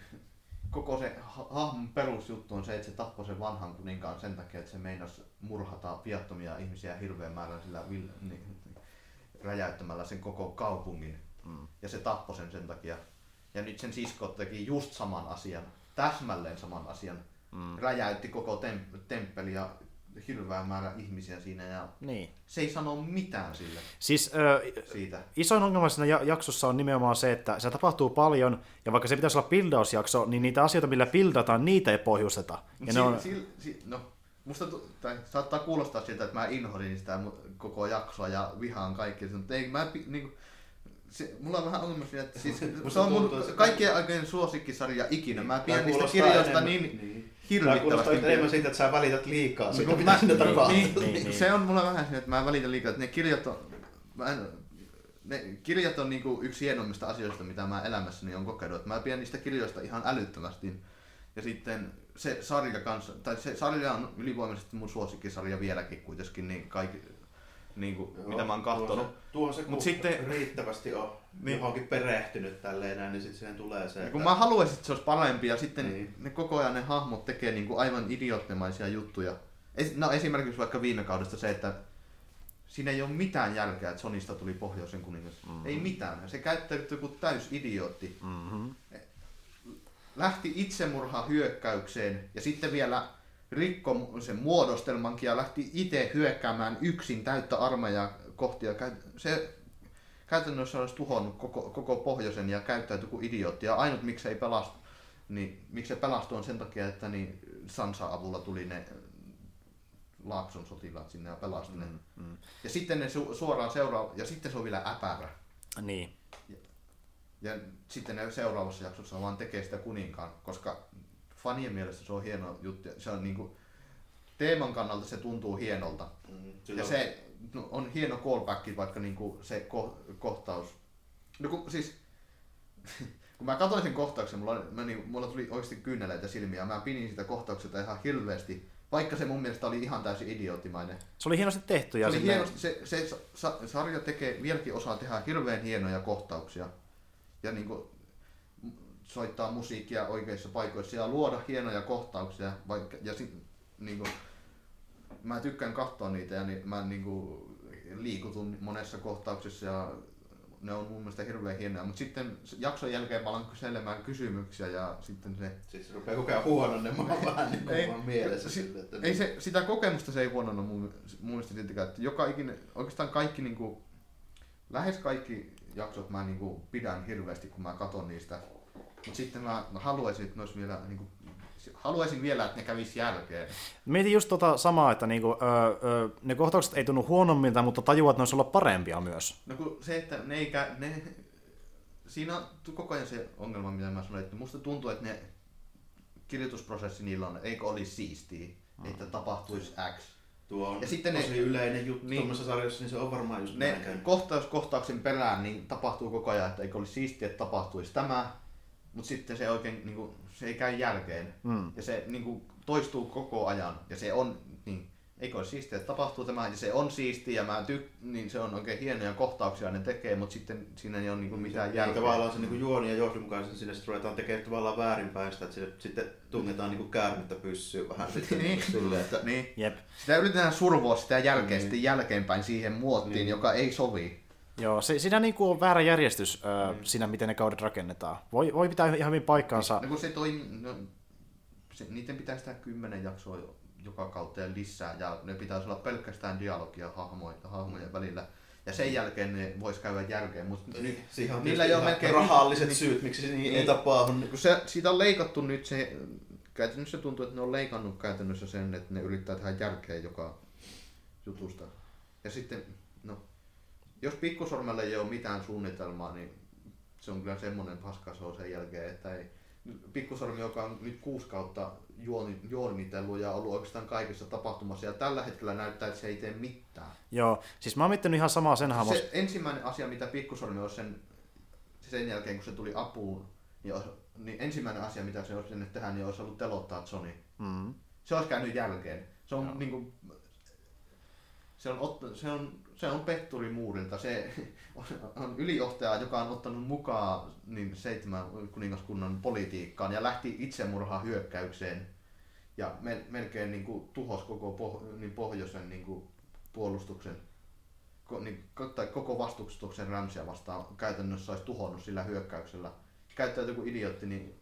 koko se hahmon perusjuttu on se, että se tappoi sen vanhan kuninkaan sen takia, että se meinasi murhata viattomia ihmisiä hirveän määrän sillä vil, niin, räjäyttämällä sen koko kaupungin. Mm. Ja se tappoi sen sen takia. Ja nyt sen sisko teki just saman asian, täsmälleen saman asian. Mm. Räjäytti koko tem- temppeli ja hirveän määrä ihmisiä siinä ja niin. se ei sano mitään sille.
Siis ö, siitä. isoin ongelma siinä jaksossa on nimenomaan se, että se tapahtuu paljon ja vaikka se pitäisi olla bildausjakso, niin niitä asioita, millä bildataan, niitä ei pohjusteta. Ja
si- on... si- si- no, musta tai saattaa kuulostaa siltä, että mä inhorin sitä koko jaksoa ja vihaan kaikki, mutta ei mä niinku, se, mulla on vähän ongelma siinä, että siis, se on mun kaikkien aikojen suosikkisarja ikinä. Mä pidän niistä kirjoista niin, niin
hirvittävästi. Tämä enemmän siitä, että sä välität liikaa siitä, no, mitä sinne tapahtuu. Niin,
niin, niin, se on mulla vähän se, että mä välitän liikaa, että ne kirjat on, mä en, ne kirjat on niinku yksi hienommista asioista, mitä mä elämässäni on kokenut. Mä pidän niistä kirjoista ihan älyttömästi. Ja sitten se sarja kanssa, tai se sarja on ylivoimaisesti mun suosikkisarja vieläkin kuitenkin, niin kaikki, niin kuin, Joo, mitä mä oon katsonut.
Tuohon se, Mut sitten, riittävästi on niin. johonkin perehtynyt tälleen näin, niin sitten siihen tulee se.
Että... Kun mä haluaisin, että se olisi parempi ja sitten niin. ne koko ajan ne hahmot tekee niin kuin aivan idioottemaisia juttuja. No esimerkiksi vaikka viime kaudesta se, että siinä ei ole mitään järkeä, että Sonista tuli pohjoisen kuningas. Mm-hmm. Ei mitään. Se käyttäytyy kuin täys idiootti. Mm-hmm. Lähti itsemurha hyökkäykseen ja sitten vielä rikko sen muodostelmankin ja lähti itse hyökkäämään yksin täyttä armeijaa kohti. Ja se käytännössä olisi tuhonnut koko, koko pohjoisen ja käyttäytyi kuin idiootti. Ja ainut miksi ei pelastu, niin miksi se pelastui on sen takia, että niin Sansa-avulla tuli ne Laakson sotilaat sinne ja pelasti mm, ne. Mm. Ja sitten ne su- suoraan seuraa, ja sitten se on vielä äpärä.
Niin.
Ja, ja sitten ne seuraavassa jaksossa vaan tekee sitä kuninkaan, koska fanien mielestä se on hieno juttu. Se on niinku, teeman kannalta se tuntuu hienolta. Mm, ja on... se no, on hieno callback, vaikka niinku se ko- kohtaus. No kun, siis, kun mä katsoin sen kohtauksen, mulla, mä, niin, mulla tuli oikeasti kyyneleitä silmiä. Mä pinin sitä kohtauksesta ihan hirveästi, vaikka se mun mielestä oli ihan täysin idioottimainen.
Se oli hienosti tehty.
Ja se, oli hienosti, se, se sa, sarja tekee, vieläkin osaa tehdä hirveän hienoja kohtauksia. Ja niin kuin, soittaa musiikkia oikeissa paikoissa ja luoda hienoja kohtauksia. Vaikka, ja sit, niin kuin, mä tykkään katsoa niitä ja niin, mä niin kuin, liikutun monessa kohtauksessa ja ne on mun mielestä hirveän hienoja, mutta sitten jakson jälkeen mä alan kyselemään kysymyksiä ja sitten se...
Siis se rupeaa kokea huononnemaan vähän niin
ei, mielessä. Si, sille, että ei se, sitä kokemusta se ei huononna mun, mun mielestä siltikään, että joka ikinen, oikeastaan kaikki niin kuin, lähes kaikki jaksot mä niin kuin, pidän hirveästi kun mä katson niistä, mutta sitten mä haluaisin, että ne olisi vielä niin kuin, haluaisin vielä, että ne kävisi jälkeen.
Mietin just tota samaa, että niinku, öö, öö, ne kohtaukset ei tunnu huonommilta, mutta tajuat, että ne olisi olla parempia myös.
No kun se, että ne ei kä- ne, siinä on koko ajan se ongelma, mitä mä sanoin, että musta tuntuu, että ne kirjoitusprosessi niillä on, eikö olisi siistiä, että tapahtuisi X.
Tuo on
Ja sitten
tosi
ne-
yleinen juttu
niin.
tuommoisessa sarjassa, niin se on varmaan just näin
Ne
käynyt.
kohtaus kohtauksen perään niin tapahtuu koko ajan, että eikö olisi siistiä, että tapahtuisi tämä, mutta sitten se oikein niin kuin, se ei käy jälkeen.
Mm.
Ja se niin kuin, toistuu koko ajan. Ja se on, niin, eikö olisi siistiä, että tapahtuu tämä, ja se on siistiä, ja mä tyk, niin se on oikein hienoja kohtauksia ne tekee, mutta sitten siinä ei ole niin kuin, mitään
Ja
jälkeä.
tavallaan se niin juoni ja johdonmukaisesti sinne sitten ruvetaan tekemään tavallaan väärinpäin sitä, että sinne sitten tungetaan niin käärmettä pyssyyn vähän sitten
Niin.
silleen, että
Niin.
Jep.
Sitä yritetään survoa sitä jälkeen,
Niin.
sitten jälkeenpäin siihen muottiin,
Niin.
joka ei sovi.
Joo, se, siinä niinku on väärä järjestys öö, siinä, miten ne kaudet rakennetaan. Voi, voi pitää ihan hyvin paikkaansa.
No kun se toi, no, se, niiden pitää sitä kymmenen jaksoa jo- joka kauteen lisää, ja ne pitäisi olla pelkästään dialogia hahmojen, hahmojen välillä. Ja sen jälkeen ne vois käydä järkeen, mutta nyt
siihen on
niillä ei ole melkein
rahalliset
niin-
syyt, miksi se niin,
niin.
ei tapahdu. Niin
kun se, siitä on leikattu nyt se, käytännössä tuntuu, että ne on leikannut käytännössä sen, että ne yrittää tehdä järkeä joka jutusta. Ja sitten, jos pikkusormella ei ole mitään suunnitelmaa, niin se on kyllä semmoinen paska se on sen jälkeen, että ei, pikkusormi, joka on nyt kuusi kautta juoni, juonitellut ja ollut oikeastaan kaikessa tapahtumassa ja tällä hetkellä näyttää, että se ei tee mitään.
Joo, siis mä oon miettinyt ihan samaa sen hahmos.
Se ensimmäinen asia, mitä pikkusormi olisi sen, sen jälkeen, kun se tuli apuun, niin, olisi, niin ensimmäinen asia, mitä se olisi sinne tehdä, niin olisi ollut telottaa Sony.
Mm.
Se olisi käynyt jälkeen. Se on, niin kuin, se on, otta, se on, se on Petturi Muurilta. Se on, ylijohtaja, joka on ottanut mukaan niin seitsemän kuningaskunnan politiikkaan ja lähti itsemurha hyökkäykseen. Ja me, melkein niin kuin, tuhos koko poh, niin pohjoisen niin kuin, puolustuksen ko, niin, tai koko vastustuksen Ramsia vastaan käytännössä olisi tuhonnut sillä hyökkäyksellä. Käyttäytyi kuin idiootti, niin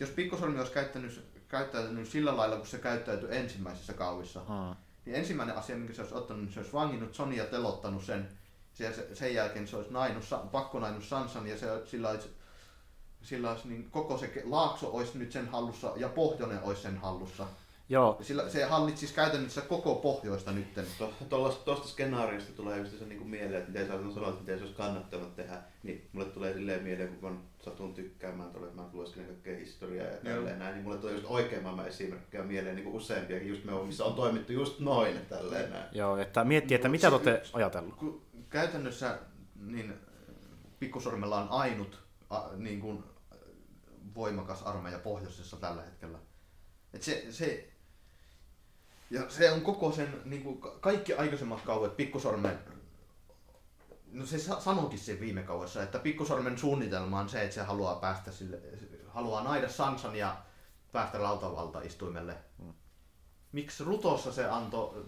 jos Pikkusormi olisi käyttänyt, käyttäytynyt sillä lailla, kun se käyttäytyi ensimmäisessä kaudessa,
Mm.
Niin ensimmäinen asia, minkä se olisi ottanut, niin se olisi vanginnut Sonia ja telottanut sen. Ja se, sen jälkeen se olisi nainut, pakkonainut Sansan ja se, sillä olisi, sillä olisi niin koko se laakso olisi nyt sen hallussa ja pohjoinen olisi sen hallussa.
Joo,
Ja sillä, se hallitsisi käytännössä koko pohjoista nytten.
Tuosta skenaariosta tulee just se niin mieleen, että miten sä sanoit, että miten se olisi kannattanut tehdä, niin mulle tulee silleen mieleen, kun mä satun tykkäämään tuolle, että mä lueskelen kaikkea historiaa ja tälleen näin, niin mulle tulee just oikein maailman esimerkkejä mieleen niin kuin useampiakin, just me on, missä on toimittu just noin, tälleen näin.
joo, että miettii, että mitä te olette ajatellut.
Kun käytännössä niin pikkusormella on ainut a, niin kuin, voimakas armeija pohjoisessa tällä hetkellä. Et se, se, ja se on koko sen, niin kuin, ka- kaikki aikaisemmat kauet pikkusormen, no se sa- sanoikin sen viime kauessa, että pikkusormen suunnitelma on se, että se haluaa päästä sille, haluaa naida Sansan ja päästä rautavaltaistuimelle. Miksi Rutossa se antoi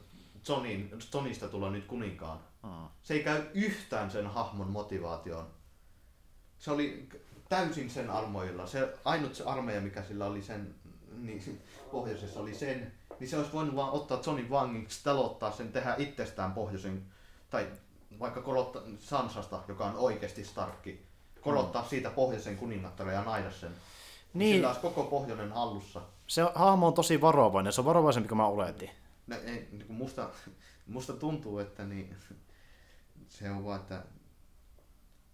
Johnin, Johnista tulla nyt kuninkaan?
Mm.
Se ei käy yhtään sen hahmon motivaatioon. Se oli täysin sen armoilla. Se ainut se armeija, mikä sillä oli sen, niin pohjoisessa oli sen, niin se olisi voinut vaan ottaa Johnin vangiksi, telottaa sen, tehdä itsestään pohjoisen, tai vaikka korottaa Sansasta, joka on oikeasti Starkki, korottaa siitä pohjoisen kuningattaren ja naida sen. Niin.
Niin.
Sillä olisi koko pohjoinen hallussa.
Se hahmo on tosi varovainen, se on varovaisempi kuin mä oletin.
No, ei, niin musta, musta tuntuu, että niin, se on vaan, että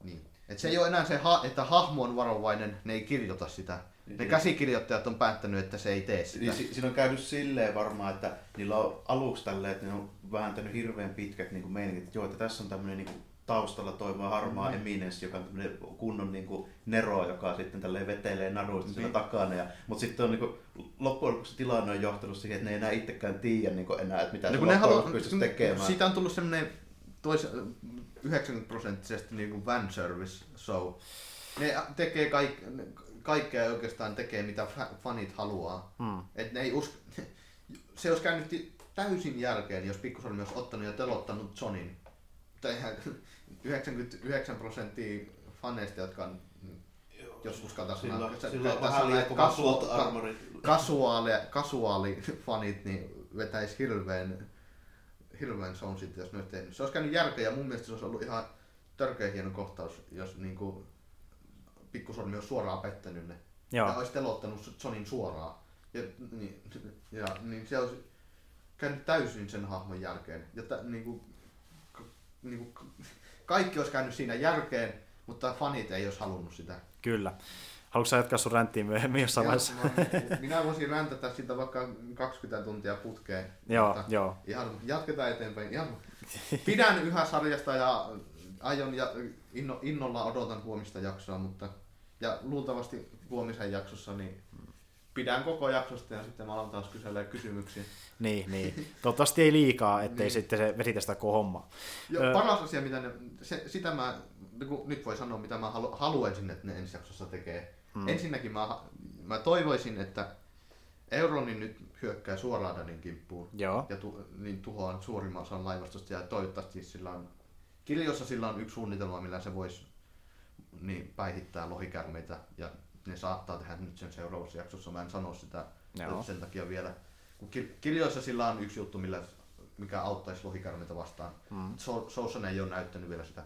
niin. Et se ei ole enää se, ha, että hahmo on varovainen, ne ei kirjoita sitä. Ne
Niin.
käsikirjoittajat on päättänyt, että se ei tee sitä.
Niin, si- siinä on käynyt silleen varmaan, että niillä on aluksi tälleen, että ne on vääntänyt hirveän pitkät niin meiningit, että joo, että tässä on tämmöinen niin kuin, taustalla toimiva harmaa mm. eminenssi, joka on tämmöinen kunnon niin kuin, nero, joka sitten tälleen vetelee naruista
Niin.
siellä takana. Ja, mutta sitten on niin kuin, loppujen lopuksi tilanne on johtanut siihen, että ne ei enää itsekään tiedä niin kuin, enää, että mitä
No
se
ne
loppujen pystyisi tekemään.
siitä on tullut semmoinen tois, 90 prosenttisesti niin kuin van service show. Ne tekee kaik, ne- kaikkea oikeastaan tekee mitä fa- fanit haluaa.
Mm.
Et ne ei usko, se olisi käynyt täysin jälkeen, jos Pikkusormi olisi ottanut ja telottanut Johnin. Tai ihan 99 prosenttia faneista, jotka on, jos uskaltaa sanoa,
sillä on
käyttää
vähän
sanaa,
liikkuvaa
kasu-
plot
ka-
armori.
kasuaali, kasuaalifanit niin vetäisi hirveän, hirveän soundsit, jos ne olisi tehnyt. Se olisi käynyt järkeä ja mun mielestä se olisi ollut ihan törkeä hieno kohtaus, jos niin kuin, pikkusormi olisi suoraan pettänyt ne.
Joo.
Ja olisi telottanut Sonin suoraan. Ja, niin, ja, niin se olisi käynyt täysin sen hahmon jälkeen. Ja tä, niin kuin, niin kuin, kaikki olisi käynyt siinä järkeen, mutta fanit ei olisi halunnut sitä.
Kyllä. Haluatko sä jatkaa sun ränttiin myöhemmin jossain vaiheessa?
minä voisin räntätä sitä vaikka 20 tuntia putkeen.
joo,
mutta
joo.
Ihan jatketaan eteenpäin. Ihan, pidän yhä sarjasta ja aion ja inno, innolla odotan huomista jaksoa, mutta ja luultavasti huomisen jaksossa niin pidän koko jaksosta ja sitten mä alan taas kyselemään kysymyksiä.
Niin, niin. Toivottavasti ei liikaa, ettei
Niin.
sitten se vesitä sitä koko hommaa.
Jo, paras asia, mitä ne, se, sitä mä, niin nyt voi sanoa, mitä mä halu, haluaisin, että ne ensi jaksossa tekee. Mm. Ensinnäkin mä, mä toivoisin, että Euroni nyt hyökkää suoraan Danin kimppuun
Joo.
ja tu, niin tuhoaa suurimman osan laivastosta ja toivottavasti sillä on, kirjossa sillä on yksi suunnitelma, millä se voisi niin, päihittää lohikärmeitä ja ne saattaa tehdä nyt sen seuraavassa jaksossa. Mä en sano sitä
Joo.
sen takia vielä. Kun kir- kirjoissa sillä on yksi juttu, millä, mikä auttaisi lohikärmeitä vastaan. Mm. So- Sousan ei ole näyttänyt vielä sitä.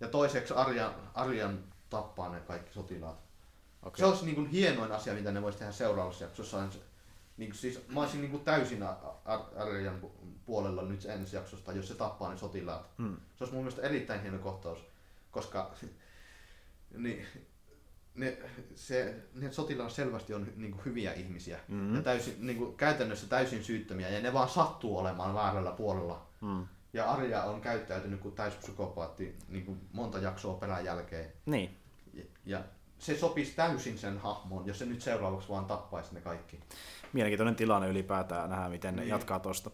Ja toiseksi Arjan, Arjan tappaa ne kaikki sotilaat.
Okei.
Se olisi niin kuin hienoin asia, mitä ne voisi tehdä seuraavassa jaksossa. Niin kuin siis, mä olisin niin kuin täysin Ar- Ar- Arjan pu- puolella nyt ensi jaksosta, jos se tappaa ne sotilaat.
Hmm.
Se olisi mun mielestä erittäin hieno kohtaus, koska niin, ne, se, ne sotilaat selvästi on niin kuin hyviä ihmisiä
Mhm.
ja täysin, niin kuin, käytännössä täysin syyttömiä ja ne vaan sattuu olemaan väärällä puolella.
Mm.
Ja Arja on käyttäytynyt kuin täyspsykopaatti niin kuin monta jaksoa perän jälkeen.
Niin.
Ja, ja se sopisi täysin sen hahmoon, jos se nyt seuraavaksi vaan tappaisi ne kaikki.
Mielenkiintoinen tilanne ylipäätään nähdä, miten ne
Niin.
jatkaa tosta.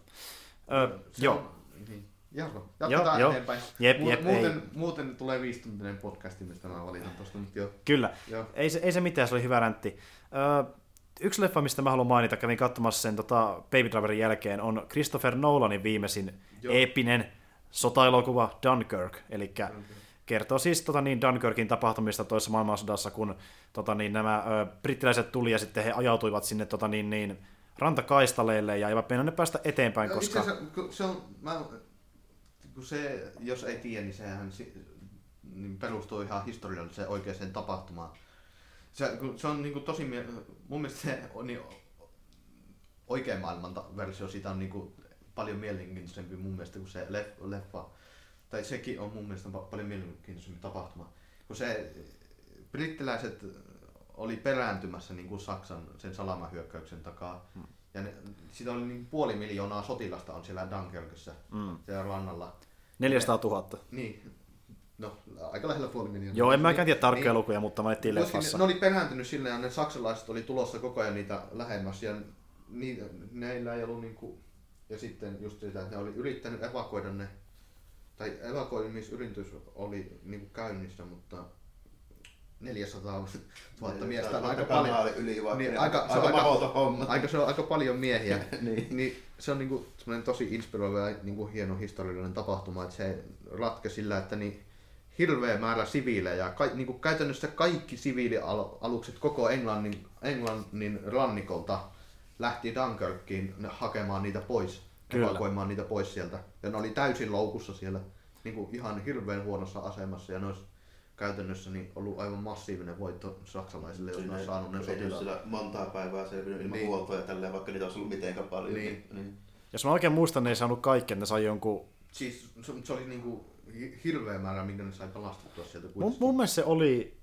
Ö,
Se
joo.
On, niin. Jarko, jatketaan
joo.
eteenpäin.
Jep, jep,
muuten,
ei.
muuten tulee viisituntinen podcasti, mistä mä valitan tosta, mutta joo.
Kyllä.
joo.
Ei se, ei se mitään, se oli hyvä räntti. Ö, yksi leffa, mistä mä haluan mainita, kävin katsomassa sen tota, Baby Driverin jälkeen, on Christopher Nolanin viimeisin
Joo.
eeppinen sotaelokuva Dunkirk. Eli kertoo siis tota, niin Dunkirkin tapahtumista toisessa maailmansodassa, kun tota, niin, nämä ö, brittiläiset tuli ja sitten he ajautuivat sinne tota, niin, niin, rantakaistaleille ja eivät mennä päästä eteenpäin,
No,
koska...
Kun se on, mä, se, jos ei tiedä, niin sehän niin perustuu ihan historialliseen oikeaan tapahtumaan. Se, se on niin kuin tosi, mun mielestä se on niin, oikea maailman versio siitä on niin kuin paljon mielenkiintoisempi mun mielestä kuin se leff- leffa. Tai sekin on mun mielestä pa- paljon mielenkiintoisempi tapahtuma. Kun se brittiläiset oli perääntymässä niin kuin Saksan sen salamahyökkäyksen takaa.
Hmm.
Ja ne, siitä oli niin puoli miljoonaa sotilasta on siellä Dunkirkissa,
Mm.
siellä rannalla.
400 000.
Niin, no aika lähellä puoli miljoonaa.
Joo, en mäkään tiedä tarkkoja
Niin.
lukuja, mutta mainittiin
Kuitenkin
leffassa.
Ne, ne oli perääntynyt sille ja ne saksalaiset oli tulossa koko ajan niitä lähemmäs ja niitä, neillä ei ollut niinku, ja sitten just sitä, että ne oli yrittänyt evakuoida ne, tai evakuoimisyritys oli niinku käynnissä, mutta 400 000 miestä on aika paljon.
Yli.
Niin,
Niin,
aika-
aika,
se on
aika homma.
Aika, se on aika paljon miehiä.
Niin.
niin se on niinku tosi inspiroiva ja niinku hieno historiallinen tapahtuma, että se ratkesi sillä, että niin hirveä määrä siviilejä, ka, niinku käytännössä kaikki siviilialukset koko Englannin, Englannin rannikolta lähti Dunkirkiin hakemaan niitä pois,
Kyllä.
evakuoimaan niitä pois sieltä. Ja ne oli täysin loukussa siellä, niinku ihan hirveän huonossa asemassa ja ne olisi käytännössä niin ollut aivan massiivinen voitto saksalaisille, jos ne olisi saanut ne
Ei
sotilaat.
sillä montaa päivää selvinnyt ilman
Niin.
niin. huoltoa ja tälleen, vaikka niitä olisi ollut mitenkään paljon.
Niin.
niin.
Jos mä oikein muistan, ne ei saanut kaikkea, ne sai jonkun...
Siis se, se oli niinku hi- hirveä määrä, minkä ne sai pelastettua sieltä
Mun,
kuitenkin.
mun mielestä se oli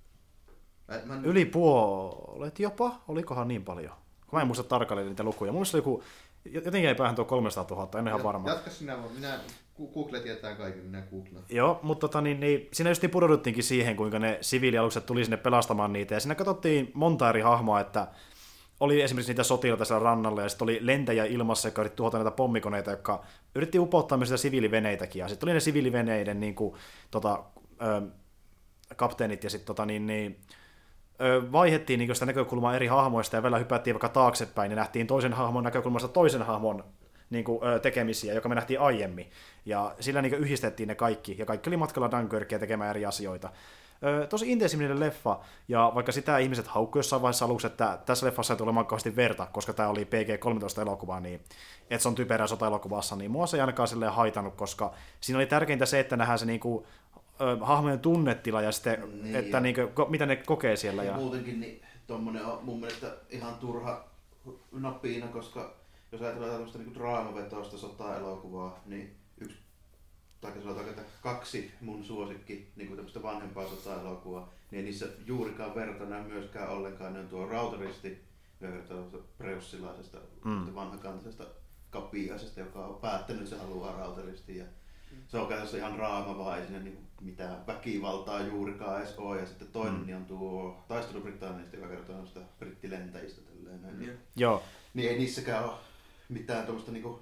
Mä, mä en,
yli puolet jopa, olikohan niin paljon? Kun mä en muista tarkalleen niitä lukuja. Mun mielestä se oli joku, jotenkin jäi päähän tuo 300 000, en ihan varma.
Jatka sinä vaan, minä, Google tietää kaiken, minä googlaan.
Joo, mutta tota, niin, niin, siinä just niin siihen, kuinka ne siviilialukset tuli sinne pelastamaan niitä. Ja siinä katsottiin monta eri hahmoa, että oli esimerkiksi niitä sotilaita siellä rannalla, ja sitten oli lentäjä ilmassa, joka yritti tuhota näitä pommikoneita, jotka yritti upottaa myös sitä siviiliveneitäkin. Ja sitten oli ne siviiliveneiden niin kuin, tota, ö, kapteenit, ja sitten tota, niin, niin, vaihettiin niin sitä näkökulmaa eri hahmoista, ja vielä hypättiin vaikka taaksepäin, ja nähtiin toisen hahmon näkökulmasta toisen hahmon niin kuin, tekemisiä, joka me nähtiin aiemmin. Ja sillä niin kuin, yhdistettiin ne kaikki, ja kaikki oli matkalla Dunkirkia tekemään eri asioita. Ö, tosi intensiivinen leffa, ja vaikka sitä ihmiset haukkuivat jossain vaiheessa aluksi, että tässä leffassa ei tule kauheasti verta, koska tämä oli PG-13 elokuva, niin että se on typerä sota-elokuvassa, niin mua se ei ainakaan silleen haitannut, koska siinä oli tärkeintä se, että nähdään se niinku, ö, hahmojen tunnetila ja sitten,
Niin,
että
ja-
niinku, ko, mitä ne kokee siellä.
Ja
Ja...
muutenkin niin tommonen on mun mielestä ihan turha napiina, koska jos ajatellaan tämmöistä niin draamavetoista sota-elokuvaa, niin yksi, tai sanotaan, että kaksi mun suosikki niin kuin tämmöistä vanhempaa sota-elokuvaa, niin ei niissä juurikaan vertana myöskään ollenkaan. Ne on tuo Rautaristi, preussilaisesta mm. vanhakantaisesta kapiaisesta, joka on päättänyt, että se haluaa Rautaristi. Ja se on käytössä ihan raama, vaan ei siinä niin mitään väkivaltaa juurikaan edes ole. Ja sitten toinen mm. niin on tuo taistelu Britanniasta, joka kertoo noista brittilentäjistä. Tälleen,
niin, Joo.
Niin ei niissäkään ole mitään tuommoista niin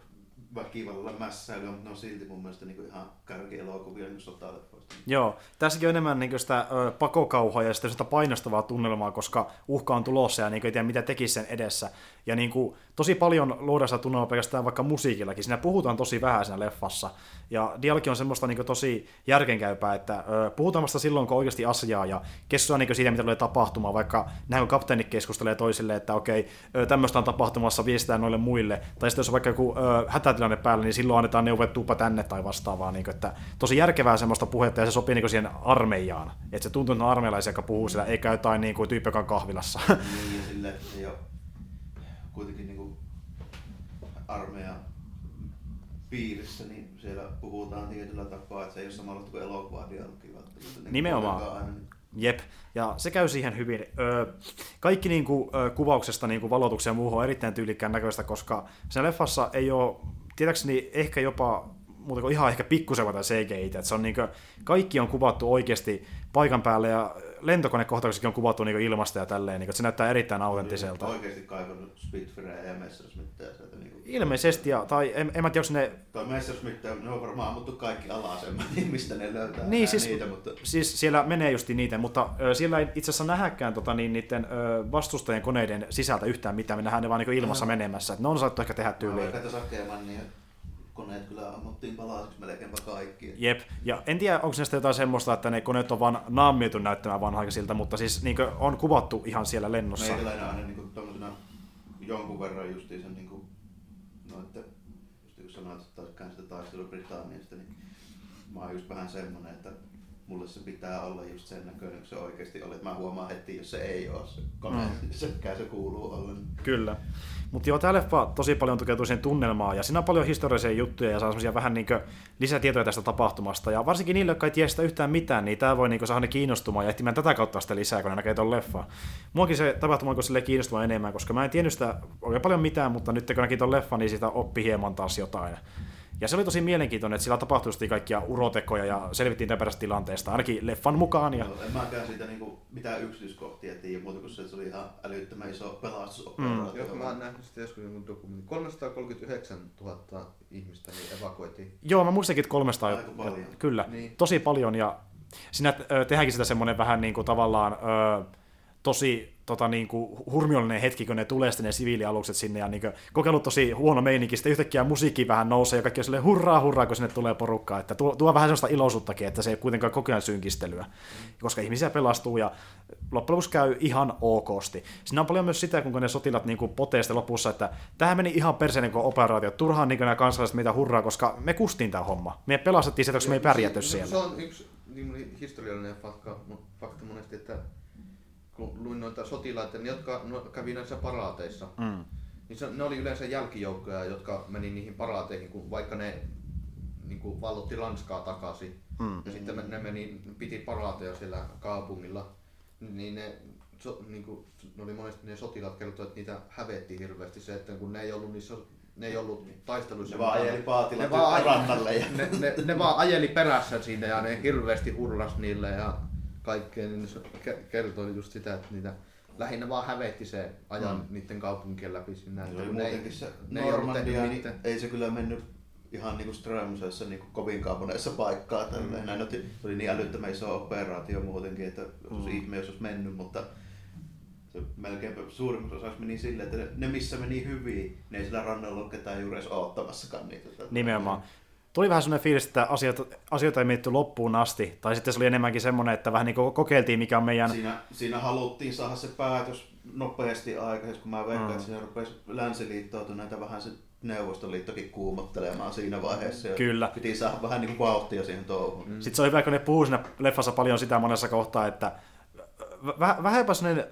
väkivallalla mässäilyä, mutta ne on silti mun mielestä niin ihan kärkielokuvia niin sotaleffoista.
Joo, tässäkin on enemmän niin sitä ö, pakokauhaa ja sitä painostavaa tunnelmaa, koska uhka on tulossa ja niin ei tiedä mitä tekisi sen edessä. Ja niin kuin, tosi paljon luodaan sitä tunnelmaa pelkästään vaikka musiikillakin. Siinä puhutaan tosi vähän siinä leffassa. Ja dialogi on semmoista niin tosi järkenkäypää, että ö, puhutaan vasta silloin, kun oikeasti asiaa ja keskustellaan niin siitä, mitä tulee tapahtumaan. Vaikka näin kun kapteeni keskustelee toisille, että okei, tämmöistä on tapahtumassa, viestitään noille muille. Tai sitten jos on vaikka joku ö, hätätilanne päällä, niin silloin annetaan neuvo, että tänne tai vastaavaa. Niin kuin, että tosi järkevää semmoista puhetta ja se sopii niin siihen armeijaan. Että se tuntuu, että on armeilaisia, jotka puhuu siellä, eikä jotain niin kuin tyyppi, joka on kahvilassa.
Niin, sille ole kuitenkin niin kuin armeijan piirissä, niin siellä puhutaan tietyllä tapaa, että se ei ole samalla kuin elokuvadialogi välttämättä. Niin
Nimenomaan. Aina, niin Jep, ja se käy siihen hyvin. Öö, kaikki niin kuin, kuvauksesta niin kuin valotuksen ja muuhun on erittäin tyylikkään näköistä, koska sen leffassa ei ole, tiedäkseni ehkä jopa muuta kuin ihan ehkä pikkusen jotain CGI, että se on niin kuin, kaikki on kuvattu oikeasti paikan päälle ja lentokonekohtauksessakin on kuvattu niin ilmasta ja tälleen, niin kuin, että se näyttää erittäin autenttiselta.
Oikeasti kaivannut Spitfireja ja Messerschmittia sieltä. Niin kuin...
Ilmeisesti, ja, tai en, en mä tiedä, ne...
Tai Messerschmitt, ne on varmaan ammuttu kaikki alas, en mä tiedä, mistä ne löytää
niin, siis,
niitä, mutta...
Siis siellä menee just niitä, mutta ö, siellä ei itse asiassa nähäkään tota, niin, niiden ö, vastustajien koneiden sisältä yhtään mitään, me nähdään ne vaan niin ilmassa menemässä, että ne on saattu ehkä tehdä tyyliin.
Mä vaikka niin koneet kyllä ammuttiin palasiksi melkeinpä kaikki.
Jep, ja en tiedä, onko näistä jotain semmoista, että ne koneet on vaan naamioitu näyttämään vanhaisilta, mutta siis niin on kuvattu ihan siellä lennossa.
Meikäläinen aina niin jonkun verran justiinsa, niin kuin, no että just kun sanoit, että taas sitä taistelu Britanniasta, niin mä oon just vähän semmonen, että mulle se pitää olla just sen näköinen, kun se oikeasti oli. Mä huomaan heti, jos se ei ole se kone, mm. sekään se kuuluu ollen.
Kyllä. Mutta joo, tämä leffa tosi paljon tukeutuu siihen tunnelmaan, ja siinä on paljon historiallisia juttuja, ja saa semmoisia vähän niin lisätietoja tästä tapahtumasta, ja varsinkin niille, jotka ei tiedä sitä yhtään mitään, niin tämä voi niin saada ne kiinnostumaan ja ehtimään tätä kautta sitä lisää, kun ne näkee tuon leffan. Muakin se tapahtuma alkoi sille kiinnostumaan enemmän, koska mä en tiennyt sitä oikein paljon mitään, mutta nyt kun näki tuon leffan, niin sitä oppi hieman taas jotain. Ja se oli tosi mielenkiintoinen, että sillä tapahtui kaikkia urotekoja ja selvittiin täpärästä tilanteesta, ainakin leffan mukaan. Ja...
No, en mäkään siitä niinku mitään yksityiskohtia tiedä, muuta kuin se, että se oli ihan älyttömän iso pelastusoperaatio.
Mm. Joo, mä oon nähnyt sitä joskus jonkun dokumentin. 339 000 ihmistä niin evakuoitiin.
Joo, mä muistakin, että 300. Aika paljon. Kyllä, niin. tosi paljon. Ja siinä tehdäänkin sitä semmoinen vähän niin kuin tavallaan... Ö, tosi tota, niin kuin, hurmiollinen hetki, kun ne tulee sitten ne siviilialukset sinne ja niin kuin, kokeillut tosi huono meininki, sitten yhtäkkiä musiikki vähän nousee ja kaikki on silleen hurraa hurraa, kun sinne tulee porukkaa, että tuo, tuo vähän sellaista iloisuuttakin, että se ei kuitenkaan koko ajan synkistelyä, mm. koska ihmisiä pelastuu ja loppujen lopuksi käy ihan okosti. Siinä on paljon myös sitä, kun ne sotilat niin kuin poteesti lopussa, että tähän meni ihan perseen niin operaatio, turhaan niin nämä kansalaiset meitä hurraa, koska me kustiin tämä homma. Me pelastettiin sitä, koska me ei pärjätty siellä.
Se on yksi niin historiallinen fakta, fakta monesti, että kun luin noita sotilaita, jotka no, kävi näissä paraateissa, mm. niin se, ne oli yleensä jälkijoukkoja, jotka meni niihin paraateihin, kun vaikka ne niin kuin vallotti Lanskaa takaisin. Mm. Ja sitten ne meni, piti paraateja siellä kaupungilla. Niin ne, so, niin kuin, ne oli monesti ne sotilaat kertoivat, että niitä hävettiin hirveästi se, että kun ne ei ollut niissä ne ei ollut taisteluissa.
Ne vaan ajeli paatilla ne vaan, rannalle. Ja...
Ne, ne, ne, vaan ajeli perässä sinne ja ne hirveästi hurras niille ja kaikkea, niin se kertoi just sitä, että niitä lähinnä vaan hävetti se ajan mm. niiden kaupunkien läpi sinne.
Kun ne ei, se ne Normandia, ei, niin ei se kyllä mennyt ihan niinku Strömsössä niinku kovin kaupuneessa paikkaa. Mm. Näin oli, oli niin älyttömän iso operaatio muutenkin, että mm. ihme, jos olisi mennyt, mutta se melkein suurimmassa osassa meni silleen, että ne, ne missä meni hyvin, ne ei sillä rannalla ole ketään juuri edes oottamassakaan niitä.
Nimenomaan tuli vähän sellainen fiilis, että asioita, asioita ei mietitty loppuun asti, tai sitten se oli enemmänkin semmoinen, että vähän niin kokeiltiin, mikä on meidän...
Siinä, siinä haluttiin saada se päätös nopeasti aikaisemmin, kun mä veikkaan, mm. että siinä rupesi länsiliittoutuneita vähän se Neuvostoliittokin kuumottelemaan siinä vaiheessa. Ja
Kyllä.
Piti saada vähän niin kuin vauhtia siihen touhuun.
Mm. Sitten se on hyvä, kun ne puhuu siinä leffassa paljon sitä monessa kohtaa, että vähänpä sellainen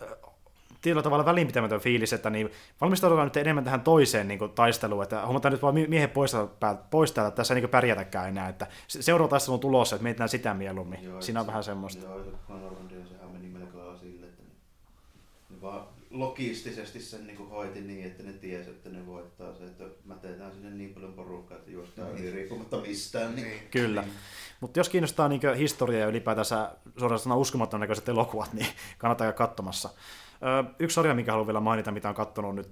tietyllä tavalla välinpitämätön fiilis, että niin valmistaudutaan nyt enemmän tähän toiseen niin kuin, taisteluun, että hommataan nyt vaan miehen pois, pois täältä, tässä ei niin pärjätäkään enää, että seuraava taistelu on tulossa, että mietitään sitä mieluummin. Joo, Siinä on se, vähän semmoista.
Joo, se Conor sehän meni melko lailla sille, että ne, ne vaan logistisesti sen niin kuin hoiti niin, että ne tiesi, että ne voittaa se, että mä teetään sinne niin paljon porukkaa, että juostaan niin riippumatta mistään. Niin. niin.
Kyllä. Niin. Mutta jos kiinnostaa niin historia ja ylipäätänsä suorastaan uskomattoman näköiset elokuvat, niin kannattaa käydä katsomassa. Yksi sarja, mikä haluan vielä mainita, mitä on katsonut nyt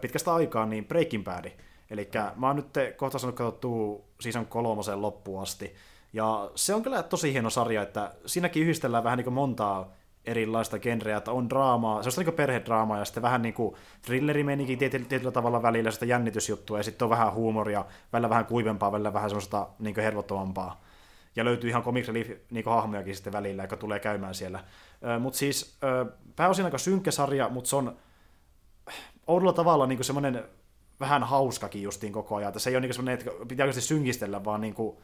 pitkästä aikaa, niin Breaking Bad. Eli mä oon nyt kohta saanut katsottua season kolmosen loppuun asti. Ja se on kyllä tosi hieno sarja, että siinäkin yhdistellään vähän niin montaa erilaista genreä, että on draamaa, se on niin perhedraamaa ja sitten vähän niin kuin thrillerimenikin tietyllä, tietyllä tavalla välillä, sitä jännitysjuttua ja sitten on vähän huumoria, välillä vähän kuivempaa, välillä vähän semmoista niin hervottomampaa. Ja löytyy ihan comic relief niin hahmojakin sitten välillä, joka tulee käymään siellä. Mutta siis pääosin aika synkkä sarja, mutta se on oudolla tavalla niin semmoinen vähän hauskakin justiin koko ajan. Se ei ole niin semmoinen, että pitää synkistellä, vaan niin kuin,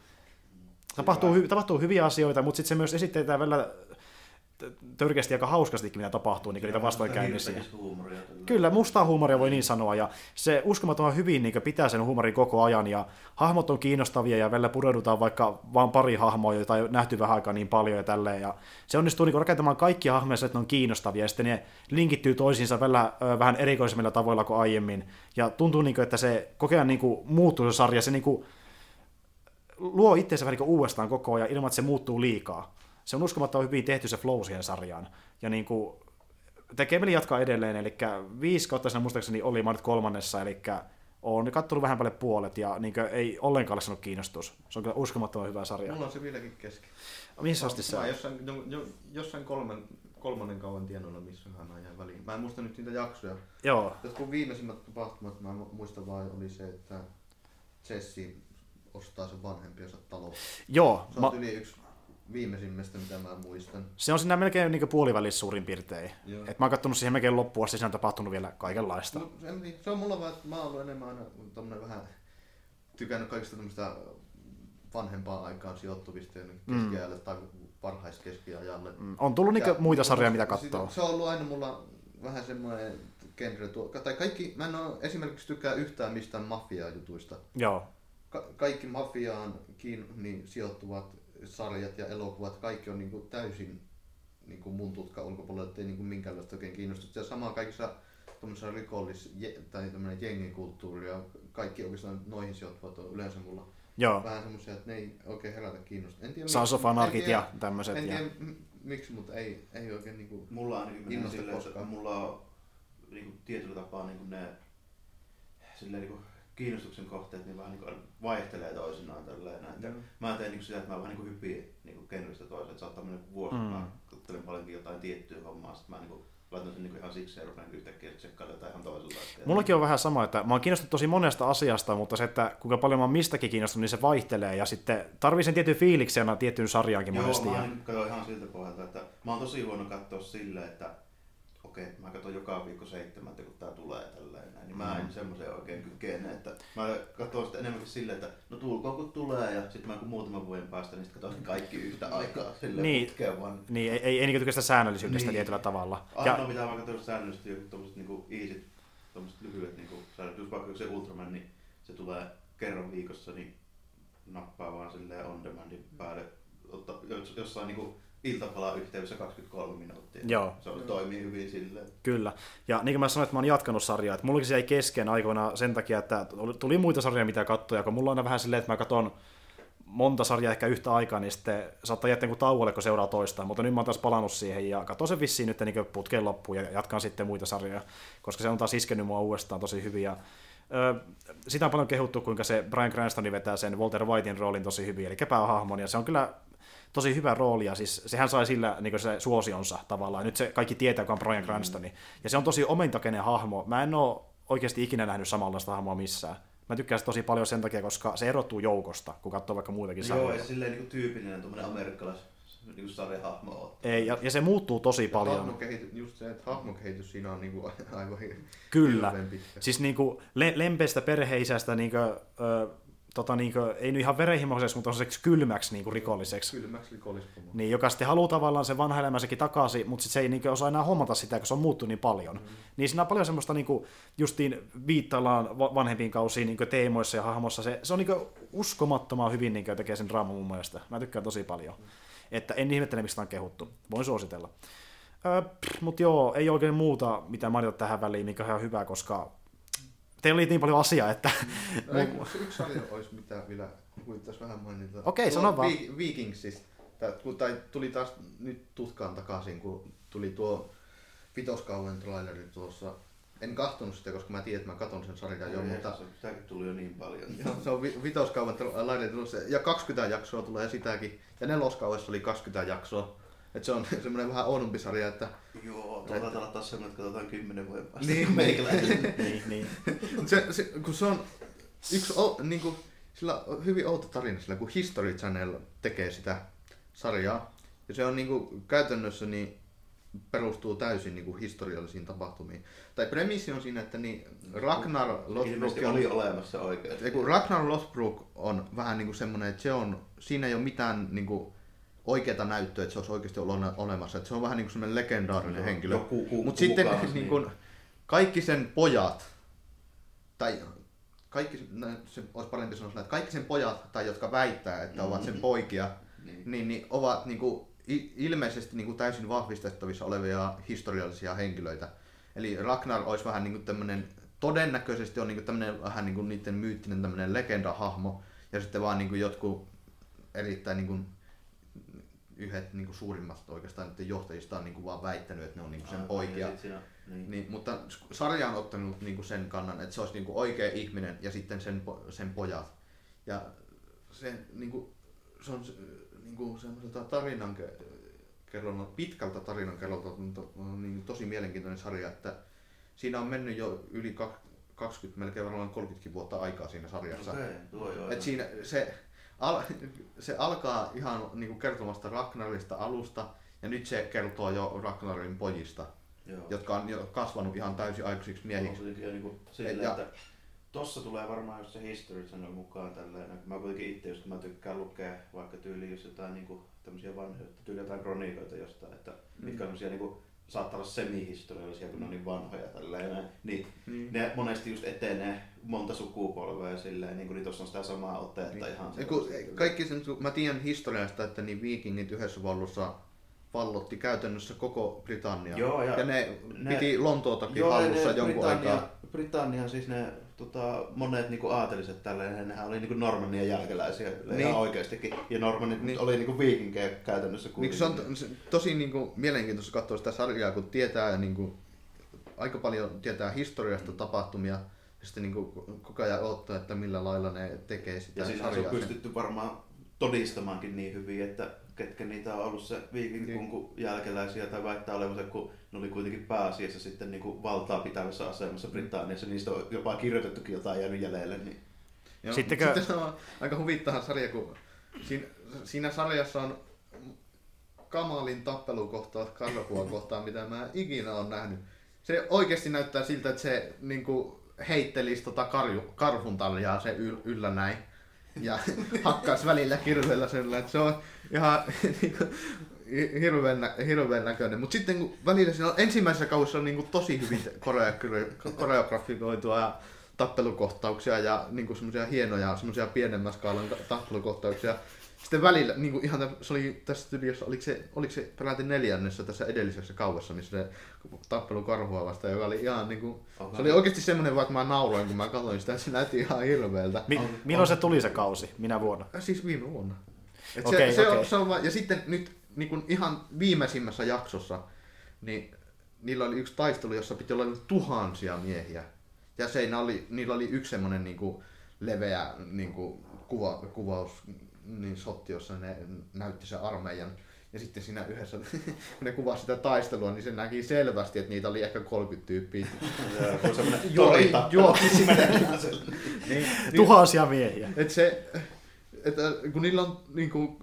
tapahtuu, hy, tapahtuu hyviä asioita, mutta sitten se myös esitetään välillä törkeästi aika hauskastikin, mitä tapahtuu, niin niitä vastoinkäymisiä. Kyllä, mustaa huumoria voi niin sanoa, ja se uskomaton hyvin niin pitää sen huumorin koko ajan, ja hahmot on kiinnostavia, ja välillä pureudutaan vaikka vain pari hahmoa, joita ei nähty vähän aikaa niin paljon ja tälleen, ja se onnistuu niin rakentamaan kaikki hahmoja, että ne on kiinnostavia, ja sitten ne linkittyy toisiinsa välillä vähän erikoisemmilla tavoilla kuin aiemmin, ja tuntuu, niin kuin, että se kokea niin muuttuu se sarja, se niin kuin, luo itseensä vähän niin uudestaan koko ajan ilman, että se muuttuu liikaa se on uskomattoman hyvin tehty se flow siihen sarjaan. Ja niin kuin, tekemeli jatkaa edelleen, eli viisi kautta siinä muistaakseni oli, mä nyt kolmannessa, eli on katsonut vähän paljon puolet ja niin kuin, ei ollenkaan ole kiinnostus. Se on kyllä uskomattoman hyvä sarja.
Mulla on se vieläkin kesken.
Missä asti se on?
Jossain, jo, jo, jossain kolmen, kolmannen kauan tienoilla, missä hän ajan väliin. Mä en muista nyt niitä jaksoja.
Joo.
Jotkut viimeisimmät tapahtumat, mä muistan vaan, oli se, että Jesse ostaa sen vanhempiensa talo.
Joo.
Se on ma- yli yksi viimeisimmistä, mitä mä muistan.
Se on siinä melkein niin puolivälissä suurin piirtein. Et mä oon katsonut siihen melkein loppuun asti, siinä on tapahtunut vielä kaikenlaista.
No, se, se on mulla vaan, että mä oon ollut enemmän aina vähän tykännyt kaikista tämmöistä vanhempaa aikaan sijoittuvista keskiajalle mm. tai varhaiskeskiajalle. Mm.
On tullut niinku muita sarjoja, mitä katsoo.
Se on ollut aina mulla vähän semmoinen genre tuo, tai kaikki, mä en ole esimerkiksi tykkää yhtään mistään mafiajutuista.
Joo.
Ka- kaikki mafiaan kiin, niin sijoittuvat sarjat ja elokuvat, kaikki on niin kuin täysin niin kuin mun tutka ulkopuolella, ettei niin kuin minkäänlaista oikein kiinnostusta. Ja sama kaikissa tuommoisessa rikollis- tai tämmöinen jengikulttuuri ja kaikki oikeastaan noihin sijoittuvat on yleensä mulla Joo. vähän semmoisia, että ne ei oikein herätä kiinnostusta.
En tiedä, Sons of Anarchit ja tämmöiset.
En tiedä ja... miksi, mutta ei, ei oikein niin kuin
Mulla on niin silleen, että mulla on niin kuin tietyllä tapaa niin kuin ne silleen niin kuin kiinnostuksen kohteet niin vähän niin kuin vaihtelee toisinaan tälleen. Että mm. Mä teen niin sitä, että mä vähän niin hyppii niin genristä toiseen. Että saattaa mennä vuosi, mm. mä katselen paljonkin jotain tiettyä hommaa, sitten mä niin kuin laitan sen niin ihan siksi ja rupean yhtäkkiä tsekkailla jotain ihan toiselta.
Mullakin on vähän sama, että mä oon kiinnostunut tosi monesta asiasta, mutta se, että kuinka paljon mä oon mistäkin kiinnostunut, niin se vaihtelee. Ja sitten tarvii sen tietyn fiiliksen tiettyyn sarjaankin
Joo,
monesti.
Joo, mä ja... ihan siltä pohjalta, että mä oon tosi huono katsoa silleen, että okei, mä katson joka viikko seitsemäntä, kun tää tulee tälleen näin, niin mä en mm. semmoisen oikein kykene, että mä katson sitä enemmänkin silleen, että no tulkoon kun tulee ja sitten mä kun muutaman vuoden päästä, niin sitten katson kaikki yhtä aikaa silleen
niin, putkeen vaan. Niin, ei, ei, ei niin sitä säännöllisyydestä niin. tietyllä tavalla.
Ainoa ja... mitä mä katson säännöllisesti joku tommoset niinku easy, tommoset lyhyet niinku säännöt, vaikka se Ultraman, niin se tulee kerran viikossa, niin nappaa vaan silleen on demandin päälle, ottaa jossain niinku iltapala yhteydessä 23 minuuttia.
Joo.
Se on, toimii hyvin silleen.
Kyllä. Ja niin kuin mä sanoin, että mä oon jatkanut sarjaa, että mullakin se jäi kesken aikoina sen takia, että tuli muita sarjoja, mitä katsoa, kun mulla on aina vähän silleen, että mä katson monta sarjaa ehkä yhtä aikaa, niin sitten saattaa jättää kuin tauolle, kun seuraa toista. Mutta nyt mä oon taas palannut siihen ja katson sen vissiin nyt niin putkeen loppuun ja jatkan sitten muita sarjoja, koska se on taas iskenyt mua uudestaan tosi hyvin. Ja, ö, sitä on paljon kehuttu, kuinka se Brian Cranston vetää sen Walter Whitein roolin tosi hyvin, eli päähahmon, ja se on kyllä tosi hyvä rooli, ja siis sehän sai sillä niin se suosionsa tavallaan. Nyt se kaikki tietää, kun on Brian mm. Cranston. Mm. Ja se on tosi omentakenen hahmo. Mä en ole oikeasti ikinä nähnyt samanlaista hahmoa missään. Mä tykkään tosi paljon sen takia, koska se erottuu joukosta, kun katsoo vaikka muitakin
no Joo, ja silleen niin tyypillinen tuommoinen amerikkalais niin sarjahahmo on.
Ei, ja, ja, se muuttuu tosi ja paljon.
Hahmokehitys, just se, että hahmokehitys siinä on niin kuin aivan
Kyllä. Siis niin kuin lempeästä perheisästä niin kuin, ö, tota, niin kuin, ei nyt ihan verenhimoiseksi, mutta on kylmäksi niin kuin rikolliseksi.
Kylmäksi rikollispomo.
Niin, joka sitten haluaa tavallaan sen vanha elämänsäkin takaisin, mutta sit se ei niin osaa enää hommata sitä, kun se on muuttunut niin paljon. Mm. Niin siinä on paljon semmoista niin kuin, justiin viittaillaan va- vanhempiin kausiin niin teemoissa ja hahmossa. Se, se on niin uskomattoman hyvin niin tekee sen draama mun mielestä. Mä tykkään tosi paljon. Mm. Että en ihmettele, mistä on kehuttu. Voin suositella. Öö, mutta joo, ei oikein muuta, mitä mainita tähän väliin, mikä on ihan hyvä, koska teillä oli niin paljon asiaa, että...
No, ei, yksi sarja olisi mitä vielä huvittaisi vähän mainita.
Okei, sano vaan.
Vikingsista. Tai tuli taas nyt tutkaan takaisin, kun tuli tuo vitoskauden traileri tuossa. En kahtonut sitä, koska mä tiedän, että mä katon sen sarjan jo, mutta...
Sitäkin tuli jo niin paljon.
Joo, se on vitoskauden traileri tulossa. Ja 20 jaksoa tulee sitäkin. Ja neloskaudessa oli 20 jaksoa. Et se on semmoinen vähän oudompi sarja, että...
Joo, tuota olla taas semmoinen, että katsotaan kymmenen vuoden päästä.
Niin,
niin, niin.
se, se, kun se on yksi, o, niin kuin, sillä on hyvin outo tarina sillä, kun History Channel tekee sitä sarjaa. Ja se on niin kuin, käytännössä niin perustuu täysin niin kuin historiallisiin tapahtumiin. Tai premissi on siinä, että niin Ragnar
Lothbrok on, oli olemassa oikein.
Kun Ragnar Lothbrok on vähän niin kuin semmoinen, että se on, siinä ei ole mitään niin kuin, oikeata näyttöä, että se olisi oikeasti ollut olemassa. Että se on vähän niin kuin semmoinen legendaarinen no, henkilö. Mutta sitten niin niin kuin, kaikki sen pojat, tai kaikki, no, se olisi parempi sanoa, että kaikki sen pojat, tai jotka väittää, että mm-hmm. ovat sen poikia, niin, niin, niin ovat niin kuin, ilmeisesti niin kuin täysin vahvistettavissa olevia historiallisia henkilöitä. Eli Ragnar olisi vähän niin kuin tämmöinen, todennäköisesti on niin kuin tämmöinen vähän niin kuin niiden myyttinen tämmöinen legendahahmo, ja sitten vaan niin kuin jotkut erittäin niin kuin yhdet niin kuin suurimmasta oikeastaan niiden johtajista on niin kuin vaan väittänyt, että ne on niin kuin sen poikia. Niin, siinä, niin. Niin, mutta sarja on ottanut niin kuin sen kannan, että se olisi niin kuin oikea ihminen ja sitten sen, sen pojat. Ja se, niin kuin, se on niin kuin semmoiselta tarinan kerronnalta, pitkältä tarinan kerrolta on niin tosi mielenkiintoinen sarja, että siinä on mennyt jo yli 20, melkein varmaan 30 vuotta aikaa siinä sarjassa.
Okay, tuo joo,
Et siinä se, al, se alkaa ihan niin kuin kertomasta Ragnarista alusta, ja nyt se kertoo jo Ragnarin pojista, Joo. jotka on jo kasvanut ihan täysin aikuisiksi miehiksi.
No, niin kuin silleen, ja, että tossa tulee varmaan just se History Channel mukaan tälleen. Mä kuitenkin itse just mä tykkään lukea vaikka tyyliin jos jotain niinku tämmöisiä vanhoja, tyyliin jotain kroniikoita jostain, että mm. mitkä on semmosia niinku saattaa olla semi-historiallisia, kun ne on niin vanhoja tälleen. Niin mm. ne monesti just etenee monta sukupolvea silleen, niin kuin tuossa on sitä samaa otteetta niin. ihan.
Kun, kaikki sen, mä tiedän historiasta, että niin viikingit yhdessä vallussa vallotti käytännössä koko Britannia.
Joo, ja,
ja ne, ne piti Lontootakin hallussa jonkun Britannia, aikaa.
Britannia siis ne tota, monet niinku aateliset tälleen, nehän oli niinku Normannien jälkeläisiä niin. ihan oikeastikin. Ja Normannit niin. oli niinku viikinkejä käytännössä.
Niin, se on se, tosi niinku mielenkiintoista katsoa sitä sarjaa, kun tietää niinku, aika paljon tietää historiasta tapahtumia, ja sitten niinku koko ajan odottaa, että millä lailla ne tekee sitä
Ja siis on pystytty varmaan todistamaankin niin hyvin, että ketkä niitä on ollut se viikinkunku niin. jälkeläisiä tai väittää olevansa, kun ne oli kuitenkin pääasiassa sitten niin kuin valtaa pitävässä asemassa Britanniassa, niistä on jopa kirjoitettukin jotain jäänyt jäljelle. Niin...
Joo, Sittenkö... Sitten se on aika huvittava sarja, kun siinä, siinä sarjassa on kamalin tappelukohtaus Karlapua kohtaan, mitä mä ikinä on nähnyt. Se oikeasti näyttää siltä, että se niin kuin, heittelisi tota karju, karhun taljaa se yl, yllä näin ja hakkaisi välillä hirveellä sellainen, että se on ihan niinku, hirveän, hirveän näköinen. Mutta sitten kun välillä siinä on, ensimmäisessä kaudessa on niin kuin, tosi hyvin koreografioitua ja tappelukohtauksia ja niin kuin, semmoisia hienoja, semmoisia pienemmän skaalan tappelukohtauksia. Sitten välillä, niin kuin ihan se oli tässä studiossa, oliko se, oliko se peräti neljännessä tässä edellisessä kaudessa, missä se tappelu karhua vastaan, joka oli ihan niin kuin, se oli oikeasti semmoinen, vaikka mä nauroin, kun mä katsoin sitä, että se näytti ihan hirveältä.
Mi- milloin se tuli se kausi? Minä vuonna?
Äh, siis viime vuonna. Et okay, se, okay. se, on, se on, ja sitten nyt niin kuin ihan viimeisimmässä jaksossa, niin niillä oli yksi taistelu, jossa piti olla tuhansia miehiä. Ja se, oli, niillä oli yksi semmoinen niin kuin leveä niin kuin kuva, kuvaus niin sotti, jossa ne näytti sen armeijan. Ja sitten siinä yhdessä, kun ne kuvasi sitä taistelua, niin se näki selvästi, että niitä oli ehkä 30 tyyppiä.
joo, joo.
niin, Tuhansia miehiä.
Et se, että kun niillä on niin kuin,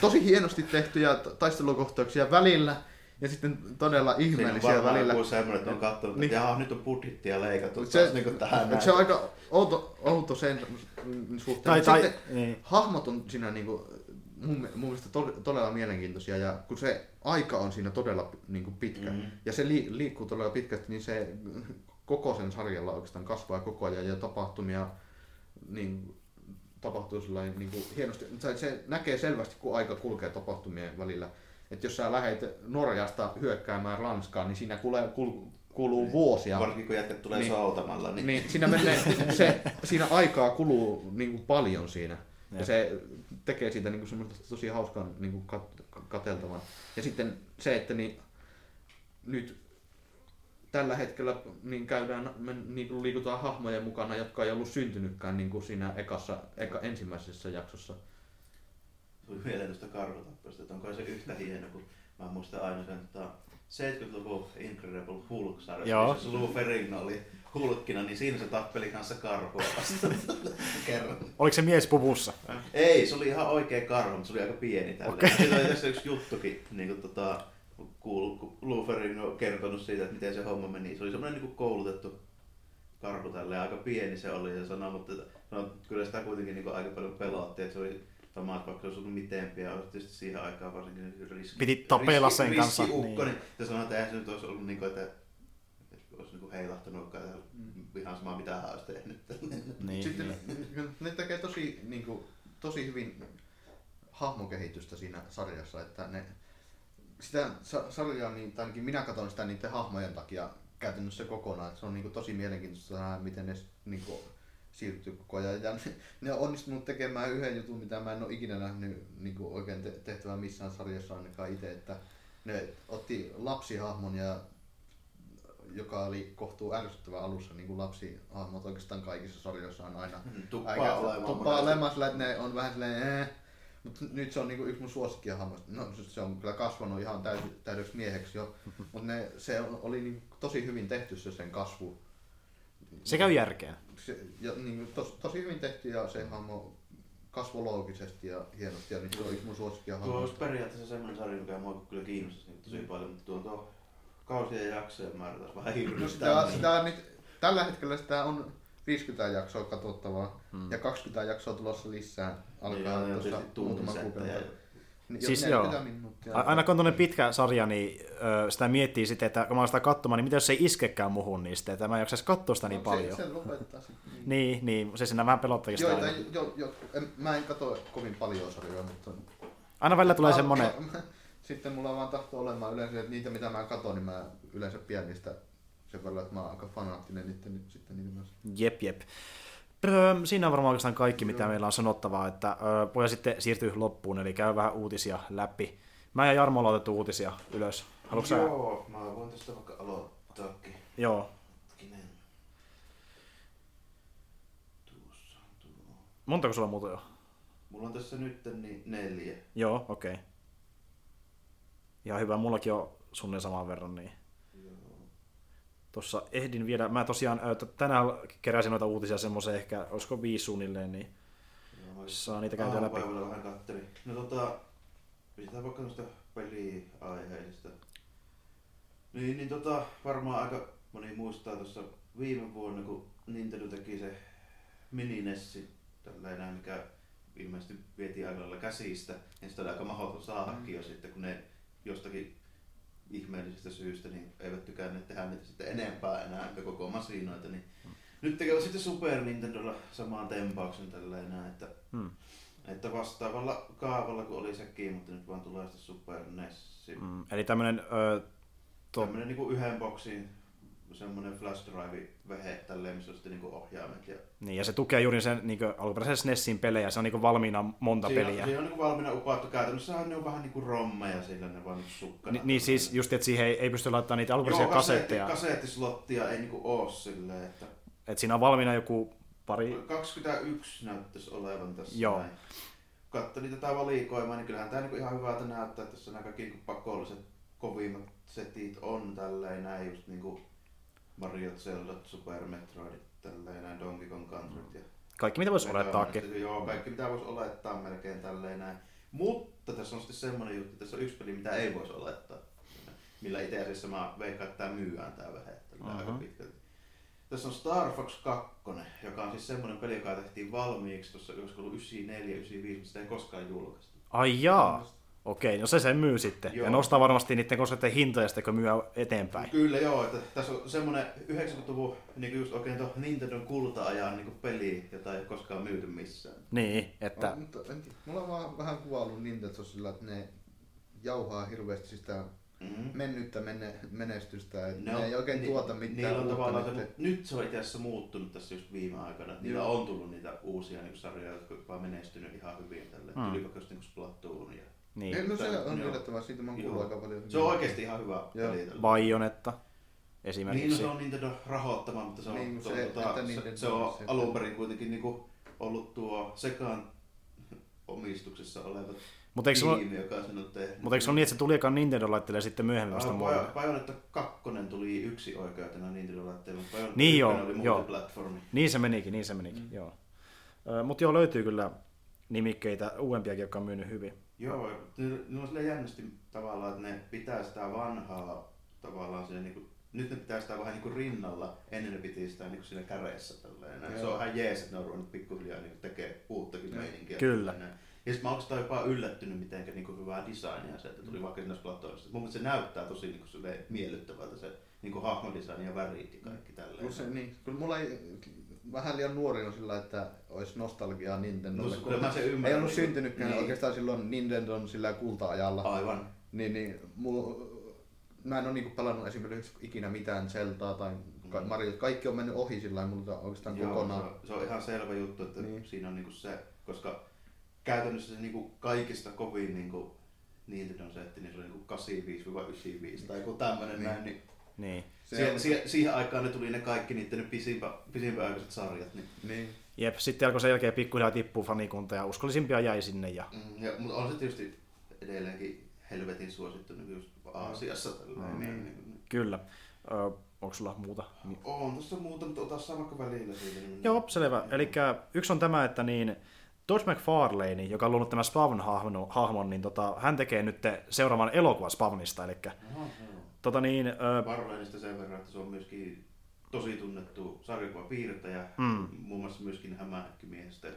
tosi hienosti tehtyjä taistelukohtauksia välillä, ja sitten todella
Siinä on
ihmeellisiä
varmaan
välillä.
joku semmoinen, että on katsonut, että
Niin.
jaha, nyt on budjettia leikattu
Se,
taas niin kuin tähän näin.
se on aika outo, outo sen suhteen.
Tai,
Mutta
tai,
sitten
niin.
hahmot on siinä niinku, mun, mun mielestä to, todella mielenkiintoisia ja kun se aika on siinä todella niinku pitkä
Mhm.
ja se li, liikkuu todella pitkästi, niin se koko sen sarjalla oikeastaan kasvaa koko ajan ja tapahtumia niin, tapahtuu sellainen niin kuin hienosti. Se, se näkee selvästi, kun aika kulkee tapahtumien välillä. Että jos sä lähdet Norjasta hyökkäämään Ranskaan, niin siinä kuulee, kul, kuuluu vuosia.
Varsinkin kun jätkät tulee
Niin.
niin. soutamalla, niin,
Niin siinä, menee, se, siinä aikaa kuluu niin kuin paljon siinä. Ja
Jep.
se tekee siitä niin kuin tosi hauskaa niin kuin kat, kateltavan. Ja sitten se, että niin, nyt tällä hetkellä niin käydään, me niin kuin liikutaan hahmojen mukana, jotka ei ollut syntynytkään niin kuin siinä ekassa, eka, ensimmäisessä jaksossa.
Tuli mieleen tuosta karhutappelusta, että onko se yhtä hieno, kun mä muistan aina sen, että 70-luvun Incredible Hulk-sarja,
Joo.
missä Lou Ferrigno oli Hulkkina, niin siinä se tappeli kanssa karhua vastaan kerran.
Oliko se mies puvussa?
Ei, se oli ihan oikea karhu, mutta se oli aika pieni tällä.
Okei.
Okay. Siitä oli tässä yksi juttukin, niin kuin tota, kuullut, kun Lou Ferrigno on kertonut siitä, että miten se homma meni. Se oli semmoinen niin kuin koulutettu karhu tälleen, aika pieni se oli ja sanoi, mutta että, no, kyllä sitä kuitenkin niin kuin aika paljon pelotti, että se oli vaikka se olisi ollut miten pian, olisi tietysti siihen aikaan varsinkin niin riski,
Piti tapella sen kanssa,
riskiukko,
niin.
niin. ja sanoi, että eihän se nyt olisi ollut niin kuin, että että olisi niin kuin heilahtanut, että ihan sama mitä hän olisi tehnyt.
Niin,
Sitten
niin.
ne tekee tosi, niin kuin, tosi hyvin hahmokehitystä siinä sarjassa, että ne sitä sa- sarjaa, niin, tai ainakin minä katson sitä niiden hahmojen takia käytännössä kokonaan. että Se on niin kuin, tosi mielenkiintoista nähdä, miten ne niin kuin, siirtyy koko ajan. Ja ne, ne on onnistunut tekemään yhden jutun, mitä mä en ole ikinä nähnyt niin kuin oikein te- tehtävää missään sarjassa ainakaan itse, että ne otti lapsihahmon ja joka oli kohtuu ärsyttävä alussa, niin kuin lapsihahmot oikeastaan kaikissa sarjoissa on aina
Tuppaa
aika
olemaan.
tuppaa olemaan sillä, että ne on vähän silleen, eh. Mutta nyt se on niinku yksi mun suosikkia hahmoista. No se- on kyllä kasvanut ihan täys, täydeksi mieheksi jo, mutta ne, se on, oli niinku tosi hyvin tehty se sen kasvu.
Se käy järkeen.
Se, ja niinku tos, tosi hyvin tehty ja se hahmo kasvoi loogisesti ja hienosti ja nyt se on yksi mun suosikkia
Tuo olisi periaatteessa semmoinen sarja, mikä mua kyllä kiinnostaisi niin tosi paljon, mutta tuo, tuo kausien jaksojen määrä taas vähän
No
hirveästi.
sitä, sitä nyt, tällä hetkellä sitä on 50 jaksoa katsottavaa
Mm.
ja 20 jaksoa tulossa lisää.
Niin,
Alkaa tuossa
tuntisettejä.
kuukauden. Niin, Siis
joo.
40 minuuttia.
A- Aina kun on tuonne pitkä sarja, niin ö, sitä miettii sitten, että kun mä oon sitä katsomaan, niin mitä jos se ei iskekään muhun niistä, että mä en jaksaisi katsoa sitä niin
No,
paljon.
Se, se lopettaa sitten.
Niin, niin, se siinä vähän pelottakin sitä.
Joita,
aina.
jo, jo, en, mä en katso kovin paljon sarjoja, mutta...
Aina välillä tulee
Mä-
semmonen,
mä- Sitten mulla vaan tahto olemaan yleensä, että niitä mitä mä katson, niin mä yleensä pidän niistä sen verran, että mä oon aika fanaattinen niiden sitten niitä myös.
jep jep. Öö, Siinä on varmaan oikeastaan kaikki, mitä meillä on sanottavaa, että öö, voi sitten siirtyä loppuun, eli käy vähän uutisia läpi. Mä ja Jarmo ollaan otettu uutisia ylös. Haluatko sä?
Joo, mä voin tästä vaikka aloittaakin.
Joo.
Hetkinen. Tuossa on tuo.
Montako sulla muuta jo?
Mulla on tässä nyt niin neljä.
Joo, okei. Okay. Ihan hyvä, mullakin on sunnen saman verran, niin
Joo.
Tuossa ehdin vielä, mä tosiaan tänään keräsin noita uutisia semmoisen ehkä, olisiko viisi suunnilleen, niin
mä
saa niitä käytyä läpi.
aamupäivällä vähän kattelin. No tota, pistetään vaikka noista peliaiheista. Niin, niin tota, varmaan aika moni muistaa tuossa viime vuonna, kun Nintendo teki se mininessi, tällainen, mikä ilmeisesti vietiin aika lailla käsistä, niin sitä oli aika mahdoton saadakin jo sitten, kun ne jostakin ihmeellisestä syystä niin eivät tykänneet tehdä niitä sitten enempää enää, eikä koko masinoita, niin nyt tekevät sitten Super Nintendolla samaan tempauksen tällainen, että
Hmm.
että vastaavalla kaavalla kuin oli sekin, mutta nyt vaan tulee sitten Super NES. Mm.
Mm, eli tämmönen, ö, to,
Tämmönen niinku yhden boksiin semmonen flash drive vehe tälleen, missä on sitten niinku ohjaimet. Ja
niin, ja se tukee juuri sen niin alkuperäisen SNESin pelejä, se on niin valmiina monta
siinä,
peliä.
siinä on niinku valmiina upattu. Käytännössähän ne on vähän niinku rommeja sillä ne vaan niinku sukkana.
Ni, niin siis just, että siihen ei, ei pysty laittamaan niitä alkuperäisiä
Joo,
kasetteja.
kasettislottia ei niinku oo silleen, että
Että siinä on valmiina joku pari...
21 näyttäisi olevan tässä
Joo.
näin. Kattelin tätä valikoimaa, niin kyllähän tämä niinku ihan hyvältä näyttää, että tässä nämä kaikki niinku pakolliset kovimmat setit on tälleen näin just niinku Mario Zelda, Super Metroidit, tälleen näin Donkey Kong Countryt ja
Kaikki mitä voisi olettaakin.
Joo, kaikki mitä voisi olettaa melkein tälleen näin. Mutta tässä on sitten semmoinen juttu, että tässä on yksi peli, mitä ei voisi olettaa. millä itse asiassa mä veikkaan, että tämä myydään tämä vähän tällä aika pitkälti. Tässä on Star Fox 2, joka on siis semmoinen peli, joka tehtiin valmiiksi tuossa, olisiko ollut 94, 95, mutta sitä ei koskaan julkaistu.
Ai jaa. Okei, no se sen myy sitten.
Joo.
Ja nostaa varmasti niiden konsolien hintoja sitten, kun myy eteenpäin.
Kyllä joo, että tässä on semmoinen 90-luvun niin just oikein tuo Nintendon kulta-ajan niin peli, jota ei ole koskaan myyty missään.
Niin, että...
No, mutta en tiedä. Mulla on vaan vähän kuvailu Nintendo sillä, että ne jauhaa hirveästi sitä
Mm-hmm.
mennyttä menne, menestystä, että ne, ei oikein tuota mitään
Niillä on
uutta
tavallaan se,
nyt.
mut nyt se on itse asiassa muuttunut tässä just viime aikoina. että Niillä on tullut niitä uusia niin sarjoja, jotka on vaan menestynyt ihan hyvin tälle.
Mm.
Mm. Tuli vaikka just niin Splatoon. Ja...
Niin.
No se on yllättävää, siitä mä oon kuullut aika paljon.
Se on oikeasti ihan hyvä peli.
Bajonetta
Niin, no
esimerkiksi.
se on Nintendo rahoittama, mutta se on,
Niin, se-
tota,
että
se, se, on
se-
alun perin kuitenkin niinku ollut tuo sekaan omistuksessa oleva
Mutta eikö,
tiimi, joka sen on tehnyt.
mutta eikö se ole niin, että se tuli ekaan Nintendo laittelee sitten myöhemmin vasta muodolle?
Bajo- Bayonetta 2 tuli yksi oikeutena Nintendo-laitteella, mutta Bayonetta
Niin
1
joo,
oli
joo.
multiplatformi.
Niin se menikin, niin se menikin, mm. joo. Mutta joo, löytyy kyllä nimikkeitä uudempiakin, jotka on myynyt hyvin.
Joo, ne, ne on silleen jännästi tavallaan, että ne pitää sitä vanhaa tavallaan siinä niinku, nyt ne pitää sitä vähän niinku rinnalla, ennen ne piti sitä niinku siinä käreessä tälleen. näin. Se
Joo.
on ihan jees, että ne on ruvennut pikkuhiljaa niinku tekee uuttakin
Joo.
meininkiä.
Kyllä.
tälleen. Ja sit mä oikeastaan jopa yllättynyt, miten niinku hyvää designia se, että tuli vaikka siinä Splatoonissa. Mun mielestä se näyttää tosi niinku miellyttävältä se niinku hahmodesign ja värit ja kaikki tälleen.
Plus se, niin, kyllä mulla ei vähän liian nuori on sillä, että olisi nostalgiaa Nintendolle.
No,
kun
kyllä mä sen ymmärrän,
ei ollut
niin.
syntynytkään
Niin.
oikeastaan silloin Nintendon sillä kulta-ajalla.
Aivan.
Niin, niin mulla, mä en ole niinku pelannut esimerkiksi ikinä mitään Zeldaa tai ka-
Mm.
Mario. Kaikki on mennyt ohi sillä multa oikeastaan
Joo,
kokonaan.
Se, on, se on ihan selvä juttu, että
Niin.
niin. siinä on niinku se, koska käytännössä se niinku kaikista kovin niinku Nintendon setti, niin se oli niinku 85-95 tai joku tämmönen
Niin.
näin, niin
Niin.
Se
siihen, siihen, siihen, aikaan ne tuli ne kaikki niiden pisimpä, pisimpäaikaiset sarjat. Niin,
Niin.
Jep, sitten alkoi sen jälkeen pikkuhiljaa tippua fanikunta ja uskollisimpia jäi sinne. Ja...
mm, ja, mutta on se tietysti edelleenkin helvetin suosittu niin just Aasiassa. Tällainen,
Niin.
niin.
Kyllä. Ö, onko sulla muuta?
On tuossa muuta, mutta ota saa vaikka välillä siitä. Niin
Joo, selvä. Eli yksi on tämä, että niin Todd McFarlane, joka on luonut tämän Spawn-hahmon, hahmon, niin tota, hän tekee nyt seuraavan elokuvan Spawnista. Eli
joo.
Tota niin, ö,
Barleinista sen verran, että se on myöskin tosi tunnettu sarjakuvapiirtäjä,
Mm.
muun muassa myöskin hämähäkkimiehestä.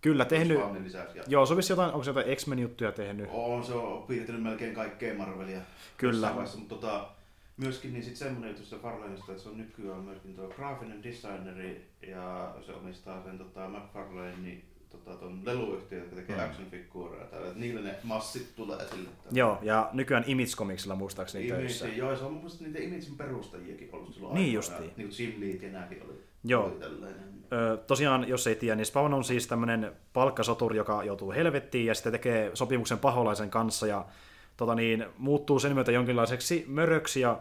kyllä tehnyt,
lisäksi.
Joo, se jotain, onko se jotain X-Men-juttuja tehnyt?
on, se on piirtänyt melkein kaikkea Marvelia.
Kyllä.
vaiheessa, mutta tota, myöskin niin sit semmonen juttu sitä Farlanesta, että se on nykyään myöskin tuo graafinen designeri ja se omistaa sen tota, McFarlane, niin tota, ton leluyhtiö, joka tekee
Mm.
action-figuureja. Että niillä ne massit tulee esille.
Joo, ja nykyään Image Comicsilla muistaakseni töissä.
Image, joo, ja se on mun mielestä niitä Imagein perustajiakin ollut silloin
Niin justiin.
Niin kuin Jim Lee ja nääkin oli.
Joo.
Oli tällainen.
Ö, tosiaan, jos ei tiedä, niin Spawn on siis tämmöinen palkkasoturi, joka joutuu helvettiin ja sitten tekee sopimuksen paholaisen kanssa ja tota niin, muuttuu sen myötä jonkinlaiseksi möröksi ja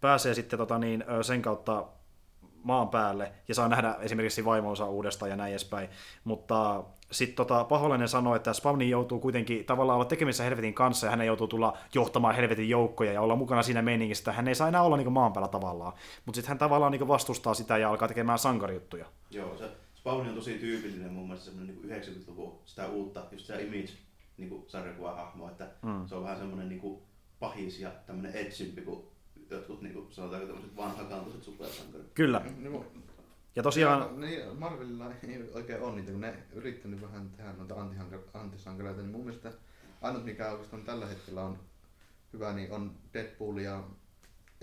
pääsee sitten tota niin, sen kautta maan päälle ja saa nähdä esimerkiksi vaimonsa uudestaan ja näin edespäin. Mutta sitten tota, paholainen sanoi, että Spawni joutuu kuitenkin tavallaan olla tekemisissä helvetin kanssa ja hän joutuu tulla johtamaan helvetin joukkoja ja olla mukana siinä meiningissä, että hän ei saa enää olla niin maan päällä tavallaan. Mutta sitten hän tavallaan niin vastustaa sitä ja alkaa tekemään sankarijuttuja.
Joo, se Spawn on tosi tyypillinen mun mielestä semmoinen niin 90-luvun sitä uutta, just sitä image niin kuin sarjakuvahahmoa, että
Mm.
mm. se on vähän semmoinen niin kuin pahis ja tämmöinen edgympi kuin jotkut niin kuin, sanotaanko tämmöiset vanhakantoiset supersankarit.
Kyllä.
Niin,
Ja tosiaan,
Niin, Marvelilla ei oikein ole niitä, kun ne yrittänyt vähän tehdä noita antisankareita, niin mun mielestä ainut mikä oikeastaan tällä hetkellä on hyvä, niin on Deadpool ja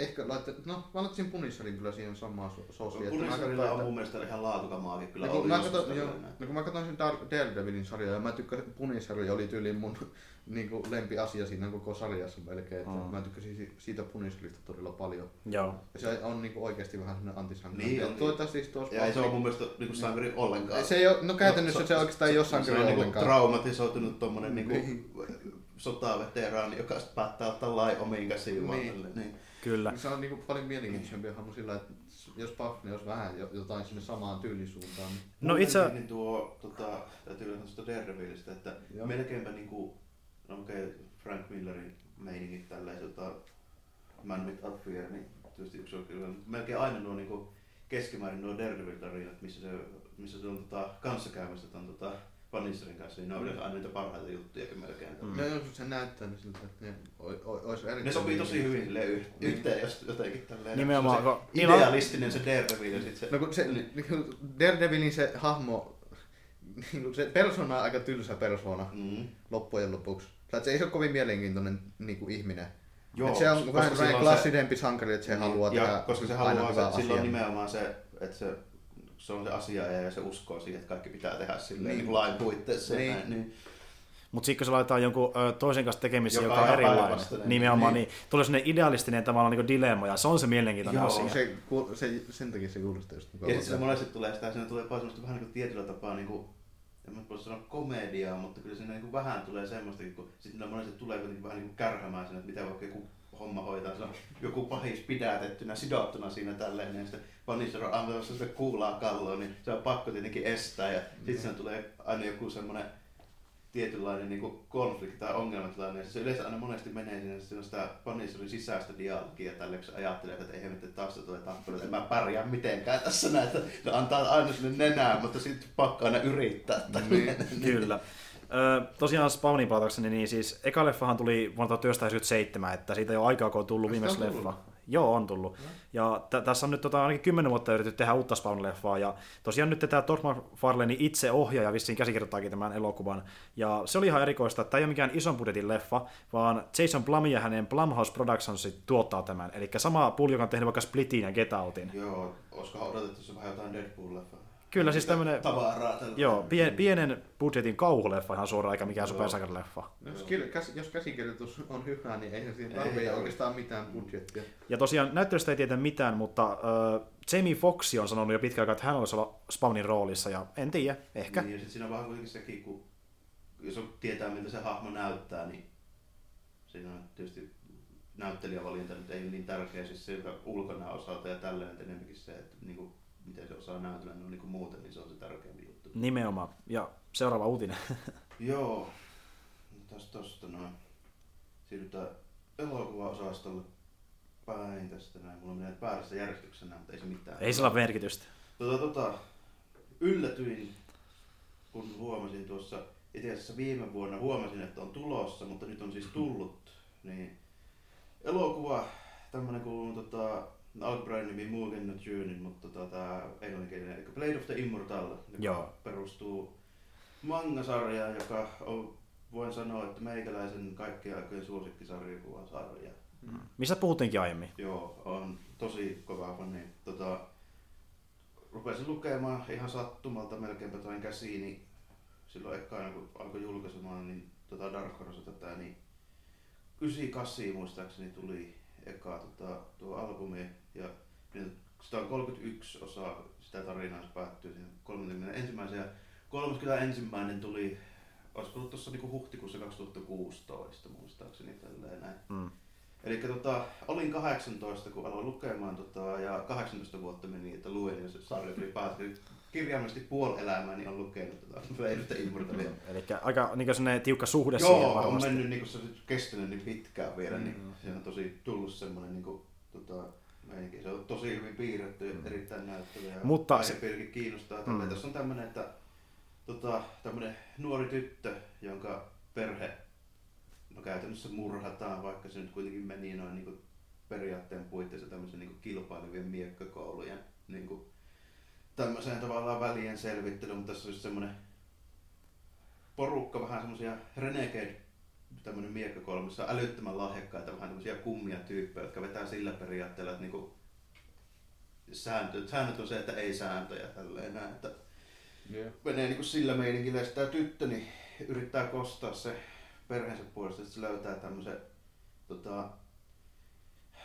ehkä laittaa, no mä laittaisin Punisherin kyllä siihen samaan so- soosiin. että mä
Punisherilla on
että-
mun mielestä ihan laatukamaakin kyllä
No kun,
oli
mä katsoin,
tällainen.
no kun mä katsoin sen Dar- Daredevilin sarjaa ja mä tykkäsin, Punisher oli tyyliin mun niin kuin lempiasia siinä koko sarjassa melkein, että
Mm.
mä tykkäsin si- siitä Punisherista todella paljon.
joo.
Ja se on niin kuin oikeasti vähän sellainen antisankari.
Niin
Ja
on.
Toivottavasti siis tuossa
Ja ei se ole mun mielestä niin kuin sankari ollenkaan.
se ei ole, no käytännössä
No,
se, oikeastaan ei ole sankari
se on niinku
ollenkaan.
traumatisoitunut tommonen niinku
Niin.
sotaveteraani, joka päättää ottaa lai omiin käsiin
Niin.
niin.
Kyllä.
Se on niin kuin paljon mielenkiintoisempi hahmo sillä, että jos Buffy olisi vähän jo- jotain sinne samaan tyylisuuntaan. Niin...
No itse-
Niin tuo, tota, täytyy sanoa tuosta Daredevilistä, että
Joo.
melkeinpä niinku, no okei, okay, Frank Millerin meiningit tälleen, tota, Man Without Fear, niin tietysti yksi on kyllä, mutta melkein aina nuo niinku keskimäärin nuo Daredevil-tarinat, missä se, missä se on tota, kanssakäymässä ton tota, Punisherin kanssa, niin ne on yleensä aina niitä parhaita juttuja melkein.
Mm.
No jos se näyttää niin siltä, että ne olisi erittäin...
Ne sopii tosi hyvin silleen yh- yhteen, jos jotenkin tälleen.
Nimenomaan,
se
kun on-
idealistinen se Daredevil ja sit se...
No kun se, niin kuin Daredevilin se hahmo, niin kuin se persona on aika tylsä persona
Mm.
loppujen lopuksi. Se ei ole kovin mielenkiintoinen niin kuin ihminen.
Joo,
Et se on vähän
on se-
klassidempi sankari, että se haluaa
ja
tehdä
koska se
aina
haluaa,
hyvää
se, sillä on nimenomaan se, että se, se on se asiaaja ja se uskoo siihen, että kaikki pitää tehdä silleen
Niin.
niin. niin lain puitteissa.
Niin.
Näin, niin.
Mutta sitten kun se laitetaan jonkun ö, toisen kanssa tekemisissä,
Joka
joka,
on
erilainen, nimenomaan,
Niin.
niin, tulee sellainen idealistinen tavallaan niin dilemma, ja se on se mielenkiintoinen
Joo,
asia.
Se, se, sen takia se kuulostaa just
Ja sitten se monesti tulee sitä, siinä tulee paljon semmoista vähän niin kuin tietyllä tapaa niin kuin, en mä voi sanoa komediaa, mutta kyllä siinä niin kuin vähän tulee semmoista, kun sitten monesti tulee kuitenkin vähän niin kuin kärhämään siinä, että miten vaikka joku homma hoitaa, se on joku pahis pidätettynä, sidottuna siinä tälleen, ja sitten Punisher on antamassa sitä kuulaa kalloon, niin se on pakko tietenkin estää, ja sitten siinä tulee aina joku semmoinen tietynlainen niin kuin konflikti tai ongelmatilanne, ja se yleensä aina monesti menee sinne, siinä on sitä Punisherin sisäistä dialogia, tälle kun se ajattelee, että ei hemmetti taas se tulee tappelu, että en mä pärjää mitenkään tässä näitä, ne antaa aina sinne nenään, mutta sitten pakko aina yrittää.
Niin.
Kyllä. Ö, tosiaan Spawnin palatakseni, niin siis eka leffahan tuli vuonna 1997, että siitä ei ole aikaa, kun on tullut viimeis leffa.
tullut?
Joo, on tullut. Ja t- tässä on nyt tota, ainakin 10 vuotta yritetty tehdä uutta Spawn-leffaa, ja tosiaan nyt tämä Todd McFarlane itse ohjaa ja vissiin käsikirjoittaakin tämän elokuvan. Ja se oli ihan erikoista, että tämä ei ole mikään ison budjetin leffa, vaan Jason Blum ja hänen Blumhouse Productions tuottaa tämän. Eli sama pulli, joka on tehnyt vaikka Splitin ja Get Outin.
Joo, olisikohan odotettu se vähän jotain Deadpool-leffaa?
Kyllä, siis tämmönen-
Tavaraa. tällä-
Joo, pien, pienen budjetin kauhuleffa ihan suoraan, eikä mikään
Joo.
supersankarileffa.
No, Jos, kir- käs- jos käsikirjoitus on hyvä, niin eihän siinä tarvitse
Ei.
oikeastaan mitään budjettia.
Ja tosiaan näyttelystä ei tiedä mitään, mutta äh, Jamie Foxx on sanonut jo pitkään aikaa, että hän olisi olla Spawnin roolissa, ja en tiedä, ehkä.
Niin, ja sitten siinä on vähän kuitenkin sekin, kun jos on- tietää miltä se hahmo näyttää, niin siinä on tietysti näyttelijävalinta nyt ei ole niin tärkeä siis se ulkona osalta ja tälleen, että enemmänkin se, että niinku, miten se osaa näytellä no, niinku muuten, niin se on se tärkeämpi juttu.
Nimenomaan. Ja seuraava uutinen.
Joo, tästä tosta noin. Siirrytään elokuva-osastolle päin tästä näin. Mulla menee väärässä järjestyksessä, mutta ei se mitään.
ei sillä ole merkitystä.
Tota, tota, yllätyin, kun huomasin tuossa, itse asiassa viime vuonna huomasin, että on tulossa, mutta nyt on siis tullut, niin elokuva, tämmönen kuin tota, alkuperäinen nimi Mugen no Junin, mutta tota, englanninkielinen, eli Blade of the Immortal, joka
Joo.
perustuu manga-sarjaan, joka on, voin sanoa, että meikäläisen kaikkien aikojen suosikkisarjakuvasarja.
Missä puhuttiinkin aiemmin?
Joo, on tosi kova fani. Tota, rupesin lukemaan ihan sattumalta melkeinpä toin käsiini silloin ekana kun alkoi julkaisemaan niin tota Dark Horse tätä, niin 98 muistaakseni tuli eka tota, tuo albumi ja niin sitä on 31 osaa sitä tarinaa, se päättyy siihen 31 ja 31 tuli, olisiko ollut tuossa niinku huhtikuussa 2016 muistaakseni tälleen näin.
Mm.
Eli tota, olin 18, kun aloin lukemaan tota, ja 18 vuotta meni, että luin ja se sarja tuli päättyy. Kirjaimellisesti puoli elämääni on lukenut of the Immortalia.
Eli aika niin sellainen tiukka suhde siihen
Joo, on
varmasti.
mennyt niin se on kestänyt niin pitkään vielä, mm.
Mm.
niin siinä on tosi tullut semmoinen niin kuin, tota, meininki. Se on tosi hyvin piirretty, mm. erittäin näyttävä ja
Mutta se-
kiinnostaa.
Mm.
Mm. Tässä on tämmöinen, että tota, tämmöinen nuori tyttö, jonka perhe no käytännössä murhataan, vaikka se nyt kuitenkin meni noin niin kuin periaatteen puitteissa tämmöisen niin kuin kilpailevien miekkakoulujen niin kuin, tämmöiseen tavallaan välien selvittelyyn, mutta tässä olisi semmoinen porukka, vähän semmoisia renegade tämmöinen on älyttömän lahjakkaita, vähän tämmöisiä kummia tyyppejä, jotka vetää sillä periaatteella, että niinku sääntö, säännöt on se, että ei sääntöjä tälleen näin, että
Yeah.
menee niinku sillä meiningillä ja tämä tyttö niin yrittää kostaa se perheensä puolesta, että se löytää tämmöisen tota,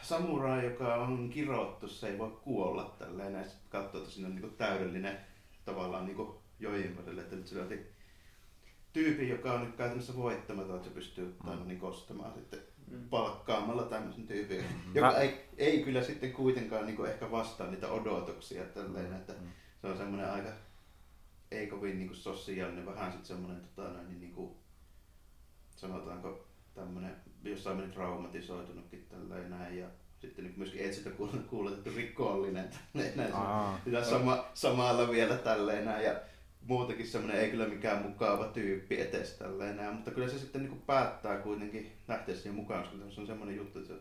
samurai, joka on kirottu, se ei voi kuolla tälleen näin. Sitten katsoo, että siinä on niinku täydellinen tavallaan niinku joihinpäiselle, että nyt se löyti tyypin, joka on nyt käytännössä voittamaton, että se pystyy mm. niin kostamaan sitten
Mm.
palkkaamalla tämmöisen tyypin, joka
Mä-
ei, ei kyllä sitten kuitenkaan niin ehkä vastaa niitä odotuksia tälleen, että
Mm.
se on semmoinen aika ei kovin niin sosiaalinen, vähän sitten semmoinen tota, noin, niin, niin kuin, sanotaanko tämmöinen jossain meni traumatisoitunutkin tälleen näin ja sitten niin myöskin etsitä kuulutettu rikollinen tälleen näin.
Aa.
Sama, samalla vielä tälleen näin ja muutenkin semmoinen ei kyllä mikään mukava tyyppi etes tälleen näin, mutta kyllä se sitten niin päättää kuitenkin lähteä siihen mukaan, koska se on semmoinen juttu, että se,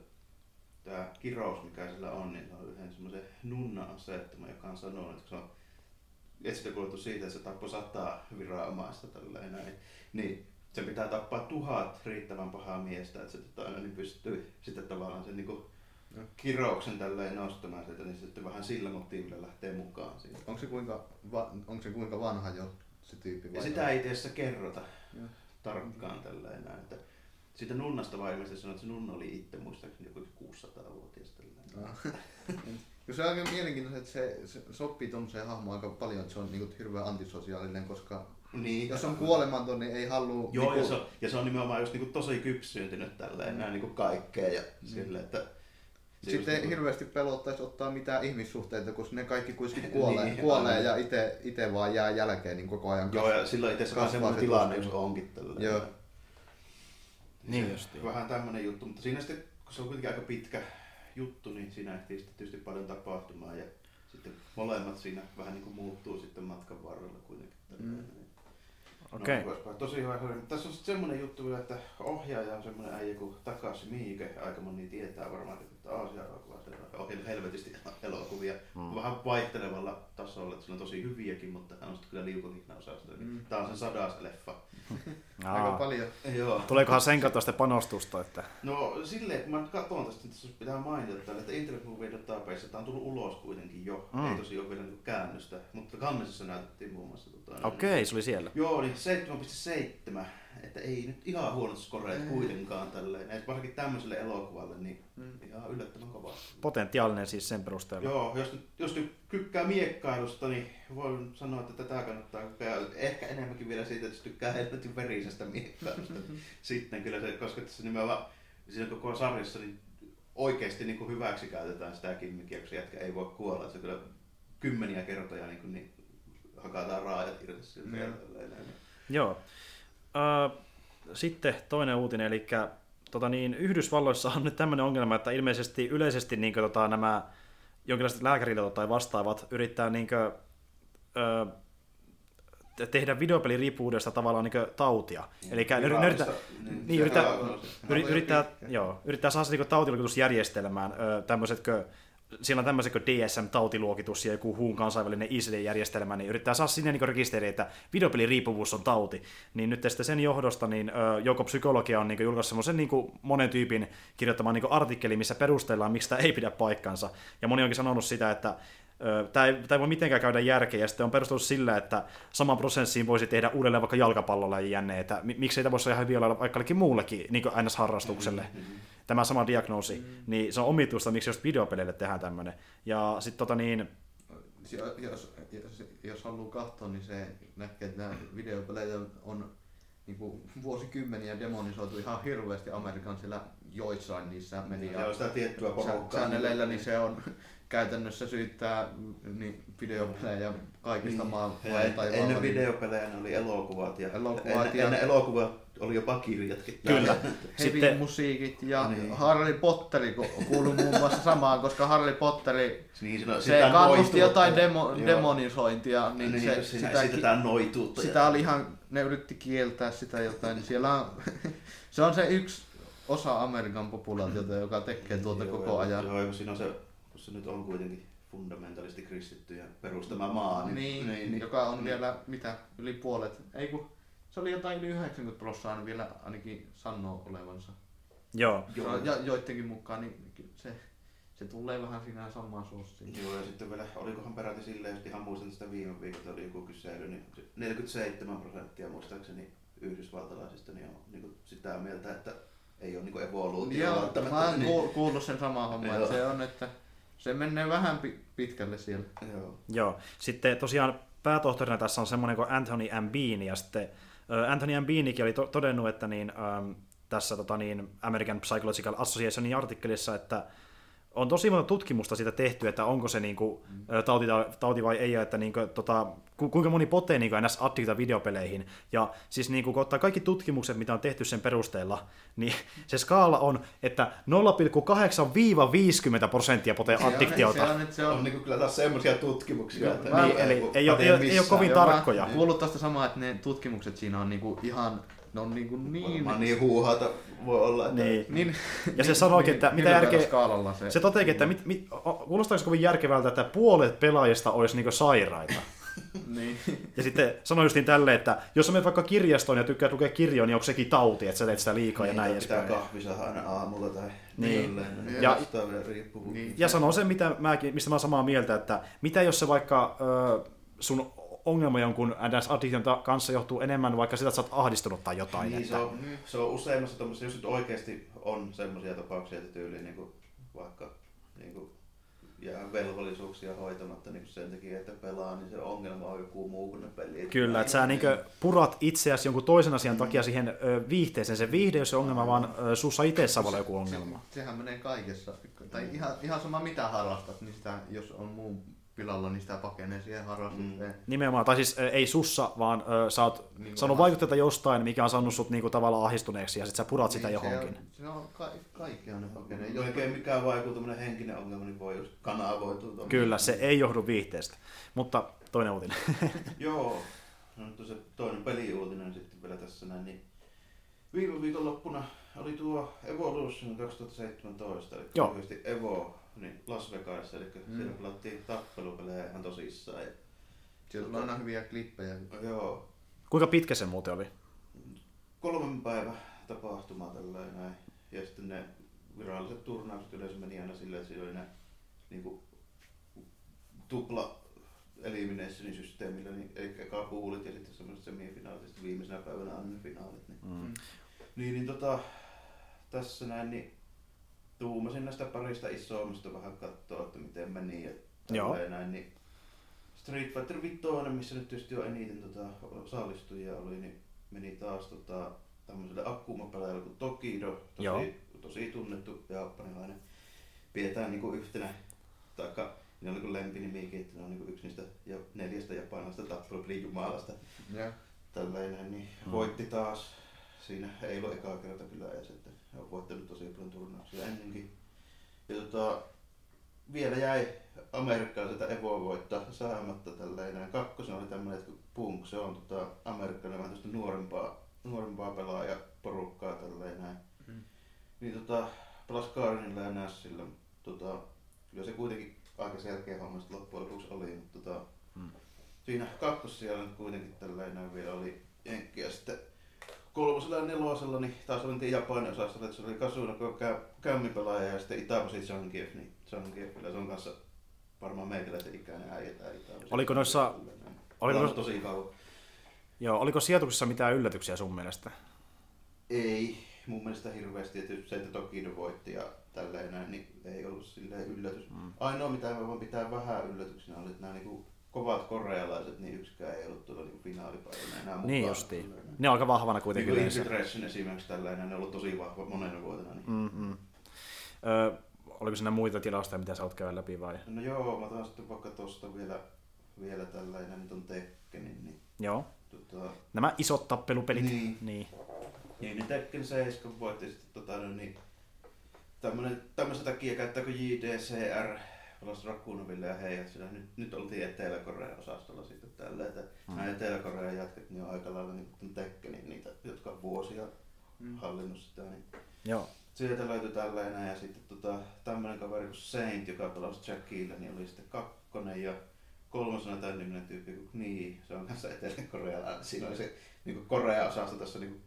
tämä kirous, mikä sillä on, niin se on yhden semmoisen nunna-asettama, joka on sanonut, että se on etsitä kuuluttu siitä, että se tappoi sataa viranomaista tälleen näin, niin se pitää tappaa tuhat riittävän pahaa miestä, että se tota, niin pystyy sitten tavallaan sen niin kuin, kirouksen tälleen nostamaan sieltä, niin se sitten vähän sillä motiivilla lähtee mukaan siihen.
Onko se kuinka, va, onko se kuinka vanha jo se tyyppi?
Ja sitä ei itse kerrota Joo. tarkkaan tälleen näin. Että siitä nunnasta vaan ilmeisesti sanoi, että se nunna oli itse muistaakseni joku 600-vuotias tällä
se on aika mielenkiintoista, että se, se sopii tuommoiseen hahmoon aika paljon, että se on niin hirveän antisosiaalinen, koska niin, jos on kuolematon, niin ei halua...
Joo, niin ja, se on, ja se on nimenomaan just niin tosi kypsyyntynyt tälleen, mm. näin niin kaikkea ja mm. sille, että
sitten ei hirveästi pelottaisi ottaa mitään ihmissuhteita, koska ne kaikki kuitenkin kuolee, niin, kuolee ja itse vaan jää jälkeen niin koko ajan.
Joo, ja silloin itse asiassa semmoinen tilanne, jos onkin tällä.
Joo.
Niin justiin.
Vähän tämmöinen juttu, mutta siinä sitten, kun se on kuitenkin aika pitkä juttu, niin siinä ehtii sitten tietysti paljon tapahtumaan ja sitten molemmat siinä vähän niin kuin muuttuu sitten matkan varrella kuitenkin. Mm.
Okei. Okay.
Tosi hyvä. Tässä on semmoinen juttu, että ohjaaja on semmoinen äijä kuin Takashi Miike. Aika moni tietää varmaan, että Aasia elokuvasta on ohjannut helvetisti elokuvia. Mm. Vähän vaihtelevalla tasolla, että sillä on tosi hyviäkin, mutta hän on sitten kyllä liukuhihna osasta. Mm. Tämä on sen sadas leffa.
Aika paljon.
Joo. Tuleekohan sen kautta sitten panostusta? Että...
No silleen, kun mä katson tästä, että pitää mainita tälle, että Internet Movie Database, tämä on tullut ulos kuitenkin jo. Mm. Ei tosi ole vielä niin käännöstä, mutta kannesissa näytettiin muun muassa. Tota,
Okei, okay, se oli siellä.
Joo, niin 7,7. Että ei nyt ihan huonot skoreet mm. kuitenkaan tälleen. Et varsinkin tämmöiselle elokuvalle, niin mm. ihan yllättävän kova.
Potentiaalinen siis sen perusteella.
Joo, jos jos nyt tykkää miekkailusta, niin voin sanoa, että tätä kannattaa kokea. Ehkä enemmänkin vielä siitä, että tykkää helvetin verisestä miekkailusta. Sitten kyllä se, koska tässä nimenomaan siinä koko sarjassa niin oikeasti niin kuin hyväksi käytetään sitä kimmikiä, kun se jätkä ei voi kuolla. Se kyllä kymmeniä kertoja niin, kuin, niin hakataan raajat irti siltä. Mm.
Joo. Uh, sitten toinen uutinen, eli tota niin, Yhdysvalloissa on nyt tämmöinen ongelma, että ilmeisesti yleisesti niin kuin, tota, nämä jonkinlaiset lääkäriliitot tai vastaavat yrittää niin kuin, uh, tehdä videopeliriippuvuudesta tavallaan niin tautia.
Niin, Eli ne,
ne yrittää, niin, niin, yrittää, yrittää, yrittää, joo, yrittää saada niin tautiluokitusjärjestelmään tämmöisetkö siellä on tämmöisen kuin DSM-tautiluokitus ja joku huun kansainvälinen ICD-järjestelmä, niin yrittää saada sinne niin rekisteriin, että videopeliriippuvuus on tauti. Niin nyt sitten sen johdosta niin joko psykologia on niin julkaissut semmoisen niin monen tyypin kirjoittamaan niin artikkeli, missä perustellaan, miksi tämä ei pidä paikkansa. Ja moni onkin sanonut sitä, että Tämä ei, tämä ei voi mitenkään käydä järkeä, ja sitten on perustunut sillä, että saman prosessiin voisi tehdä uudelleen vaikka jalkapallolla jänne, että miksi ei tämä voisi ihan hyvin olla vaikka muullekin niin NS-harrastukselle. Mm-hmm tämä sama diagnoosi, mm. niin se on omituista, miksi just videopeleille tehdään tämmöinen. Ja sitten tota niin...
Jos, jos, jos haluaa katsoa, niin se näkee, että nämä videopelejä on niin kuin vuosikymmeniä demonisoitu ihan hirveästi Amerikan siellä joissain niissä media
Joo, sitä tiettyä porukkaa.
niin se on käytännössä syyttää niin videopelejä kaikista mm. maan
Ennen videopelejä ne oli elokuvat ja,
elokuvat
ennen, ja... ennen elokuvat oli jopa kirjatkin.
Kyllä.
Sitten musiikit ja niin. Harry Potteri kuuluu muun muassa samaan, koska Harry Potteri niin, se, se kannusti jotain demo, demonisointia. Niin, niin se,
sitä, sitä, sitä noituutta.
Sitä oli ihan, ne yritti kieltää sitä jotain. Niin siellä on, se on se yksi osa Amerikan populaatiota, joka tekee tuota joo, koko ajan.
Joo, siinä on se, se nyt on kuitenkin fundamentalisti kristitty ja perustama maa.
Niin, niin, niin, niin joka on niin. vielä mitä, yli puolet, ei kun se oli jotain yli 90 prosenttia vielä ainakin sanoo olevansa.
Joo.
Joo. Ja joidenkin mukaan niin se, se tulee vähän siinä samaan suostiin.
Joo, ja sitten vielä, olikohan peräti silleen, jos ihan muistan sitä viime viikolla, oli joku kysely, niin 47 prosenttia muistaakseni yhdysvaltalaisista niin on niin sitä mieltä, että ei ole niin evoluutio.
Joo, mä oon niin... kuullut sen saman homman, että se on, että se menee vähän pitkälle siellä.
Joo.
Joo. Sitten tosiaan päätohtorina tässä on semmoinen kuin Anthony Ambini, ja sitten Anthony Ambinikin oli to- todennut, että niin, ähm, tässä tota, niin, American Psychological Associationin artikkelissa, että on tosi monta tutkimusta siitä tehty, että onko se niinku, mm. tauti, tauti vai ei, että niinku, tota, ku, kuinka moni potee niinku ns. addikta videopeleihin. Ja siis niinku, kun ottaa kaikki tutkimukset, mitä on tehty sen perusteella, niin se skaala on, että 0,8-50 prosenttia potee addiktiota.
Se on, se on, se on, on niinku kyllä taas semmoisia tutkimuksia, että
niin, eli ei, ole, ei, ole, ei ole kovin tarkkoja.
Kuullut tästä samaa, että ne tutkimukset siinä on niinku ihan ne on niinku niin...
Varmaan niin huuhaata voi olla.
Että... Niin. niin. Ja se sanoikin, että
niin,
mitä järkeä...
Se,
se toteekin, että mit, mit, kuulostaako kovin järkevältä, että puolet pelaajista olisi niinku sairaita.
niin.
Ja sitten sanoi justiin tälleen, että jos menet vaikka kirjastoon ja tykkää lukea kirjoja, niin onko sekin tauti, että sä teet sitä liikaa niin, ja näin
pitää kahvisa aina aamulla tai
niin. Ja, niin. ja sanoo sen, mitä mäkin, mistä mä oon samaa mieltä, että mitä jos se vaikka ö, sun ongelma jonkun ns addiktion kanssa johtuu enemmän vaikka sitä, että sä oot ahdistunut tai jotain.
Niin,
että...
se, on, se on useimmassa tämmöisessä, jos nyt oikeasti on semmoisia tapauksia, että tyyliin niin kuin, vaikka niin kuin, jää velvollisuuksia hoitamatta niin sen takia, että pelaa, niin se ongelma on joku muu kuin ne pelit.
Kyllä, että sä niin purat itseäsi jonkun toisen asian takia siihen ö, viihteeseen. Se viihde, jos se ongelma, vaan ö, sussa itsessä voi olla joku ongelma.
Se, sehän menee kaikessa. Tai ihan, ihan sama mitä harrastat, niin sitä, jos on muu pilalla, niin sitä pakenee siihen harrastukseen. Mm.
Nimenomaan, tai siis ei sussa, vaan ö, sä oot niin saanut vaikutteita jostain, mikä on saanut sut niinku tavallaan ahdistuneeksi, ja sit sä purat niin, sitä johonkin.
Se on, se on ka- kaikkea ne pakenee.
Jos oikein mikään vai joku henkinen ongelma, niin voi just kanavoitua.
Kyllä, se ei johdu viihteestä. Mutta toinen uutinen.
Joo, no nyt se toinen peliuutinen sitten vielä tässä näin, niin viime viikonloppuna oli tuo Evolution 2017, eli Joo. Evo niin Las Vegas, eli mm. siellä pelattiin tappelupelejä ihan tosissaan. Ja...
Siellä on aina hyviä klippejä.
Joo.
Kuinka pitkä se muuten oli?
Kolmen päivä tapahtuma tällainen näin. Ja sitten ne viralliset turnaukset yleensä meni aina silleen, että siellä oli ne niin kuin, tupla elimination systeemillä, niin eli eka puulit ja sitten semmoiset semifinaalit ja sitten viimeisenä päivänä aina ne finaalit. Niin, mm. niin, niin tota, tässä näin, niin tuumasin näistä parista isommasta vähän katsoa, että miten meni ja Joo. näin, niin Street Fighter 5, missä nyt tietysti jo eniten tota, osallistujia oli, niin meni taas tota, tämmöiselle akkuumapelaajalle kuin Tokido, tosi, Joo. tosi tunnettu japanilainen. Pidetään niinku yhtenä, taikka ne on niinku lempinimikin, että ne on niinku yksi niistä jo neljästä japanilaista tappelupelin jumalasta.
Yeah.
Tällainen, niin mm. voitti taas siinä ei ollut ekaa kerta kyllä edes, että he on voittanut tosi paljon turnauksia ennenkin. Ja tota, vielä jäi amerikkalaiselta Evo voittaa saamatta tällainen. Kakkosen oli tämmöinen, että Punk, se on tota, amerikkalainen vähän tästä nuorempaa, nuorempaa pelaaja porukkaa tällainen. Mm. Niin tota, pelas Garnilla ja Nashilla. Tota, kyllä se kuitenkin aika selkeä homma loppujen lopuksi oli, mutta tota, mm. siinä kakkos siellä kuitenkin tällainen vielä oli Jenkki ja sitten kolmosella ja nelosella, niin taas oltiin Japanin osastolla, että se oli Kasuna, kämmipelaaja ja sitten Itabosi Zangief, niin Zangiefillä se on kanssa varmaan meikäläisen ikäinen äijä tai Itabosi.
Oliko noissa...
Oliko noissa... tosi kauan.
Joo, oliko sijoituksessa mitään yllätyksiä sun mielestä?
Ei, mun mielestä hirveästi, että se, että Tokido voitti ja tälleen niin ei ollut silleen yllätys. Mm. Ainoa mitä mä voin pitää vähän yllätyksenä oli, että nämä niinku kovat korealaiset, niin yksikään ei ollut tuolla niin finaalipaikalla enää mukaan.
Niin justiin. Ne on aika vahvana kuitenkin
niin Infiltration esimerkiksi tällainen, ne on ollut tosi vahva monena vuotena. Niin.
Mm-hmm. Ö, oliko siinä muita tilastoja, mitä sä oot käydä läpi vai?
No joo, mä otan sitten vaikka tosta vielä, vielä tällainen, nyt on Tekkenin. Niin,
joo. Tota, Nämä isot tappelupelit. Niin. niin.
Niin, niin Tekken 7 voitti sitten tota, no niin, tämmönen, tämmöisen takia käyttääkö JDCR pelasi Rakunoville ja heijat sillä nyt, nyt oltiin Etelä-Korean osastolla sitten tällä, että mm. nämä Etelä-Korean jätket niin on aika lailla niin Tekkenin niitä, jotka on vuosia mm. hallinnut sitä. Niin
Joo.
Sieltä löytyi tällainen ja sitten tota, tämmöinen kaveri kuin Saint, joka pelasi Jackille, niin oli sitten kakkonen ja kolmosena tämän niminen tyyppi kuin Knee, se on kanssa etelä-korealainen. Siinä oli se niin Korea-osasto tässä niin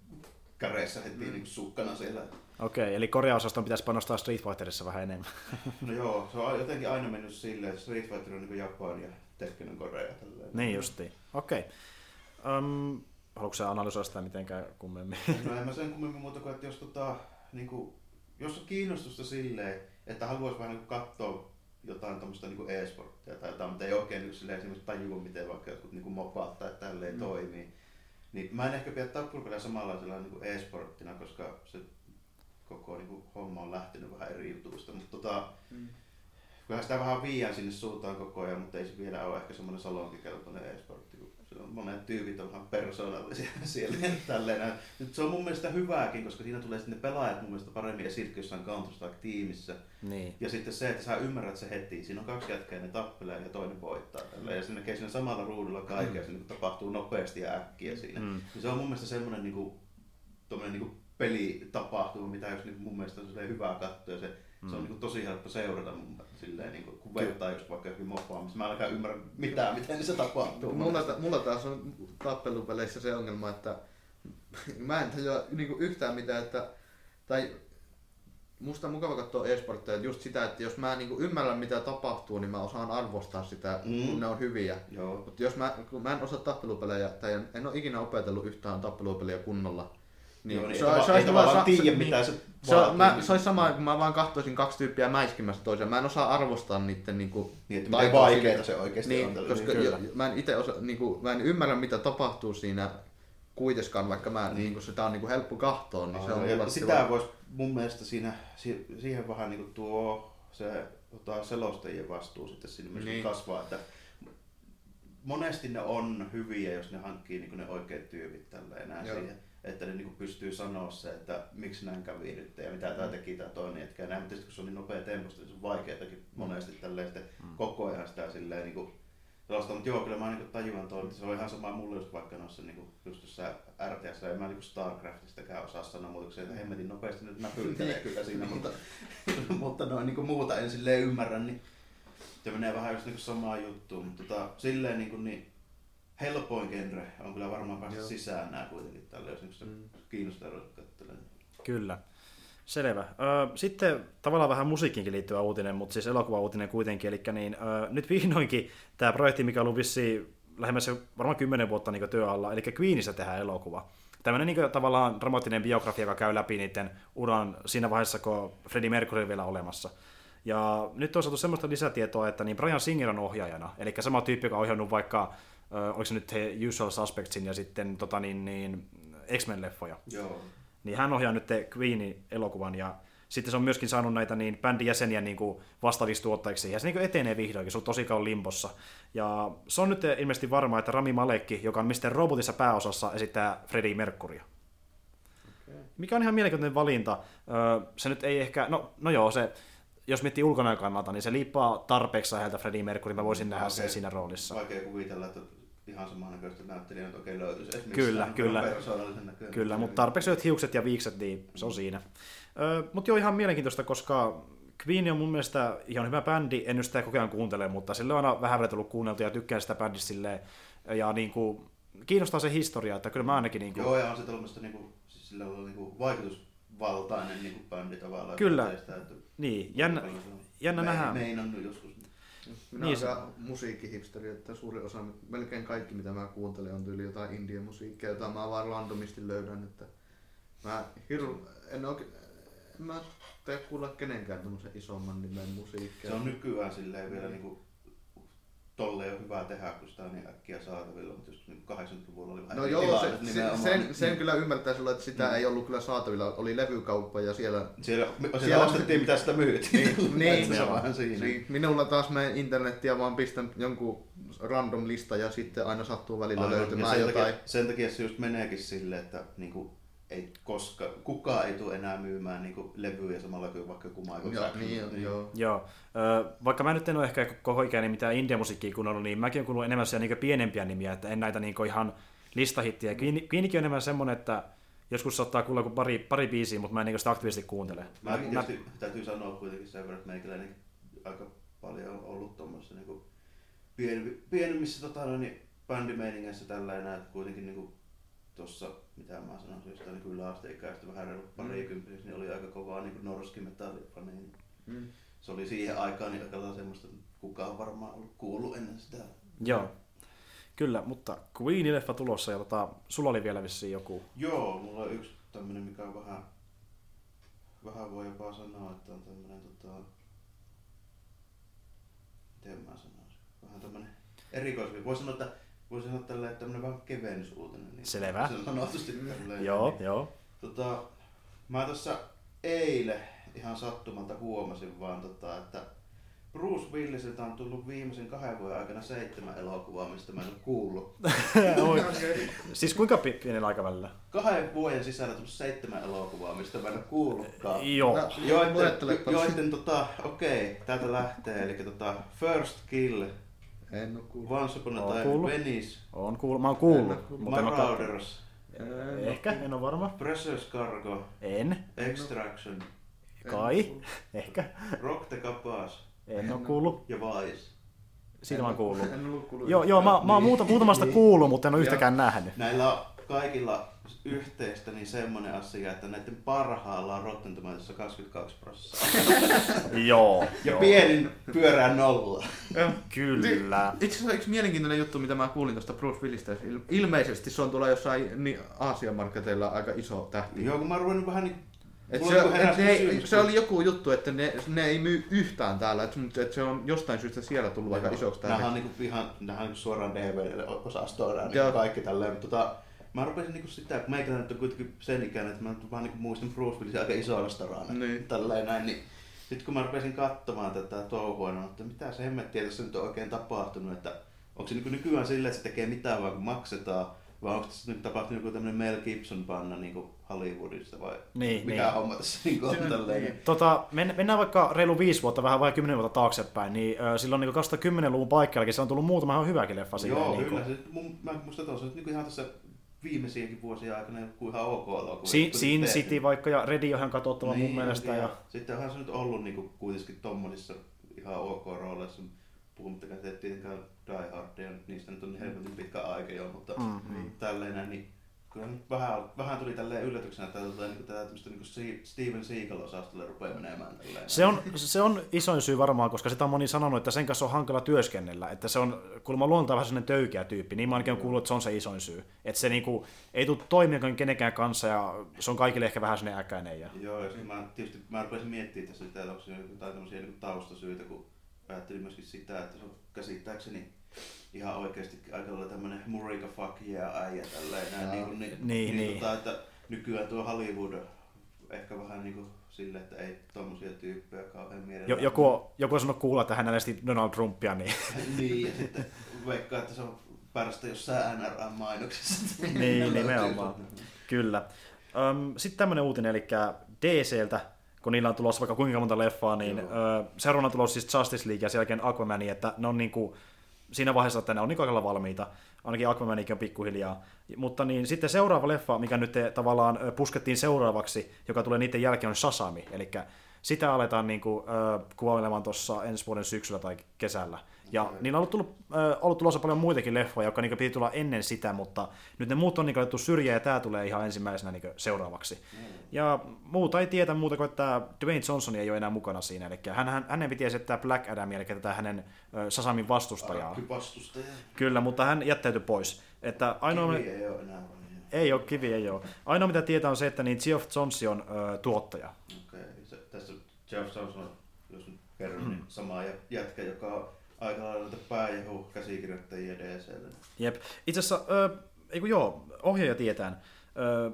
käreessä heti mm. niin sukkana siellä.
Okei, eli Korea-osaston pitäisi panostaa Street Fighterissa vähän enemmän.
no joo, se on jotenkin aina mennyt silleen, että Street Fighter on niin Japan ja Tekken on Korea. Tälleen.
Niin justiin, okei. Um, haluatko sä analysoida sitä mitenkään kummemmin?
no en mä sen kummemmin muuta kuin, että jos, tota, niin kuin, jos on kiinnostusta silleen, että haluaisi vähän niin katsoa jotain tuommoista niin e-sporttia tai jotain, mutta ei oikein niin silleen, esimerkiksi tajua, miten vaikka jotkut niin mopaat tai tälleen mm. toimii. Niin mä en ehkä pidä tappelupelejä samanlaisella niin e-sporttina, koska se koko niin kuin, homma on lähtenyt vähän eri jutuista. Mutta tota,
Mm.
kyllähän sitä vähän viiään sinne suuntaan koko ajan, mutta ei se vielä ole ehkä semmoinen salonkikelpoinen e-sportti. kun Se on monet tyypit on vähän persoonallisia siellä tälleen. Nyt se on mun mielestä hyvääkin, koska siinä tulee sitten ne pelaajat mun mielestä paremmin esille, kun jossain Counter-Strike-tiimissä.
Niin.
Ja sitten se, että sä ymmärrät se heti. Siinä on kaksi jätkää, ne tappelee ja toinen voittaa. Tälleen. Ja se näkee siinä samalla ruudulla kaiken, ja se niin tapahtuu nopeasti ja äkkiä siinä.
Mm.
Ja se on mun mielestä semmoinen niin kuin, niin kuin pelitapahtuma, mitä jos niin mun mielestä on hyvää katsoa. Ja se, mm. se on niin kuin, tosi helppo seurata mun mielestä, silleen, niin kuin, kun vertaa just vaikka jokin moppaa, missä mä en ainakaan ymmärrä mitään, miten se tapahtuu.
Mulla, ta- mulla taas on tappelupeleissä se ongelma, että mä en tajua niinku yhtään mitään, että, tai musta on mukava katsoa e-sportteja just sitä, että jos mä niinku ymmärrän mitä tapahtuu, niin mä osaan arvostaa sitä, mm. Kun ne on hyviä. Mutta jos mä, kun mä en osaa tappelupelejä, tai en, en ole ikinä opetellut yhtään tappelupeliä kunnolla,
Niin, Joo, niin
se, se,
se,
olisi vaan
tiedä,
se-
mitä se
se, on, mä, se olisi sama, kun mä vaan katsoisin kaksi tyyppiä mäiskimässä toisiaan. Mä en osaa arvostaa niiden niinku,
Niin, että miten
siinä.
se oikeasti
niin,
on. tällä-
Koska
Kyllä.
jo, mä en itse osa, niinku, mä en ymmärrä mitä tapahtuu siinä kuitenkaan, vaikka mä, niin. niinku, sitä on niinku helppo kahtoa, niin se on
ja sitä voisi mun mielestä siinä, si- siihen vähän niin kuin tuo se tota, selostajien vastuu sitten sinne myös
Niin.
niin. kasvaa, että monesti ne on hyviä, jos ne hankkii niin ne oikeat tyypit tällä enää
Joo.
siihen. Että ne niin pystyy sanoa se, että miksi näin kävi nyt ja mitä tämä teki tämä toinen jätkä. Näin, mutta kun se on niin nopea temposta, niin se on vaikeatakin monesti tälleen sitten koko ajan sitä silleen niin kuin, sellaista, mutta joo, kyllä mä niin tajuan tuon, että se on ihan sama mulle just vaikka noissa niin kuin, just tuossa RTS, en mä niin Starcraftistäkään osaa sanoa muuta, kuin se, että hemmetin nopeasti nyt näpyttelee kyllä. siinä, mutta, mutta noin niin muuta en silleen ymmärrä, niin se menee vähän just niin kuin samaan juttuun, mutta tota, silleen niin, kuin, niin helpoin genre on kyllä varmaan päästä
Joo.
sisään nämä kuitenkin tälle, jos
Mm.
kiinnostaa ruveta katselemaan.
Kyllä. Selvä. Sitten tavallaan vähän musiikkiinkin liittyvä uutinen, mutta siis elokuva-uutinen kuitenkin. Eli niin, nyt vihdoinkin tämä projekti, mikä on ollut vissiin lähemmäs varmaan 10 vuotta niin työ alla, eli Queenistä tehdään elokuva. Tämmöinen niin tavallaan dramaattinen biografia, joka käy läpi niiden uran siinä vaiheessa, kun Freddie Mercury on vielä olemassa. Ja nyt on saatu semmoista lisätietoa, että niin Brian Singer on ohjaajana, eli sama tyyppi, joka on ohjannut vaikka, oliko se nyt he Usual Suspectsin ja sitten tota, niin, niin, X-Men-leffoja
Joo.
niin hän ohjaa nyt Queenin elokuvan ja sitten se on myöskin saanut näitä niin bändin jäseniä niin kuin vastaaviksi tuottajiksi ja se niin etenee vihdoinkin, se on tosi kauan limbossa. Ja se on nyt ilmeisesti varma, että Rami Malekki, joka on Mr. Robotissa pääosassa, esittää Freddie Mercuria.
Okei.
Mikä on ihan mielenkiintoinen valinta. Se nyt ei ehkä, no, no joo, se, jos miettii ulkonäön kannalta, niin se liippaa tarpeeksi läheltä Freddie Mercury, mä voisin nähdä sen
Vaikea-
siinä roolissa.
Vaikea kuvitella, että ihan samannäköistä näyttelijää nyt oikein löytyisi. edes
Kyllä, kyllä.
näköinen.
Kyllä, mutta tarpeeksi lyhyet hiukset ja viikset, niin se on siinä. Öö, mutta joo, ihan mielenkiintoista, koska Queen on mun mielestä ihan hyvä bändi, en nyt sitä koko ajan kuuntele, mutta sille on aina vähän vielä tullut kuunneltu ja tykkään sitä bändistä silleen, ja niin kuin, kiinnostaa se historia, että kyllä mä ainakin niin kuin,
Joo, ja on se tällaista niinku, siis sillä on niinku vaikutusvaltainen niinku bändi tavallaan.
Kyllä.
Sitä, että
niin, jännä,
on
jännä
mein-
nähdä.
Meinannut joskus.
Minä
Niin
niin, olen musiikkihipsteri, että suurin osa, melkein kaikki mitä mä kuuntelen on tyyli jotain indie musiikkia, jota mä vaan randomisti löydän, että mä hiru, en oikein, en mä tee kuulla kenenkään tämmöisen isomman nimen musiikkia.
Se on nykyään silleen vielä niinku tolleen on hyvä tehdä, kun sitä on niin äkkiä saatavilla, mutta just niin 80-luvulla oli vähän
No
eri
joo,
tilanne,
se,
nimenomaan
sen,
niin-
sen kyllä ymmärtää sillä, että sitä
Mm.
ei ollut kyllä saatavilla. Oli levykauppa ja siellä...
Siellä, siellä,
Siellä-
ostettiin mitä sitä myytiin.
Niin, niin,
se on vähän siinä.
Niin, minulla taas menen internettiä vaan pistän jonkun random lista ja sitten aina sattuu välillä
Aivan, ja
löytymään
sen
jotain.
Takia, sen takia se just meneekin silleen, että niinku, ei koska, kukaan ei tule enää myymään niinku, levyjä samalla kuin vaikka joku Michael
Joo,
Jackson.
niin, joo.
Joo, Ö, vaikka mä nyt en ole ehkä koko ikäni mitään indie-musiikkia kuunnellut, niin mäkin olen kuullut enemmän siellä niin pienempiä nimiä, että en näitä niin ihan listahittiä. Queenikin on enemmän semmoinen, että joskus saattaa kuulla kuin pari, pari biisiä, mutta mä en niin sitä aktiivisesti kuuntele.
Mäkin tietysti täytyy sanoa kuitenkin sen verran, että meikäläinen aika paljon on ollut tuommoissa niinku pien, pienemmissä tota, niin bändimeiningeissä tällä enää, että kuitenkin niinku tuossa, mitä mä sanoisin, jostain niin yläasteikäistä vähän reilu parikymppisissä, niin oli aika kovaa niin norskimetallifani. Niin
Mm.
se oli siihen aikaan niin aika semmoista, kukaan varmaan ollut kuullut ennen sitä.
Joo, kyllä, mutta Queenin leffa tulossa ja tota, sulla oli vielä vissiin joku.
Joo, mulla on yksi tämmönen, mikä on vähän, vähän voi jopa sanoa, että on tämmönen tota, miten mä sanoisin, vähän tämmönen erikoisvi. Voi sanoa, että voi sanoa tälleen, että tämmönen vähän kevennysuutinen. Niin
Selvä.
Se on sanotusti tälleen.
Joo,
Niin,
joo.
Tota, mä tuossa eilen ihan sattumalta huomasin vaan, tota, että Bruce Willisiltä on tullut viimeisen kahden vuoden aikana seitsemän elokuvaa, mistä mä en ole kuullut.
Oi. siis kuinka pi- pienellä aikavälillä?
Kahden vuoden sisällä tullut seitsemän elokuvaa, mistä mä en ole kuullutkaan.
Joo.
No.
Joiden, joiden tota, okei, täältä lähtee, eli tota, First Kill,
En oo kuullut.
Once Upon a Time
kuullut.
Venice,
On kuullut, mä oon kuullut,
En oo kuullut.
mutta en oo.
Marauders,
Ehkä, en ole varma.
Precious Cargo,
En,
Extraction,
kai, ehkä.
Rock the Capaz
En ole kuullut.
ja Vice.
Siitä mä oon kuullut.
En ollut kuullut.
Joo, joo mä, mä oon muuta, muutamasta kuullut, mutta en ole yhtäkään nähnyt.
Näillä on kaikilla yhteistä niin semmonen asia, että näiden parhaalla on Rotten Tomatoesissa 22 prosenttia.
Joo,
Ja
joo.
pienin pyörää nolla.
Joo.
Kyllä.
Itse asiassa yksi mielenkiintoinen juttu, mitä mä kuulin tuosta Bruce Willistä. Il- Ilmeisesti se on tuolla jossain niin Aasian marketeilla aika iso tähti.
Joo, kun mä oon ruvennut vähän niin...
Et se,
niinku
et ne se oli joku juttu, että ne, ne ei myy yhtään täällä, et, mutta et se on jostain syystä siellä tullut aika isoksi
Nämähän on niinku ihan, nämähän on niinku suoraan DVD-osastoon niinku kaikki tälleen. Mutta tota, mä rupesin niinku sitä, kun meikäläinen nyt on kuitenkin sen ikäinen, että mä nyt vaan niinku muistan Bruce Willisin aika isona starana.
Niin.
Tälleen näin, niin sitten kun mä rupesin katsomaan tätä touhua, niin että mitä se hemmettiä tässä nyt on oikein tapahtunut, että onko se niinku nykyään silleen, että se tekee mitään vaan kun maksetaan, vai onko tässä nyt tapahtunut joku tämmönen Mel Gibson-panna niinku Hollywoodista vai
Niin,
mikä
niin.
homma tässä niinku on tälleen.
Tota, men, mennään vaikka reilu viisi vuotta, vähän vai kymmenen vuotta taaksepäin, niin ö, silloin niin 2010-luvun paikkeellakin se on tullut muutama ihan hyväkin leffa silleen,
Joo,
niin
kyllä.
kuin.
Se, mun, mä muistan tuossa, että niinku ihan tässä viimeisiäkin vuosia aikana joku ihan ok elokuva.
Sin, Sin
tehty.
City vaikka ja ihan katsottava
Niin,
mun mielestä. Ja...
Sitten onhan se nyt ollut niinku kuitenkin tommonissa ihan ok rooleissa. Puhumattakaan, että et tietenkään Die Hardia, nyt niistä nyt on niin helvetin pitkä aika jo, mutta
Mm,
niin, tälleen niin kyllä nyt vähän, vähän tuli tälleen yllätyksenä, että tota, niinku, tätä tämmöistä niinku Si- Steven Seagal-osastolle rupeaa menemään tälleen.
Se on, se on isoin syy varmaan, koska sitä on moni sanonut, että sen kanssa on hankala työskennellä. Että se on kuulemma luontaa vähän sellainen töykeä tyyppi. Niin mä ainakin olen kuullut, että se on se isoin syy. Että se niinku, ei tule toimia kenenkään kanssa ja se on kaikille ehkä vähän sellainen äkäinen. Ja...
Joo, ja mä, tietysti mä rupesin miettimään tässä että onko siinä jotain tämmöisiä niin taustasyitä, kun ajattelin myöskin sitä, että se on käsittääkseni ihan oikeasti aika lailla tämmönen Murika fuck yeah äijä tälleen näin, niin, kuin, niin,
Niin, niin.
Tota, että nykyään tuo Hollywood ehkä vähän niin kuin sille, että ei tommosia tyyppejä kauhean mielellä.
Jo, joku, on- joku on sanonut kuulla, että hän äänesti Donald Trumpia, niin
niin, ja sitten veikkaa, että se on pärstä jossain NRA-mainoksessa.
Niin, nimenomaan. Kyllä. Öm, Sitten tämmöinen uutinen, eli DCltä, kun niillä on tulossa vaikka kuinka monta leffaa, niin seuraavana on tulossa siis Justice League ja sen jälkeen Aquaman, että ne on niinku, siinä vaiheessa, että ne on lailla valmiita. Ainakin Aquamanikin on pikkuhiljaa. Mutta niin, sitten seuraava leffa, mikä nyt tavallaan ö, puskettiin seuraavaksi, joka tulee niiden jälkeen, on Shazami. Eli sitä aletaan niinku, ö, kuvailemaan tuossa ensi vuoden syksyllä tai kesällä. Ja
Okei.
niillä on ollut, tullut, äh, ollut tulossa paljon muitakin leffoja, jotka niin piti tulla ennen sitä, mutta nyt ne muut on niin otettu syrjään ja tämä tulee ihan ensimmäisenä niin seuraavaksi. Ja muuta ei tietä muuta kuin, että Dwayne Johnson ei ole enää mukana siinä, eli hän, hän, hänen piti esittää Black Adam, eli tätä hänen ö, Sasamin vastustajaa.
Vastustaja.
Kyllä, mutta hän jättäytyi pois. Että ainoa,
Kivi ei ole enää vaan.
ei ole kivi, ei ole. Ainoa mitä tietää on se, että niin Geoff Jones on ö, tuottaja.
Okei, se, tässä Jeff Johnson, jos nyt kerron, niin sama jä- jätkä, joka on aika lailla näitä pääjehu käsikirjoittajia DClle.
Jep. Itse asiassa, ö, ei kun joo, ohjaaja tietään. Ö,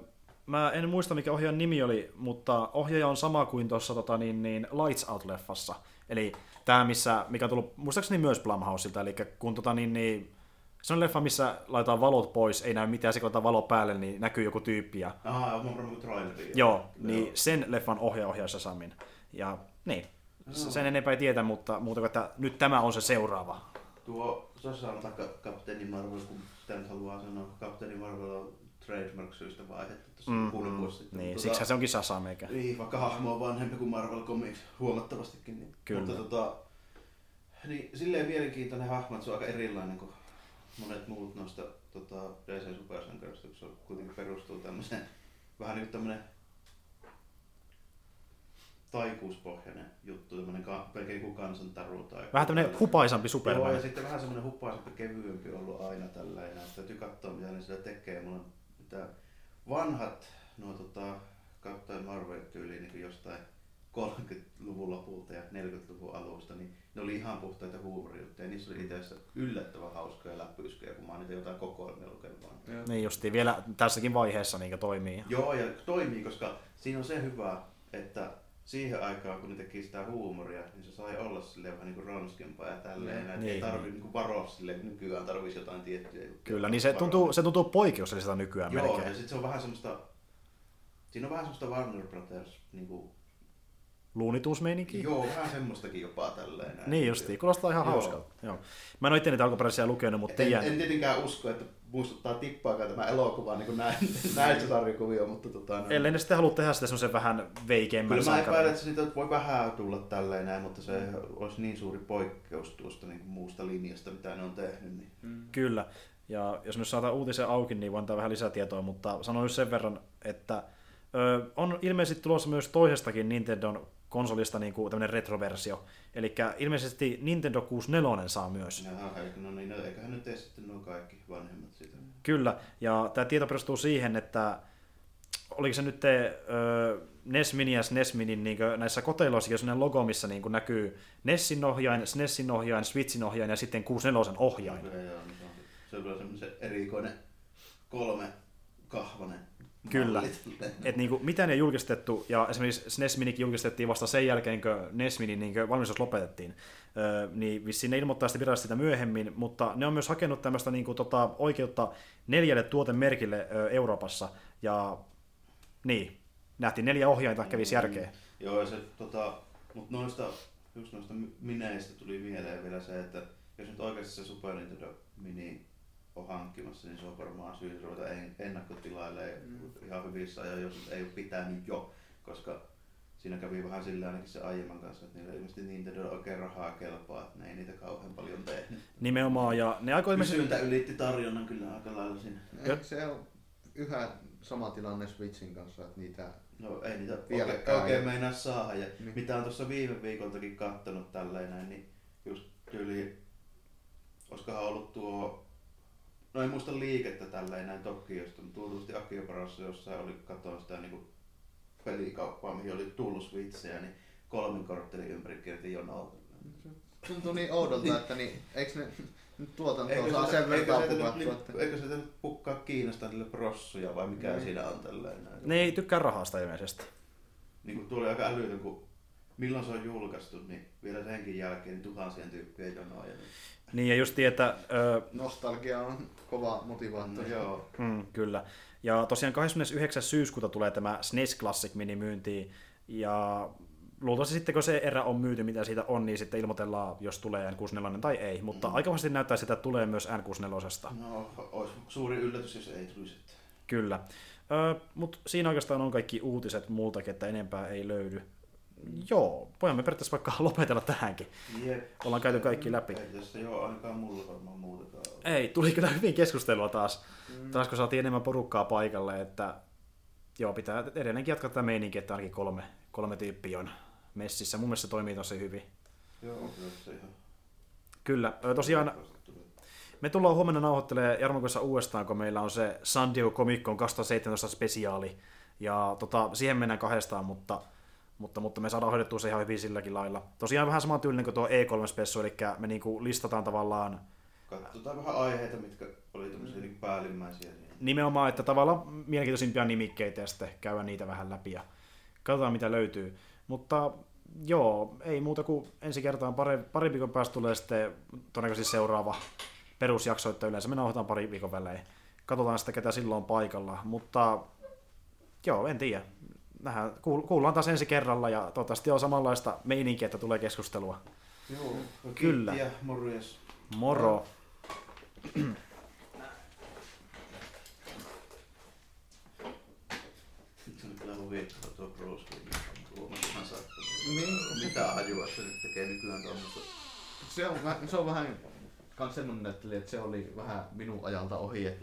mä en muista mikä ohjaajan nimi oli, mutta ohjaaja on sama kuin tuossa tota, niin, niin Lights Out-leffassa. Eli tämä, missä, mikä on tullut muistaakseni myös Blumhouseilta, eli kun tota, niin, niin, se on leffa, missä laitetaan valot pois, ei näy mitään, se kun laitetaan valo päälle, niin näkyy joku tyyppi. Ja,
Aha, on varmaan traileri.
joo, niin sen leffan ohjaaja ohjaa Samin. Ja niin, sen enempää ei tietä, mutta muuta kuin, että nyt tämä on se seuraava.
Tuo Sasa on taka Kapteeni Marvel, kun sitä nyt haluaa sanoa, Kapteeni Marvel on trademark-syistä vaihdettu tuossa
Mm,
kuuden
mm,
vuosi sitten.
niin, siksi se onkin Sasam, eikä.
Niin, vaikka hahmo on vanhempi kuin Marvel Comics huomattavastikin. Niin.
Kyllä.
Mutta tota, niin, silleen mielenkiintoinen hahmo, että se on aika erilainen kuin monet muut noista tota, DC supersankarista, kun se kuitenkin perustuu tämmöiseen vähän kuin tämmöinen taikuuspohjainen juttu, tämmöinen ka- melkein kuin kansantaru tai...
Vähän tämmöinen hupaisampi
Joo,
Superman.
ja sitten vähän semmoinen hupaisempi, kevyempi ollut aina tällainen. että Täytyy katsoa, mitä ne sillä tekee. Mulla on mitä vanhat, nuo tota, Captain Marvel tyyliin niin jostain 30-luvun lopulta ja 40-luvun alusta, niin ne oli ihan puhtaita huumoriuttuja. Niissä oli itse asiassa yllättävän hauskoja läppysköjä, kun mä oon niitä jotain kokoelmia lukenut vaan.
Niin justiin, vielä tässäkin vaiheessa niin toimii.
Joo, ja toimii, koska siinä on se hyvä, että siihen aikaan, kun ne teki sitä huumoria, niin se sai olla silleen vähän niin kuin ronskimpaa ja tälleen.
Mm,
Niin, ei tarvi niin varoa silleen, että nykyään tarvisi jotain juttuja.
Kyllä, niin se
varoa.
tuntuu, se tuntuu poikkeukselliselta nykyään
Joo,
melkein.
ja sitten se on vähän semmoista, siinä on vähän semmoista Warner Brothers, niin kuin,
Luunituusmeininki.
joo, vähän semmoistakin jopa tälleen. näin.
Niin justiin, kuulostaa ihan
Joo.
hauskalta. Joo. Mä en ole itse niitä alkuperäisiä lukenut, mutta
En,
tiedän.
en tietenkään usko, että muistuttaa tippaakaan tämä elokuva niin kuin näin, näitä sarjakuvia, mutta tota, no,
Ellei ne sitten halua tehdä sitä semmoisen vähän veikeämmän
Kyllä mä epäilen, että siitä voi vähän tulla tälleen näin, mutta se olisi niin suuri poikkeus tuosta niin kuin muusta linjasta, mitä ne on tehnyt. Niin.
Mm.
Kyllä. Ja jos nyt saadaan uutisen auki, niin voin antaa vähän lisätietoa, mutta just sen verran, että ö, on ilmeisesti tulossa myös toisestakin Nintendon konsolista niin kuin tämmöinen retroversio. Eli ilmeisesti Nintendo 64 saa myös.
Jaha, no niin, no, eiköhän nyt tee sitten nuo kaikki vanhemmat sitä.
Kyllä, ja tämä tieto perustuu siihen, että oliko se nyt te, ö, NES Mini ja SNES Mini niin näissä koteloissa, jos ne logo, missä niin näkyy NESin ohjain, SNESin ohjain, Switchin ohjain ja sitten 64 ohjain.
Okei, joo, niin se on, on kyllä semmoinen erikoinen kolme kahvanen
Kyllä. Et niinku, mitä ne julkistettu, ja esimerkiksi SNES Minikin julkistettiin vasta sen jälkeen, kun NES Minin niin valmistus lopetettiin, öö, niin vissiin ne ilmoittaa sitä virallisesti sitä myöhemmin, mutta ne on myös hakenut tämmöistä niinku, tota, oikeutta neljälle tuotemerkille öö, Euroopassa, ja niin, nähtiin neljä ohjainta, kävisi järkeä.
Joo, ja se, tota, mutta noista, just noista mineistä tuli mieleen vielä se, että jos nyt oikeasti se Super Nintendo Mini on hankkimassa, niin se on varmaan syy ruveta en- ennakkotilailemaan
Mm.
ihan hyvissä ajoin, jos ei ole pitänyt jo, koska siinä kävi vähän sillä ainakin se aiemman kanssa, että niillä ilmeisesti Nintendo oikein rahaa kelpaa, että ne ei niitä kauhean paljon tehnyt.
Nimenomaan, ja ne aikoi ilmeisesti...
Kysyntä ylitti tarjonnan kyllä aika lailla siinä.
Eikö se on yhä sama tilanne Switchin kanssa, että niitä
No ei niitä
Vieläkään
oikein, oikein
ei.
meinaa saada. Ja
Niin.
mitä on tuossa viime viikoltakin kattonut tälleen näin, niin just tyyli, olisikohan ollut tuo, no en muista liikettä tälleen näin Tokiosta, mutta tuotusti Akioparassa jossain oli katoa sitä niinku pelikauppaa, mihin oli tullut switchejä, niin kolmen korttelin ympäri kierti jonoa.
tuntuu niin oudolta, että niin, eikö ne nyt tuotantoa
Eikö
saa
se,
sen verran pukattua,
eikö se nyt pukkaa Kiinasta niille prossuja vai mikä
Niin.
siinä on tälleen näin?
Ne ei tykkää rahasta ilmeisesti.
niin kuin tuli aika älytön, kun milloin se on julkaistu, niin vielä senkin jälkeen niin tuhansien tyyppien jonoa. Ja niin.
Niin, ja just että... Öö,
Nostalgia on kova motivaattori.
No, joo.
Mm, kyllä. Ja tosiaan 29. syyskuuta tulee tämä SNES Classic mini myyntiin, ja luultavasti sitten kun se erä on myyty, mitä siitä on, niin sitten ilmoitellaan, jos tulee N64 tai ei, mutta
Mm.
aika vahvasti näyttää sitä, että tulee myös N64.
No, olisi suuri yllätys, jos ei tulisi.
Kyllä. Öö, mutta siinä oikeastaan on kaikki uutiset multakin, että enempää ei löydy. Joo, voimme periaatteessa vaikka lopetella tähänkin.
Jep.
Ollaan käyty kaikki läpi.
Ei tässä joo, ainakaan mulla varmaan muutakaan.
Ei, tuli kyllä hyvin keskustelua taas.
Mm.
Taas kun saatiin enemmän porukkaa paikalle, että joo, pitää edelleenkin jatkaa tätä meininkiä, että ainakin kolme, kolme tyyppiä on messissä. Mun mielestä se toimii tosi hyvin.
Joo, kyllä se ihan...
Kyllä, tosiaan me tullaan huomenna nauhoittelemaan Jarmon kanssa uudestaan, kun meillä on se San Diego Comic Con 2017 spesiaali. Ja tota, siihen mennään kahdestaan, mutta, mutta, mutta me saadaan hoidettua se ihan hyvin silläkin lailla. Tosiaan vähän sama tyylinen kuin tuo E3-spessu, eli me niinku listataan tavallaan
Katsotaan vähän aiheita, mitkä oli tämmöisiä mm. päällimmäisiä.
Nimenomaan, että tavallaan mielenkiintoisimpia nimikkeitä ja sitten käydä niitä vähän läpi ja katsotaan mitä löytyy. Mutta joo, ei muuta kuin ensi kertaan pari, pari viikon päästä tulee sitten todennäköisesti seuraava perusjakso, että yleensä me nauhoitetaan pari viikon välein. Katsotaan sitten, ketä silloin on paikalla, mutta joo, en tiedä. Nähdään, kuul- kuullaan taas ensi kerralla ja toivottavasti on samanlaista meininkiä, että tulee keskustelua.
Joo,
Kyllä.
kiitti ja morjes.
Moro!
Se on kyllä huvittava tuo Bruce Willis. Huomasin saattaa.
Niin.
Mitä hajua se nyt tekee nykyään tuommoista.
Se on, se on vähän kans semmonen näyttelijä, että se oli vähän minun ajalta ohi, että